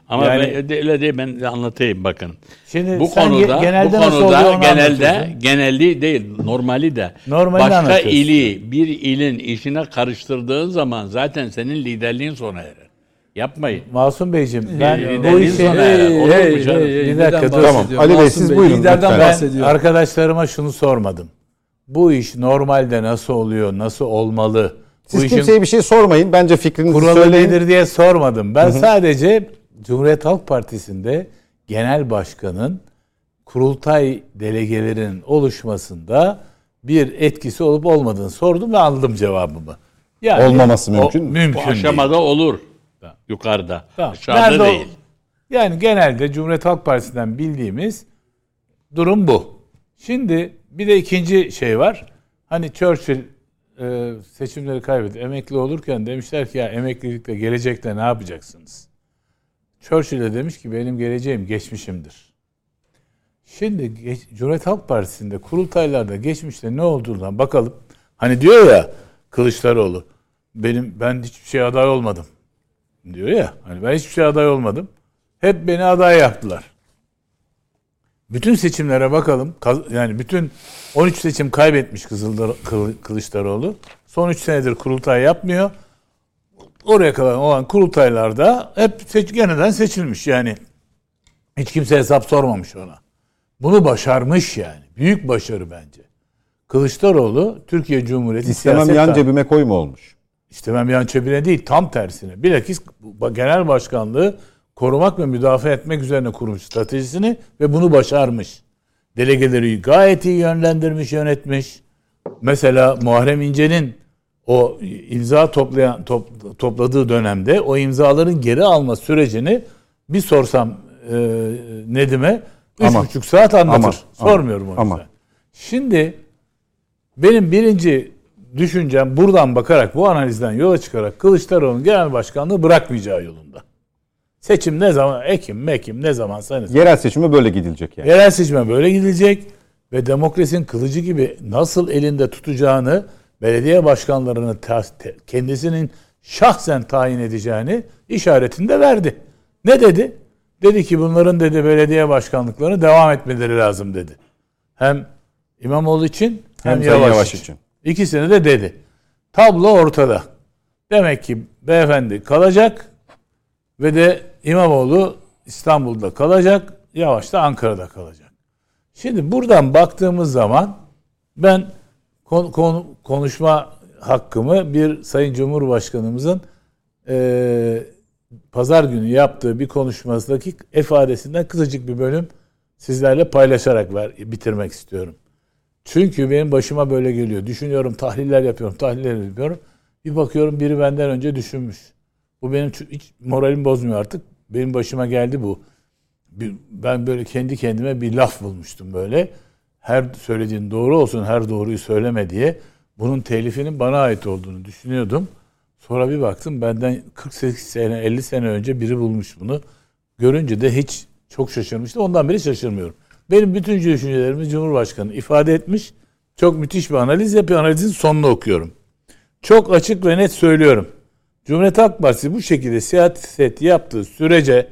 Ama Yani- ben, öyle değil ben de anlatayım bakın. Şimdi bu konuda ge- genelde bu konuda onu genelde genelli değil normali de Normali başka ili bir ilin işine karıştırdığın zaman zaten senin liderliğin sona erer. Yapmayın. Masum Beyciğim ben Ee, bu işi sonra herhalde. Olur mu hey, canım? hey, hey, Bir dakika, dur. Tamam, Ali Bey, siz buyurun Liderden ben bahsediyor. arkadaşlarıma şunu sormadım. Bu iş normalde nasıl oluyor, nasıl olmalı? Siz bu işin kimseye bir şey sormayın. Bence fikrinizi kuralı söyleyin. nedir diye sormadım. Ben sadece Cumhuriyet Halk Partisi'nde genel başkanın kurultay delegelerinin oluşmasında bir etkisi olup olmadığını sordum ve aldım cevabımı. Yani Olmaması mümkün mü? Bu Mümkün değil. aşamada olur. Yukarıda. Tamam. Aşağıda Nerede o- değil. Yani genelde Cumhuriyet Halk Partisi'nden bildiğimiz durum bu. Şimdi bir de ikinci şey var. Hani Churchill e, seçimleri kaybetti. Emekli olurken demişler ki ya emeklilikle gelecekte ne yapacaksınız? Churchill de demiş ki benim geleceğim geçmişimdir. Şimdi geç, Cumhuriyet Halk Partisi'nde kurultaylarda geçmişte ne olduğundan bakalım. Hani diyor ya Kılıçdaroğlu benim ben hiçbir şey aday olmadım diyor ya. Hani ben hiçbir şey aday olmadım. Hep beni aday yaptılar. Bütün seçimlere bakalım. Yani bütün 13 seçim kaybetmiş Kızıldar- Kılı- Kılıçdaroğlu. Son 3 senedir kurultay yapmıyor. Oraya kadar olan kurultaylarda hep seç yeniden seçilmiş. Yani hiç kimse hesap sormamış ona. Bunu başarmış yani. Büyük başarı bence. Kılıçdaroğlu Türkiye Cumhuriyeti İstemem siyaset yan cebime koyma olmuş. İstemem yan cebine değil tam tersine. Bilakis genel başkanlığı korumak ve müdafaa etmek üzerine kurmuş stratejisini ve bunu başarmış. Delegeleri gayet iyi yönlendirmiş, yönetmiş. Mesela Muharrem İnce'nin o imza toplayan top- topladığı dönemde o imzaların geri alma sürecini bir sorsam e, Nedim'e üç Ama- buçuk saat anlatır. ama- Sormuyorum o ama- yüzden. Şimdi benim birinci düşüncem buradan bakarak bu analizden yola çıkarak Kılıçdaroğlu'nun genel başkanlığı bırakmayacağı yolunda. Seçim ne zaman Ekim, Mekim ne zaman sanırız. Yerel seçime böyle gidilecek yani. Yerel seçime böyle gidilecek. ve demokrasinin kılıcı gibi nasıl elinde tutacağını belediye başkanlarını kendisinin şahsen tayin edeceğini işaretinde verdi. Ne dedi? Dedi ki bunların dedi belediye başkanlıklarını devam etmeleri lazım dedi. Hem İmamoğlu için hem, hem Yavaş, Yavaş için. için. İkisini de dedi. Tablo ortada. Demek ki beyefendi kalacak ve de İmamoğlu İstanbul'da kalacak, Yavaş da Ankara'da kalacak. Şimdi buradan baktığımız zaman ben kon, kon, konuşma hakkımı bir Sayın Cumhurbaşkanımızın e, pazar günü yaptığı bir konuşmasındaki ifadesinden kısacık bir bölüm sizlerle paylaşarak ver, bitirmek istiyorum. Çünkü benim başıma böyle geliyor. Düşünüyorum, tahliller yapıyorum, tahliller yapıyorum. Bir bakıyorum biri benden önce düşünmüş. Bu benim hiç moralim bozmuyor artık. Benim başıma geldi bu. Ben böyle kendi kendime bir laf bulmuştum böyle. Her söylediğin doğru olsun, her doğruyu söyleme diye. Bunun telifinin bana ait olduğunu düşünüyordum. Sonra bir baktım benden 48 sene, 50 sene önce biri bulmuş bunu. Görünce de hiç çok şaşırmıştım. Ondan beri şaşırmıyorum. Benim bütün düşüncelerimi Cumhurbaşkanı ifade etmiş. Çok müthiş bir analiz yapıyor. Analizin sonunu okuyorum. Çok açık ve net söylüyorum. Cumhuriyet Halk Partisi bu şekilde siyaset yaptığı sürece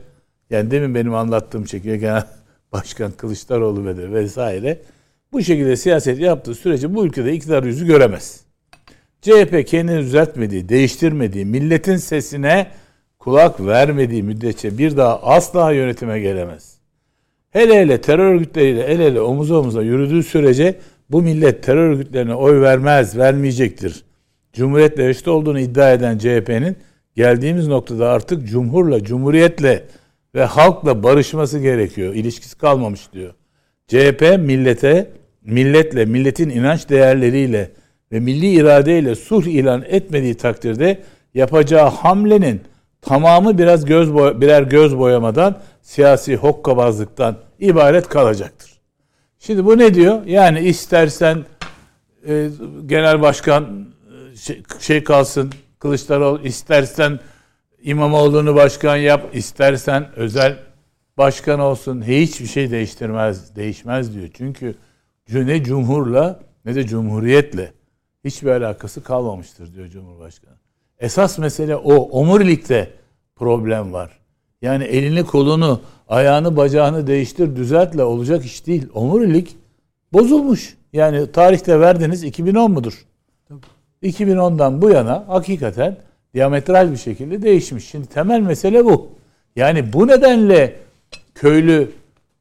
yani demin benim anlattığım şekilde genel başkan Kılıçdaroğlu ve de vesaire bu şekilde siyaset yaptığı sürece bu ülkede iktidar yüzü göremez. CHP kendini düzeltmediği, değiştirmediği, milletin sesine kulak vermediği müddetçe bir daha asla yönetime gelemez. Hele hele terör örgütleriyle el ele omuz omuza yürüdüğü sürece bu millet terör örgütlerine oy vermez, vermeyecektir. Cumhuriyetle eşit olduğunu iddia eden CHP'nin geldiğimiz noktada artık cumhurla, cumhuriyetle ve halkla barışması gerekiyor. İlişkisi kalmamış diyor. CHP millete, milletle, milletin inanç değerleriyle ve milli iradeyle sulh ilan etmediği takdirde yapacağı hamlenin tamamı biraz göz boy birer göz boyamadan siyasi hokkabazlıktan ibaret kalacaktır. Şimdi bu ne diyor? Yani istersen e, genel başkan şey, şey kalsın Kılıçdaroğlu istersen İmamoğlu'nu başkan yap, istersen özel başkan olsun. Hiçbir şey değiştirmez, değişmez diyor. Çünkü ne cumhurla ne de cumhuriyetle hiçbir alakası kalmamıştır diyor Cumhurbaşkanı. Esas mesele o. Omurilikte problem var. Yani elini kolunu, ayağını bacağını değiştir, düzeltle olacak iş değil. Omurilik bozulmuş. Yani tarihte verdiniz 2010 mudur? 2010'dan bu yana hakikaten diametral bir şekilde değişmiş. Şimdi temel mesele bu. Yani bu nedenle köylü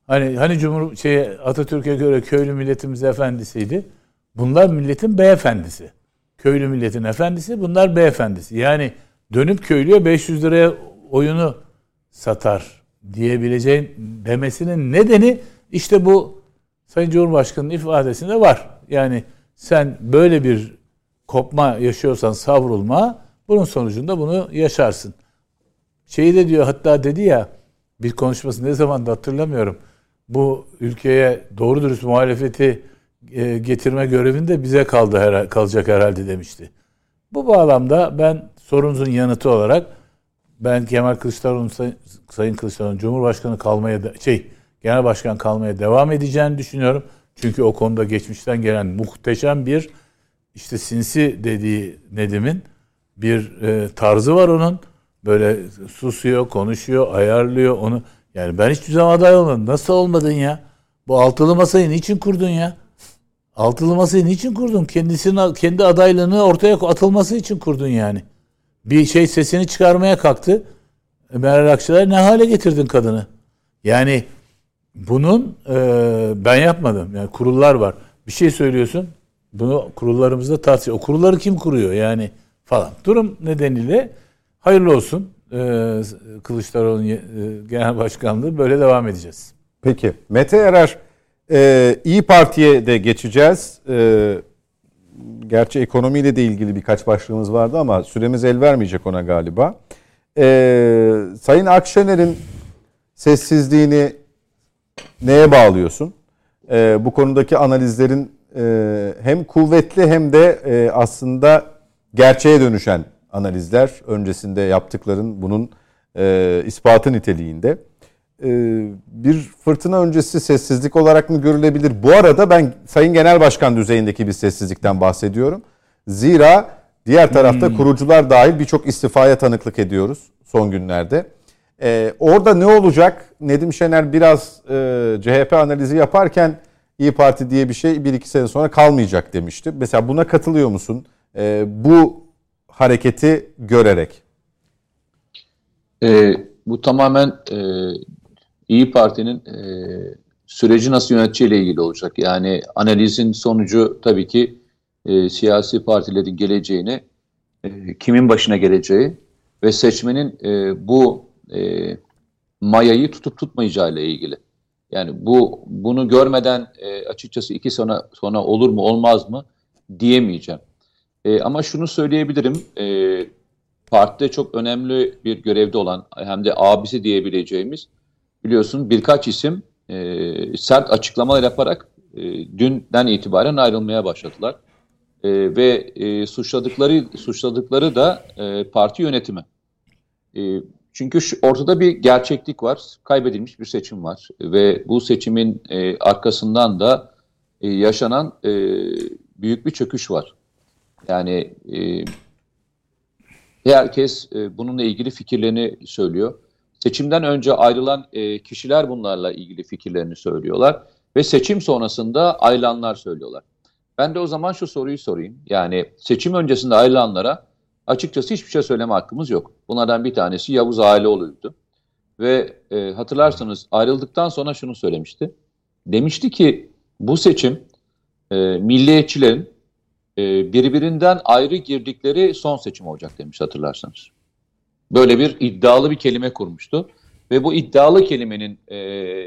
hani hani Cumhur şey Atatürk'e göre köylü milletimiz efendisiydi. Bunlar milletin beyefendisi. Köylü milletin efendisi, bunlar beyefendisi. Yani dönüp köylüye 500 liraya oyunu satar diyebileceğin demesinin nedeni işte bu Sayın Cumhurbaşkanı'nın ifadesinde var. Yani sen böyle bir kopma yaşıyorsan savrulma bunun sonucunda bunu yaşarsın. Şeyi de diyor hatta dedi ya bir konuşması ne zaman da hatırlamıyorum. Bu ülkeye doğru dürüst muhalefeti e, getirme görevinde bize kaldı kalacak herhalde demişti. Bu bağlamda ben sorunuzun yanıtı olarak ben Kemal Kılıçdaroğlu'nun Sayın Kılıçdaroğlu'nun Cumhurbaşkanı kalmaya da, şey Genel Başkan kalmaya devam edeceğini düşünüyorum. Çünkü o konuda geçmişten gelen muhteşem bir işte sinsi dediği Nedim'in bir e, tarzı var onun. Böyle susuyor, konuşuyor, ayarlıyor onu. Yani ben hiçbir zaman aday olmadım. Nasıl olmadın ya? Bu altılı masayı niçin kurdun ya? Altılı masayı niçin kurdun? Kendisinin kendi adaylığını ortaya atılması için kurdun yani. Bir şey sesini çıkarmaya kalktı. Meral Akşener ne hale getirdin kadını? Yani bunun e, ben yapmadım. Yani kurullar var. Bir şey söylüyorsun. Bunu kurullarımızda tavsiye. O kurulları kim kuruyor yani falan. Durum nedeniyle hayırlı olsun. Ee, Kılıçdaroğlu'nun e, genel başkanlığı böyle devam edeceğiz. Peki. Mete Erer e, İyi Parti'ye de geçeceğiz. E, gerçi ekonomiyle de ilgili birkaç başlığımız vardı ama süremiz el vermeyecek ona galiba. E, Sayın Akşener'in sessizliğini neye bağlıyorsun? E, bu konudaki analizlerin hem kuvvetli hem de e, aslında gerçeğe dönüşen analizler öncesinde yaptıkların bunun e, ispatı niteliğinde. e, bir fırtına öncesi sessizlik olarak mı görülebilir? Bu arada ben Sayın Genel Başkan düzeyindeki bir sessizlikten bahsediyorum. Zira diğer tarafta hmm. kurucular dahil birçok istifaya tanıklık ediyoruz son günlerde. Ee, orada ne olacak? Nedim Şener biraz e, CHP analizi yaparken İyi Parti diye bir şey bir iki sene sonra kalmayacak demişti. Mesela buna katılıyor musun? Ee, bu hareketi görerek. E, bu tamamen e, İyi Parti'nin e, süreci nasıl yöneteceğiyle ilgili olacak. Yani analizin sonucu tabii ki e, siyasi partilerin geleceğini, e, kimin başına geleceği ve seçmenin e, bu e, mayayı tutup tutmayacağıyla ilgili. Yani bu bunu görmeden e, açıkçası iki sonra sonra olur mu olmaz mı diyemeyeceğim. E, ama şunu söyleyebilirim. E, partide çok önemli bir görevde olan hem de abisi diyebileceğimiz biliyorsun birkaç isim e, sert açıklamalar yaparak e, dünden itibaren ayrılmaya başladılar. E, ve e, suçladıkları suçladıkları da e, parti yönetimi. E, çünkü şu, ortada bir gerçeklik var, kaybedilmiş bir seçim var ve bu seçimin e, arkasından da e, yaşanan e, büyük bir çöküş var. Yani e, herkes e, bununla ilgili fikirlerini söylüyor. Seçimden önce ayrılan e, kişiler bunlarla ilgili fikirlerini söylüyorlar ve seçim sonrasında ayrılanlar söylüyorlar. Ben de o zaman şu soruyu sorayım. Yani seçim öncesinde ayrılanlara açıkçası hiçbir şey söyleme hakkımız yok. Bunlardan bir tanesi Yavuz Aileoğlu'ydu. Ve e, hatırlarsanız ayrıldıktan sonra şunu söylemişti. Demişti ki bu seçim e, milliyetçilerin e, birbirinden ayrı girdikleri son seçim olacak demiş hatırlarsanız. Böyle bir iddialı bir kelime kurmuştu. Ve bu iddialı kelimenin e,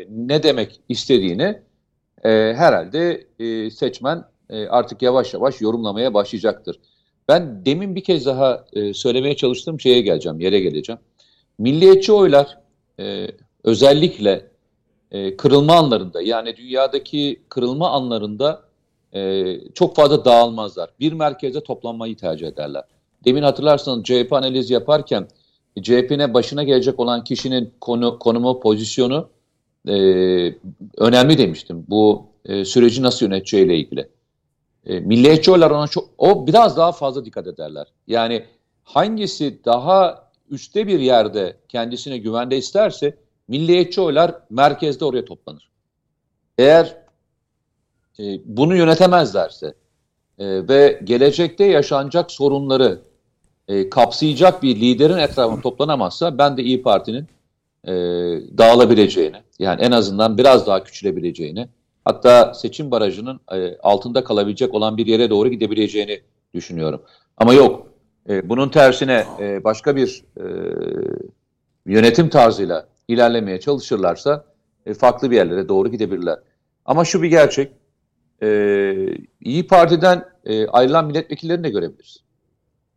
ne demek istediğini e, herhalde e, seçmen e, artık yavaş yavaş yorumlamaya başlayacaktır. Ben demin bir kez daha e, söylemeye çalıştığım şeye geleceğim, yere geleceğim. Milliyetçi oylar e, özellikle e, kırılma anlarında yani dünyadaki kırılma anlarında e, çok fazla dağılmazlar. Bir merkeze toplanmayı tercih ederler. Demin hatırlarsanız CHP analiz yaparken CHP'ne başına gelecek olan kişinin konu, konumu, pozisyonu e, önemli demiştim. Bu e, süreci nasıl yöneteceğiyle ilgili. E, milliyetçi oylar ona çok, o biraz daha fazla dikkat ederler. Yani hangisi daha üstte bir yerde kendisine güvende isterse milliyetçi oylar merkezde oraya toplanır. Eğer e, bunu yönetemezlerse e, ve gelecekte yaşanacak sorunları e, kapsayacak bir liderin etrafına toplanamazsa ben de İyi Parti'nin e, dağılabileceğini yani en azından biraz daha küçülebileceğini Hatta seçim barajının e, altında kalabilecek olan bir yere doğru gidebileceğini düşünüyorum. Ama yok. E, bunun tersine e, başka bir yönetim tarzıyla ilerlemeye çalışırlarsa farklı bir yerlere doğru gidebilirler. Ama şu bir gerçek. İyi Parti'den ayrılan milletvekillerini de görebiliriz.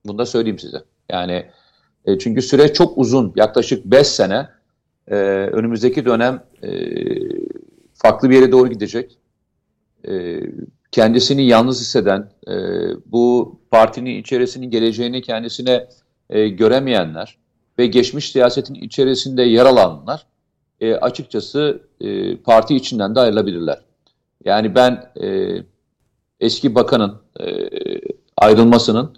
Bunu da söyleyeyim size. Yani çünkü süre çok uzun. Yaklaşık 5 sene. E, önümüzdeki dönem e, farklı bir yere doğru gidecek. E, kendisini yalnız hisseden, e, bu partinin içerisinin geleceğini kendisine e, göremeyenler ve geçmiş siyasetin içerisinde yer alanlar e, açıkçası e, parti içinden de ayrılabilirler. Yani ben e, eski bakanın e, ayrılmasının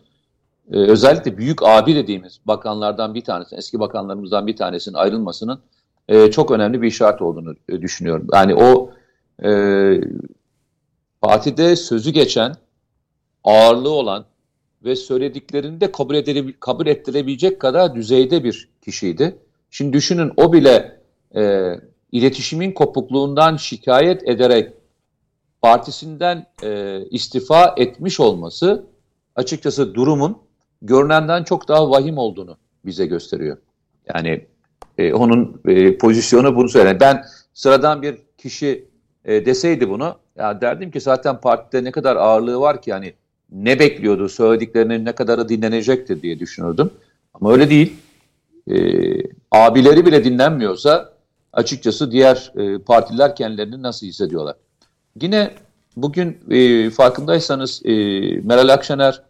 e, özellikle büyük abi dediğimiz bakanlardan bir tanesi, eski bakanlarımızdan bir tanesinin ayrılmasının e, çok önemli bir işaret olduğunu e, düşünüyorum. Yani o e, partide sözü geçen, ağırlığı olan ve söylediklerini de kabul, edile, kabul ettirebilecek kadar düzeyde bir kişiydi. Şimdi düşünün o bile e, iletişimin kopukluğundan şikayet ederek partisinden e, istifa etmiş olması açıkçası durumun görünenden çok daha vahim olduğunu bize gösteriyor. Yani e, onun e, pozisyonu bunu söyler. Ben sıradan bir kişi e, deseydi bunu ya derdim ki zaten partide ne kadar ağırlığı var ki yani ne bekliyordu söylediklerinin ne kadarı dinlenecektir diye düşünürdüm. Ama öyle değil. E, abileri bile dinlenmiyorsa açıkçası diğer e, partiler kendilerini nasıl hissediyorlar? Yine bugün e, farkındaysanız e, Meral Akşener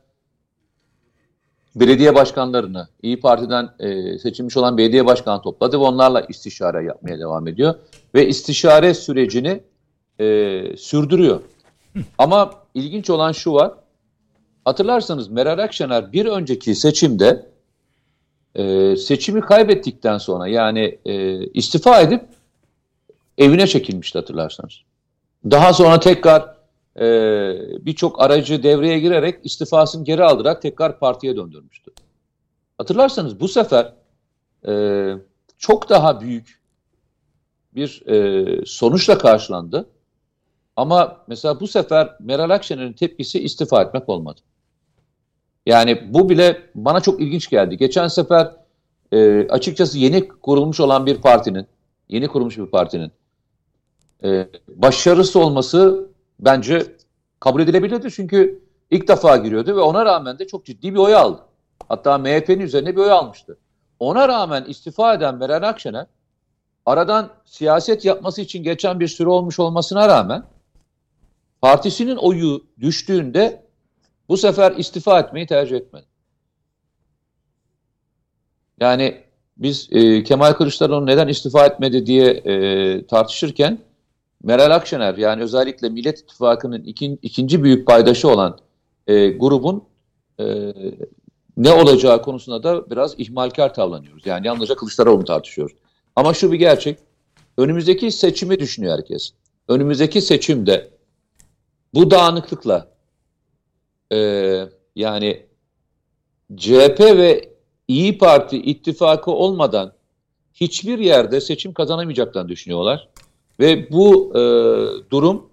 belediye başkanlarını, İyi Parti'den e, seçilmiş olan belediye başkanı topladı ve onlarla istişare yapmaya devam ediyor. Ve istişare sürecini e, sürdürüyor. Ama ilginç olan şu var. Hatırlarsanız Meral Akşener bir önceki seçimde e, seçimi kaybettikten sonra yani e, istifa edip evine çekilmişti hatırlarsanız. Daha sonra tekrar e, birçok aracı devreye girerek istifasını geri aldırarak tekrar partiye döndürmüştü. Hatırlarsanız bu sefer e, çok daha büyük bir e, sonuçla karşılandı. Ama mesela bu sefer Meral Akşener'in tepkisi istifa etmek olmadı. Yani bu bile bana çok ilginç geldi. Geçen sefer e, açıkçası yeni kurulmuş olan bir partinin, yeni kurulmuş bir partinin e, başarısı olması bence kabul edilebilirdi. Çünkü ilk defa giriyordu ve ona rağmen de çok ciddi bir oy aldı. Hatta MHP'nin üzerine bir oy almıştı. Ona rağmen istifa eden Meral Akşener aradan siyaset yapması için geçen bir süre olmuş olmasına rağmen partisinin oyu düştüğünde bu sefer istifa etmeyi tercih etmedi. Yani biz e, Kemal Kılıçdaroğlu neden istifa etmedi diye e, tartışırken Meral Akşener yani özellikle Millet İttifakı'nın ikin, ikinci büyük paydaşı olan e, grubun e, ne olacağı konusunda da biraz ihmalkar tavlanıyoruz. Yani yalnızca Kılıçdaroğlu'nu tartışıyoruz. Ama şu bir gerçek. Önümüzdeki seçimi düşünüyor herkes. Önümüzdeki seçimde bu dağınıklıkla e, yani CHP ve İyi Parti ittifakı olmadan hiçbir yerde seçim kazanamayacaklarını düşünüyorlar. Ve bu e, durum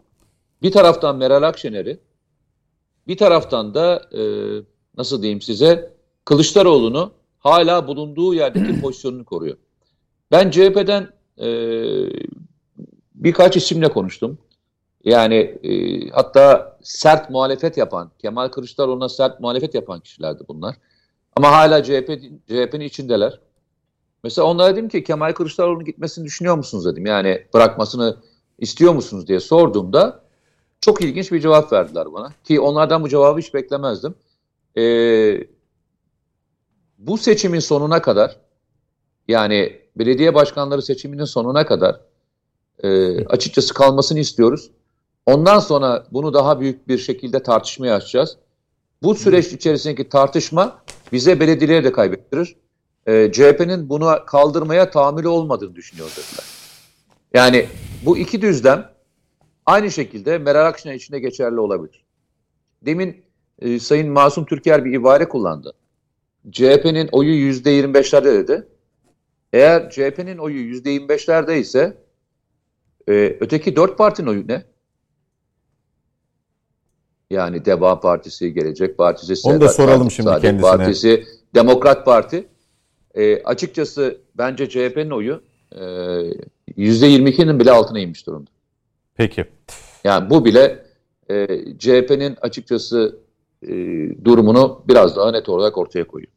bir taraftan Meral Akşener'i bir taraftan da e, nasıl diyeyim size Kılıçdaroğlu'nu hala bulunduğu yerdeki pozisyonunu koruyor. Ben CHP'den e, birkaç isimle konuştum. Yani e, hatta sert muhalefet yapan, Kemal Kılıçdaroğlu'na sert muhalefet yapan kişilerdi bunlar. Ama hala CHP CHP'nin içindeler. Mesela onlara dedim ki Kemal Kılıçdaroğlu'nun gitmesini düşünüyor musunuz dedim. Yani bırakmasını istiyor musunuz diye sorduğumda çok ilginç bir cevap verdiler bana. Ki onlardan bu cevabı hiç beklemezdim. Ee, bu seçimin sonuna kadar yani belediye başkanları seçiminin sonuna kadar e, açıkçası kalmasını istiyoruz. Ondan sonra bunu daha büyük bir şekilde tartışmaya açacağız. Bu süreç içerisindeki tartışma bize belediyeleri de kaybettirir. E, CHP'nin bunu kaldırmaya tahammülü olmadığını düşünüyor dediler. Yani bu iki düzlem aynı şekilde Meral Akşener için de geçerli olabilir. Demin e, Sayın Masum Türker bir ibare kullandı. CHP'nin oyu yüzde 25'lerde dedi. Eğer CHP'nin oyu yüzde 25'lerde ise e, öteki dört partinin oyu ne? Yani Deva Partisi, Gelecek Partisi, Onu da soralım şimdi Saadet kendisine. Partisi, Demokrat Parti. E, açıkçası bence CHP'nin oyu e, %22'nin bile altına inmiş durumda. Peki. Yani bu bile e, CHP'nin açıkçası e, durumunu biraz daha net olarak ortaya koyuyor.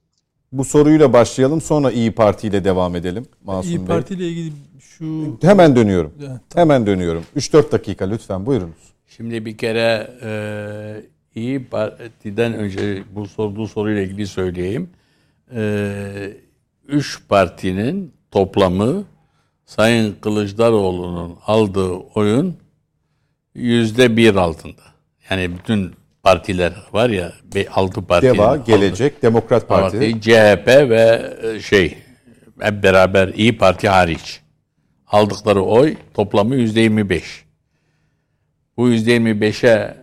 Bu soruyla başlayalım sonra İyi Parti ile devam edelim. Masum İyi Bey. Parti ile ilgili şu... Hemen dönüyorum. Evet, tamam. Hemen dönüyorum. 3-4 dakika lütfen buyurunuz. Şimdi bir kere e, İyi Parti'den önce bu sorduğu soruyla ilgili söyleyeyim. E, üç partinin toplamı Sayın Kılıçdaroğlu'nun aldığı oyun yüzde bir altında. Yani bütün partiler var ya altı parti. Deva, Gelecek, Demokrat Parti. Parti, CHP ve e, şey hep beraber İyi Parti hariç aldıkları oy toplamı yüzde yirmi beş. Bu yüzde yirmi beşe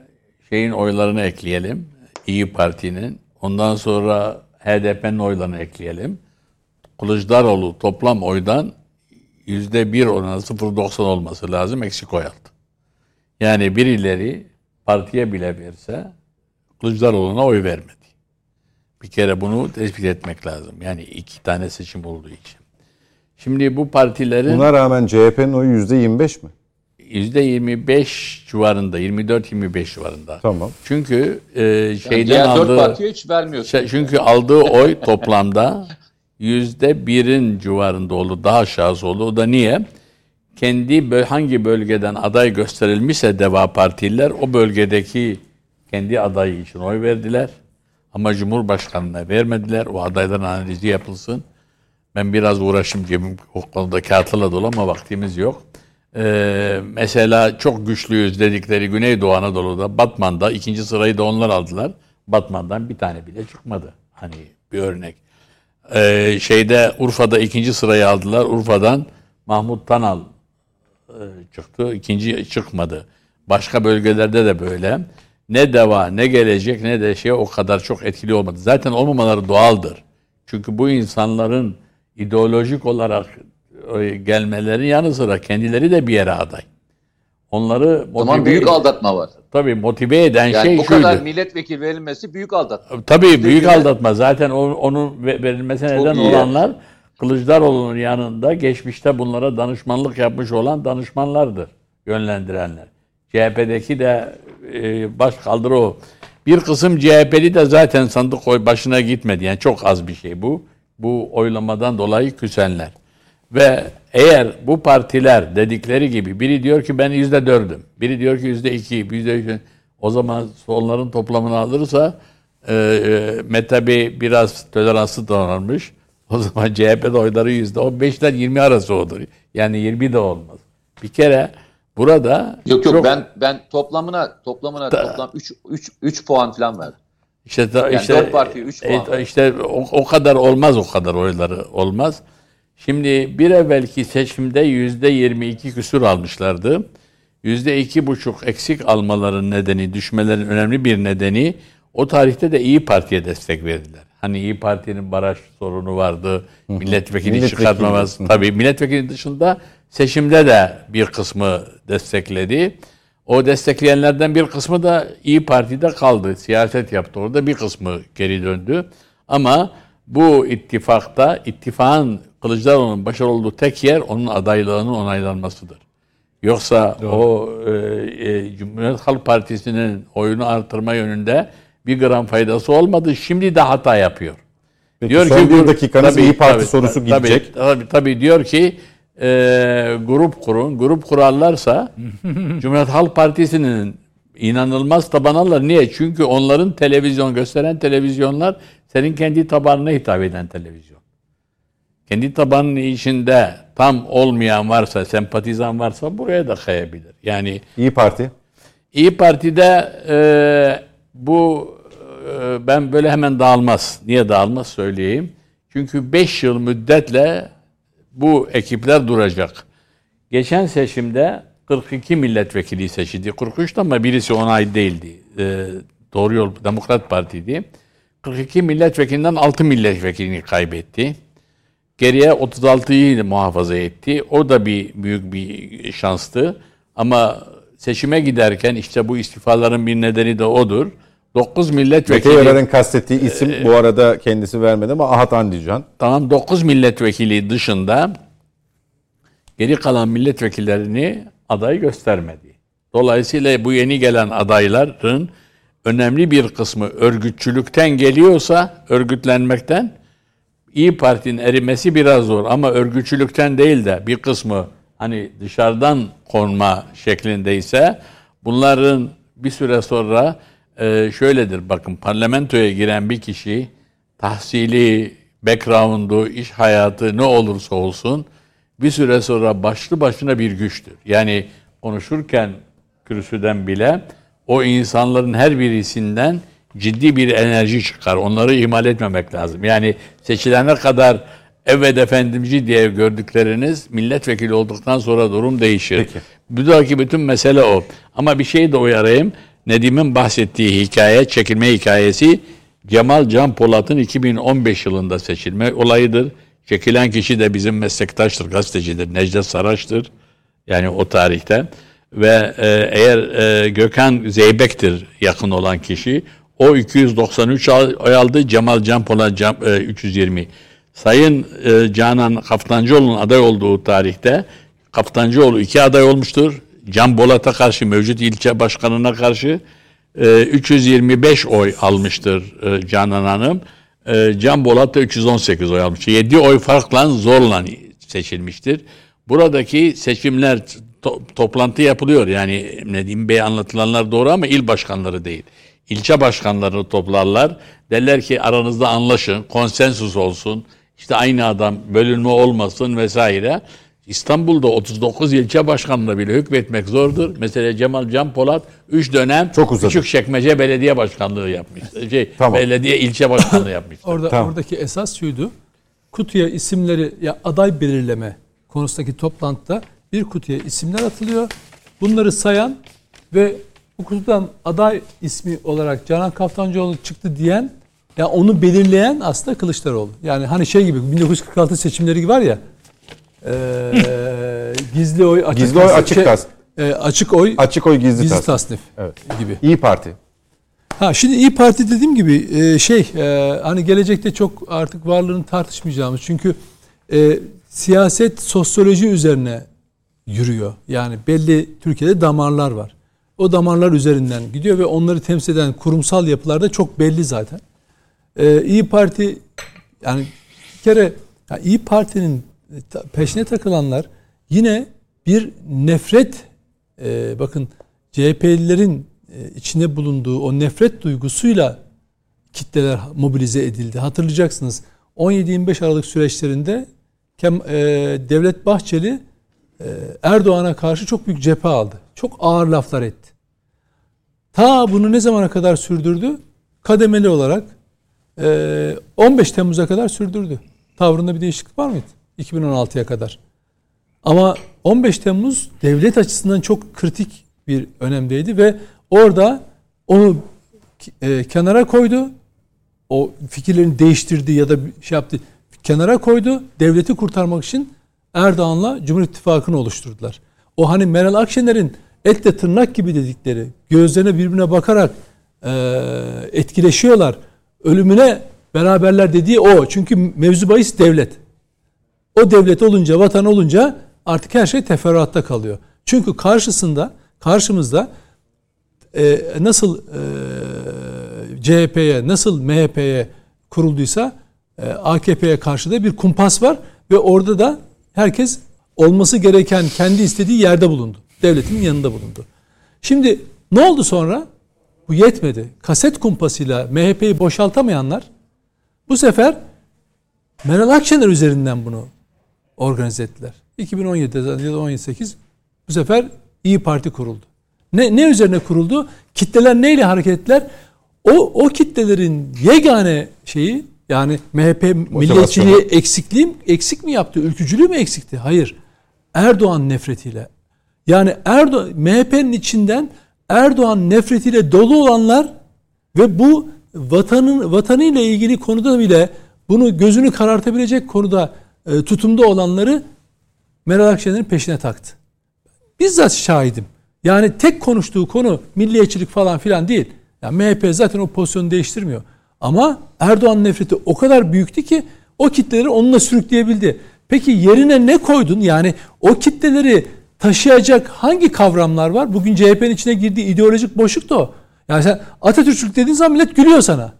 şeyin oylarını ekleyelim. İyi Parti'nin. Ondan sonra HDP'nin oylarını ekleyelim. Kılıçdaroğlu toplam oydan yüzde bir oranı 0.90 olması lazım. Eksik oy aldı. Yani birileri partiye bile verse Kılıçdaroğlu'na oy vermedi. Bir kere bunu tespit etmek lazım. Yani iki tane seçim olduğu için. Şimdi bu partilerin Buna rağmen CHP'nin oyu %25 mi? %25 civarında, 24-25 civarında. Tamam. Çünkü e, Yani şeyden diğer dört aldığı partiye hiç vermiyor. şey- çünkü aldığı oy toplamda yüzde birin civarında oldu, daha aşağısı oldu. O da niye? Kendi hangi bölgeden aday gösterilmişse Deva Partililer o bölgedeki kendi adayı için oy verdiler. Ama Cumhurbaşkanı'na vermediler. O adayların analizi yapılsın. Ben biraz uğraşım cebim o konuda kağıtla dolu ama vaktimiz yok. Ee, mesela çok güçlüyüz dedikleri Güneydoğu Anadolu'da Batman'da ikinci sırayı da onlar aldılar. Batman'dan bir tane bile çıkmadı. Hani bir örnek. Ee, şeyde Urfa'da ikinci sırayı aldılar. Urfa'dan Mahmut Tanal e, çıktı. ikinci çıkmadı. Başka bölgelerde de böyle. Ne deva, ne gelecek, ne de şey o kadar çok etkili olmadı. Zaten olmamaları doğaldır. Çünkü bu insanların ideolojik olarak e, gelmeleri yanı sıra kendileri de bir yere aday. Onları O zaman büyük aldatma var. tabii motive eden Yani şey bu şuydu. kadar milletvekili verilmesi büyük aldatma. Tabii büyük Çünkü- aldatma. Zaten onun ve- verilmesine neden iyi. olanlar Kılıçdaroğlu'nun yanında geçmişte bunlara danışmanlık yapmış olan danışmanlardır. Yönlendirenler. CHP'deki de e, baş kaldırı o. Bir kısım CHP'li de zaten sandık oy başına gitmedi. Yani çok az bir şey bu. Bu oylamadan dolayı küsenler. Ve eğer bu partiler dedikleri gibi biri diyor ki ben yüzde dördüm, biri diyor ki yüzde iki, yüzde üç, o zaman onların toplamını alırsa e, e, Mete Bey biraz toleranslı davranmış. O zaman CHP'de oyları yüzde on beşler yirmi arası olur. Yani yirmi de olmaz. Bir kere burada Yok yok çok- ben ben toplamına toplamına toplam 3 3 3 puan falan verdim. İşte, da- Yani işte dört partiye üç puan e, işte o, o kadar olmaz o kadar oyları olmaz. Şimdi bir evvelki seçimde yüzde 22 küsur almışlardı. Yüzde iki buçuk eksik almaların nedeni, düşmelerin önemli bir nedeni o tarihte de İyi Parti'ye destek verdiler. Hani İyi Parti'nin baraj sorunu vardı, milletvekili Milletvekili çıkartmamaz. dışında. Tabii milletvekili dışında seçimde de bir kısmı destekledi. O destekleyenlerden bir kısmı da İyi Parti'de kaldı. Siyaset yaptı orada. Bir kısmı geri döndü. Ama bu ittifakta ittifakın Kılıçdaroğlu'nun başarılı olduğu tek yer onun adaylığının onaylanmasıdır. Yoksa o e, e, Cumhuriyet Halk Partisi'nin oyunu artırma yönünde bir gram faydası olmadı. Şimdi de hata yapıyor. Peki, son bir dakikanız İyi Parti sorusu tabii, gidecek. Tabii, tabii diyor ki e, grup kurun. Grup kurarlarsa Cumhuriyet Halk Partisi'nin inanılmaz taban alırlar. Niye? Çünkü onların televizyon gösteren televizyonlar senin kendi tabanına hitap eden televizyon. Kendi tabanının içinde tam olmayan varsa, sempatizan varsa buraya da kayabilir. Yani İyi Parti. İyi Parti'de e, bu e, ben böyle hemen dağılmaz. Niye dağılmaz söyleyeyim. Çünkü 5 yıl müddetle bu ekipler duracak. Geçen seçimde 42 milletvekili seçildi. 43 ama birisi onay değildi. E, Doğru Yol Demokrat Parti'ydi. 42 milletvekilinden 6 milletvekilini kaybetti. Geriye 36'yı muhafaza etti. O da bir büyük bir şanstı. Ama seçime giderken işte bu istifaların bir nedeni de odur. 9 Mete milletvekili Yarar'ın kastettiği isim bu arada kendisi vermedi ama Ahat Andican. tamam 9 milletvekili dışında geri kalan milletvekillerini aday göstermedi. Dolayısıyla bu yeni gelen adayların önemli bir kısmı örgütçülükten geliyorsa, örgütlenmekten İyi Parti'nin erimesi biraz zor ama örgütçülükten değil de bir kısmı hani dışarıdan konma şeklindeyse bunların bir süre sonra e, şöyledir bakın parlamentoya giren bir kişi tahsili, background'u, iş hayatı ne olursa olsun bir süre sonra başlı başına bir güçtür. Yani konuşurken kürsüden bile o insanların her birisinden ciddi bir enerji çıkar. Onları ihmal etmemek lazım. Yani seçilene kadar evet efendimci diye gördükleriniz milletvekili olduktan sonra durum değişir. Peki. Buradaki bütün mesele o. Ama bir şey de uyarayım. Nedim'in bahsettiği hikaye, çekilme hikayesi Cemal Can Polat'ın 2015 yılında seçilme olayıdır. Çekilen kişi de bizim meslektaştır, gazetecidir. Necdet Saraç'tır. Yani o tarihte. Ve e, eğer e, Gökhan Zeybek'tir yakın olan kişi. O 293 al- oy aldı. Cemal Can Polat Can- e, 320. Sayın e, Canan Kaftancıoğlu'nun aday olduğu tarihte Kaftancıoğlu iki aday olmuştur. Can Bolat'a karşı mevcut ilçe başkanına karşı e, 325 oy almıştır e, Canan Hanım. E, Can Bolat da 318 oy almış. 7 oy farkla zorla seçilmiştir. Buradaki seçimler to- toplantı yapılıyor. Yani Nedim Bey anlatılanlar doğru ama il başkanları değil. İlçe başkanlarını toplarlar. Derler ki aranızda anlaşın, konsensus olsun. İşte aynı adam bölünme olmasın vesaire. İstanbul'da 39 ilçe başkanlığı bile hükmetmek zordur. Mesela Cemal Can Polat 3 dönem Çok uzadı. Küçükçekmece Belediye Başkanlığı yapmış. Şey, Tamam. Belediye ilçe başkanlığı yapmış. Orada Tamam. oradaki esas şuydu. Kutuya isimleri ya aday belirleme konusundaki toplantıda bir kutuya isimler atılıyor. Bunları sayan ve bu kutudan aday ismi olarak Canan Kaftancıoğlu çıktı diyen ya onu belirleyen aslında Kılıçdaroğlu. Yani hani şey gibi 1946 seçimleri gibi var ya eee, gizli oy açık Gizli oy, tasnif- açık tas- e, açık oy Açık oy gizli, gizli tas. tasnif Evet. gibi. İyi Parti. Ha şimdi İyi Parti dediğim gibi e, şey e, hani gelecekte çok artık varlığını tartışmayacağımız çünkü e, siyaset sosyoloji üzerine yürüyor. Yani belli Türkiye'de damarlar var. O damarlar üzerinden gidiyor ve onları temsil eden kurumsal yapılarda çok belli zaten. E, İyi Parti yani bir kere ya İyi Parti'nin ta- peşine takılanlar yine bir nefret e, bakın CHP'lilerin e, içinde bulunduğu o nefret duygusuyla kitleler mobilize edildi. Hatırlayacaksınız 17-25 Aralık süreçlerinde Kem, e, Devlet Bahçeli e, Erdoğan'a karşı çok büyük cephe aldı. Çok ağır laflar etti. Ta bunu ne zamana kadar sürdürdü? Kademeli olarak e, 15 Temmuz'a kadar sürdürdü. Tavrında bir değişiklik var mıydı? 2016'ya kadar. Ama 15 Temmuz devlet açısından çok kritik bir önemdeydi ve orada onu e, kenara koydu. O fikirlerini değiştirdi ya da şey yaptı. Kenara koydu. Devleti kurtarmak için Erdoğan'la Cumhur İttifakı'nı oluşturdular. O hani Meral Akşener'in etle tırnak gibi dedikleri, gözlerine birbirine bakarak e, etkileşiyorlar. Ölümüne beraberler dediği o. Çünkü mevzu bahis devlet. O devlet olunca, vatan olunca artık her şey teferruatta kalıyor. Çünkü karşısında, karşımızda e, nasıl e, CHP'ye, nasıl MHP'ye kurulduysa e, AKP'ye karşı da bir kumpas var ve orada da herkes olması gereken kendi istediği yerde bulundu. Devletin yanında bulundu. Şimdi ne oldu sonra? Bu yetmedi. Kaset kumpasıyla MHP'yi boşaltamayanlar bu sefer Meral Akşener üzerinden bunu organize ettiler. 2017'de ya da 18 bu sefer İyi Parti kuruldu. Ne, ne üzerine kuruldu? Kitleler neyle hareket ettiler? O, o kitlelerin yegane şeyi yani MHP milliyetçiliği eksikliği eksik mi yaptı? Ülkücülüğü mü eksikti? Hayır. Erdoğan nefretiyle. Yani Erdoğan MHP'nin içinden Erdoğan nefretiyle dolu olanlar ve bu vatanın vatanıyla ilgili konuda bile bunu gözünü karartabilecek konuda e, tutumda olanları Meral Akşener'in peşine taktı. Bizzat şahidim. Yani tek konuştuğu konu milliyetçilik falan filan değil. Yani MHP zaten o pozisyonu değiştirmiyor. Ama Erdoğan nefreti o kadar büyüktü ki o kitleleri onunla sürükleyebildi. Peki yerine ne koydun? Yani o kitleleri taşıyacak hangi kavramlar var? Bugün CHP'nin içine girdiği ideolojik boşluk da o. Yani sen Atatürkçülük dediğin zaman millet gülüyor sana.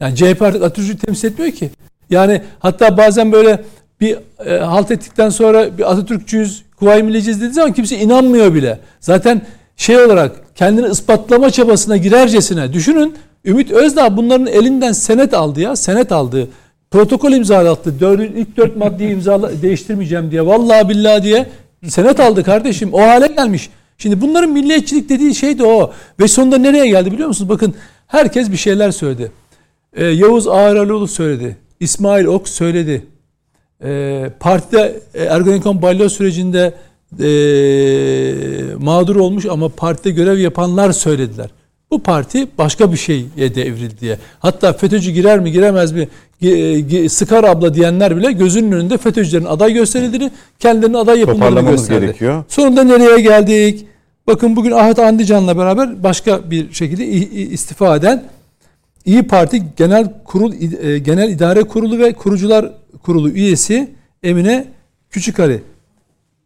Yani CHP artık Atatürk'ü temsil etmiyor ki. Yani hatta bazen böyle bir e, halt ettikten sonra bir Atatürkçüyüz, Kuvayi Milliyeciyiz dediği zaman kimse inanmıyor bile. Zaten şey olarak kendini ispatlama çabasına girercesine düşünün. Ümit Özdağ bunların elinden senet aldı ya. Senet aldı. Protokol imzalattı. Dördün, ilk dört maddeyi imzala, değiştirmeyeceğim diye. Vallahi billahi diye senet aldı kardeşim. O hale gelmiş. Şimdi bunların milliyetçilik dediği şey de o. Ve sonunda nereye geldi biliyor musunuz? Bakın herkes bir şeyler söyledi. Ee, Yavuz Ağraloğlu söyledi. İsmail Ok söyledi. Ee, partide e, Ergenekon balyoz sürecinde e, mağdur olmuş ama partide görev yapanlar söylediler. Bu parti başka bir şeye devrildi diye. Hatta FETÖ'cü girer mi giremez mi gi- sıkar abla diyenler bile gözünün önünde FETÖ'cülerin aday gösterildiğini, kendilerinin aday Toparlamamız gösterdi. gerekiyor. Sonunda nereye geldik? Bakın bugün Ahmet Andican'la beraber başka bir şekilde istifa eden İyi Parti Genel Kurul e, Genel İdare Kurulu ve Kurucular Kurulu üyesi Emine Küçükari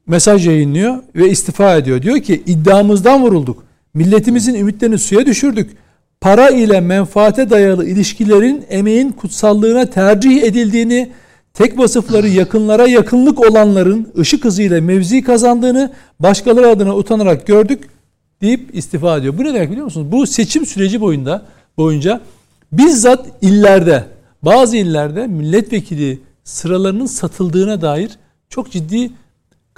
mesaj yayınlıyor ve istifa ediyor. Diyor ki iddiamızdan vurulduk. Milletimizin ümitlerini suya düşürdük. Para ile menfaate dayalı ilişkilerin emeğin kutsallığına tercih edildiğini, tek vasıfları yakınlara yakınlık olanların ışık hızıyla mevzi kazandığını başkaları adına utanarak gördük. deyip istifa ediyor. Bu ne demek biliyor musunuz? Bu seçim süreci boyunda boyunca bizzat illerde bazı illerde milletvekili sıralarının satıldığına dair çok ciddi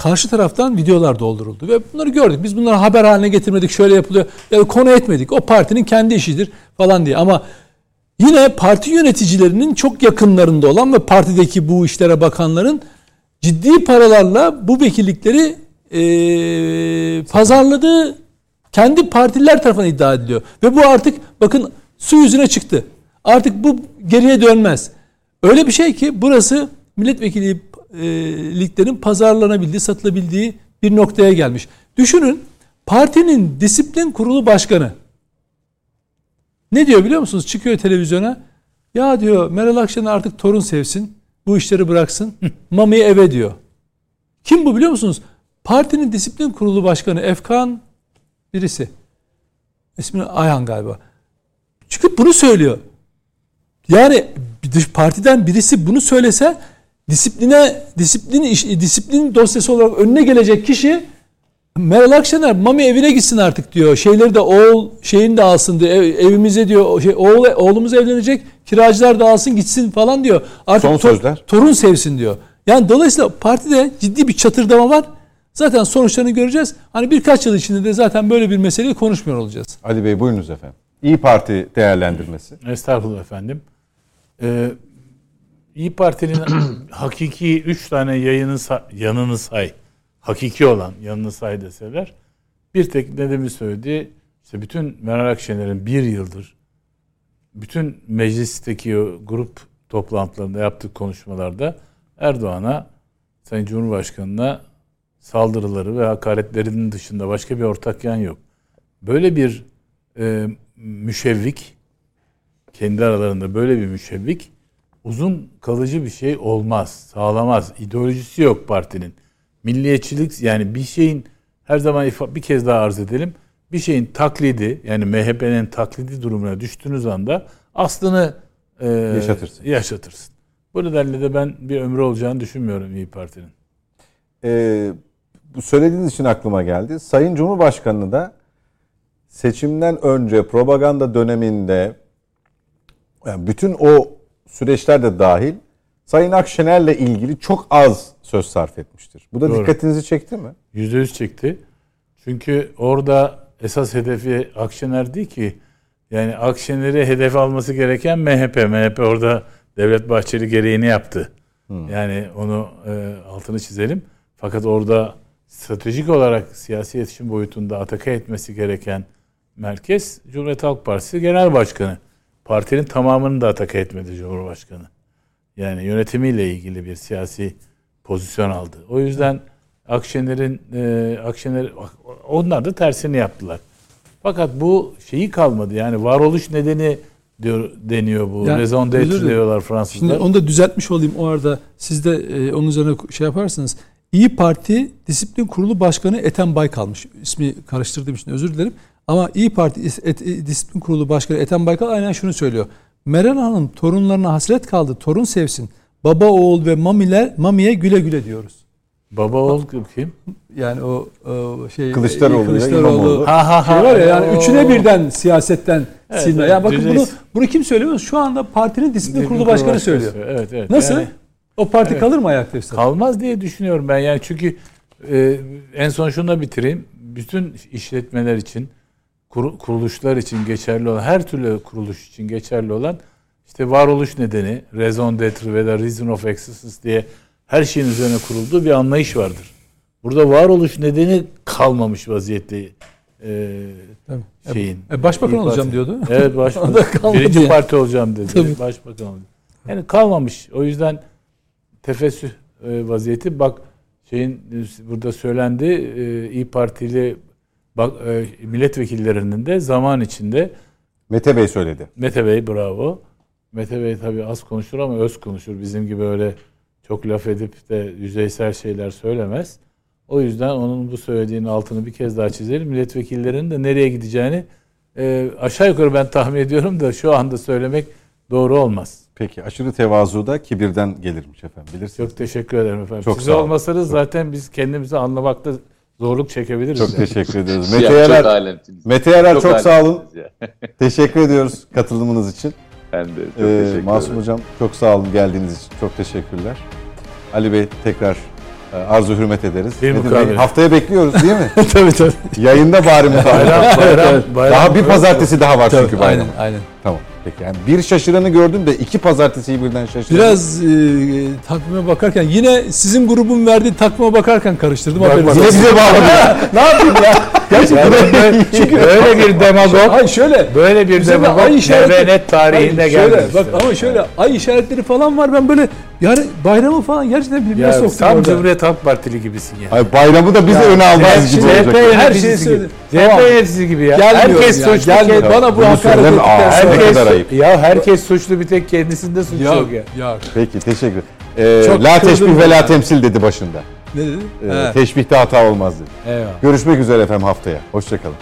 karşı taraftan videolar dolduruldu ve bunları gördük. Biz bunları haber haline getirmedik. Şöyle yapılıyor ya da konu etmedik. O partinin kendi işidir falan diye. Ama yine parti yöneticilerinin çok yakınlarında olan ve partideki bu işlere bakanların ciddi paralarla bu vekillikleri e, pazarladığı kendi partiler tarafından iddia ediliyor. Ve bu artık bakın su yüzüne çıktı. Artık bu geriye dönmez. Öyle bir şey ki burası milletvekilliklerin pazarlanabildiği, satılabildiği bir noktaya gelmiş. Düşünün partinin disiplin kurulu başkanı ne diyor biliyor musunuz? Çıkıyor televizyona. Ya diyor Meral Akşener artık torun sevsin. Bu işleri bıraksın. Mami'yi eve diyor. Kim bu biliyor musunuz? Partinin disiplin kurulu başkanı Efkan birisi. İsmi Ayhan galiba. Çıkıp bunu söylüyor. Yani dış partiden birisi bunu söylese disipline disiplin disiplin dosyası olarak önüne gelecek kişi Meral Akşener Mami evine gitsin artık diyor. Şeyleri de oğul şeyini de alsın diyor. Ev, evimize diyor şey, oğul, oğlumuz evlenecek. Kiracılar da alsın gitsin falan diyor. Artık Son sözler. torun sevsin diyor. Yani dolayısıyla partide ciddi bir çatırdama var. Zaten sonuçlarını göreceğiz. Hani birkaç yıl içinde de zaten böyle bir meseleyi konuşmuyor olacağız. Ali Bey buyurunuz efendim. İyi Parti değerlendirmesi. Estağfurullah efendim. Ee, İyi Parti'nin hakiki üç tane yayını say- yanını say. Hakiki olan yanını say deseler. Bir tek nedeni söyledi. İşte bütün Meral Akşener'in bir yıldır bütün meclisteki o grup toplantılarında yaptığı konuşmalarda Erdoğan'a Sayın Cumhurbaşkanı'na saldırıları ve hakaretlerinin dışında başka bir ortak yan yok. Böyle bir e, müşevvik kendi aralarında böyle bir müşevvik uzun kalıcı bir şey olmaz, sağlamaz. İdeolojisi yok partinin. Milliyetçilik yani bir şeyin her zaman bir kez daha arz edelim. Bir şeyin taklidi yani MHP'nin taklidi durumuna düştüğünüz anda aslını e, Yaşatırsın. yaşatırsın. Bu nedenle de ben bir ömrü olacağını düşünmüyorum İyi Parti'nin. Ee, bu söylediğiniz için aklıma geldi. Sayın Cumhurbaşkanı da seçimden önce propaganda döneminde yani bütün o süreçler de dahil Sayın Akşener'le ilgili çok az söz sarf etmiştir. Bu da Doğru. dikkatinizi çekti mi? Yüzde yüz çekti. Çünkü orada esas hedefi Akşener değil ki. Yani Akşener'i hedef alması gereken MHP. MHP orada Devlet Bahçeli gereğini yaptı. Yani onu e, altını çizelim. Fakat orada stratejik olarak siyasi iletişim boyutunda ataka etmesi gereken merkez Cumhuriyet Halk Partisi Genel Başkanı. Partinin tamamını da ataka etmedi Cumhurbaşkanı. Yani yönetimiyle ilgili bir siyasi pozisyon aldı. O yüzden Akşener'in e, Akşener onlar da tersini yaptılar. Fakat bu şeyi kalmadı. Yani varoluş nedeni diyor deniyor bu. Yani, Raison d'être diyorlar Fransızlar. Şimdi onu da düzeltmiş olayım o arada. Siz de e, onun üzerine şey yaparsınız. İyi Parti Disiplin Kurulu Başkanı Ethem Baykal'mış. İsmi karıştırdığım için özür dilerim. Ama İyi Parti E, Disiplin Kurulu Başkanı Ethem Baykal aynen şunu söylüyor. Meral Hanım torunlarına hasret kaldı. Torun sevsin. Baba oğul ve mamiler mamiye güle güle diyoruz. Baba oğul kim? Yani o, o şey Kılıçdaroğlu ya, Kılıçdaroğlu İmamoğlu. Ha ha şey var ya yani O- üçüne birden siyasetten Evet, silme. evet, yani bakın bunu bunu kim söylüyor? Şu anda partinin disiplin kurulu başkanı söylüyor. Evet evet. Nasıl? Yani o parti Evet. kalır mı ayakta üstad? kalmaz diye düşünüyorum ben. Yani çünkü e, en son şunu bitireyim. Bütün işletmeler için kuruluşlar için geçerli olan her türlü kuruluş için geçerli olan işte varoluş nedeni raison d'être ve reason of existence diye her şeyin üzerine kurulduğu bir anlayış vardır. Burada varoluş nedeni kalmamış vaziyette e, Tabii. şeyin. E, başbakan İYİ olacağım Parti. diyordu. Evet başbakan. Birinci yani. parti olacağım dedi. Tabii. Başbakan oldu. Yani kalmamış. O yüzden tefessüh e, vaziyeti bak şeyin e, burada söylendi e, İyi Partili bak e, milletvekillerinin de zaman içinde Mete Bey söyledi. Mete Bey bravo. Mete Bey tabii az konuşur ama öz konuşur. Bizim gibi öyle çok laf edip de yüzeysel şeyler söylemez. O yüzden onun bu söylediğinin altını bir kez daha çizelim. Milletvekillerinin de nereye gideceğini e, aşağı yukarı ben tahmin ediyorum da şu anda söylemek doğru olmaz. Peki aşırı tevazu da kibirden gelirmiş efendim bilirsiniz. Çok teşekkür ederim efendim. Çok Siz olmasanız zaten biz kendimizi anlamakta zorluk çekebiliriz. Çok yani. teşekkür ediyoruz. Ya, Mete çok Yarar, alemsiniz. Mete Yarar çok, Çok sağ olun. Teşekkür ediyoruz katılımınız için. Ben de çok Ee, teşekkür Masum ederim. Hocam çok sağ olun geldiğiniz için. Çok teşekkürler. Ali Bey tekrar e, arzu hürmet ederiz. Nedim mukabele. Bey, haftaya bekliyoruz değil mi? tabii tabii. Yayında bari mutabele. Bayram, bayram, bayram. Daha bir pazartesi daha var çünkü Tabii, bayram. aynen, aynen. Tamam. Peki yani bir şaşıranı gördüm de iki pazartesiyi birden şaşırdım. Biraz e, takvime bakarken yine sizin grubun verdiği takvime bakarken karıştırdım. Bak, haberiniz bak. Yine bize bağlı. ne yapayım ya? Gerçekten Çünkü böyle bir demagog, Hayır şöyle. böyle bir demagog ay devlet tarihinde Hayır, şöyle, gelmemiştir. Bak ama şöyle ay işaretleri falan var. Ben böyle yani bayramı falan gerçekten birbirine Ya soktum tam orada. Cumhuriyet Halk Partili gibisin ya. Ay bayramı da bize Ya, öne almaz gibi CHP olacak. Her yöneticisi şeyi gibi. söyledim. CHP Tamam. yöneticisi gibi ya. Gelmiyorum herkes ya, suçlu. kendi- Bana bu hakaret ettikten sonra. Ne Herkes, kadar ayıp. ya herkes suçlu bir tek kendisinde suç Yok, yok ya. yok. Peki teşekkür ee, Çok La teşbih ve la temsil dedi başında. Ne dedi? Ee, He. teşbihte hata olmaz dedi. Eyvallah. Görüşmek üzere efendim haftaya. Hoşçakalın.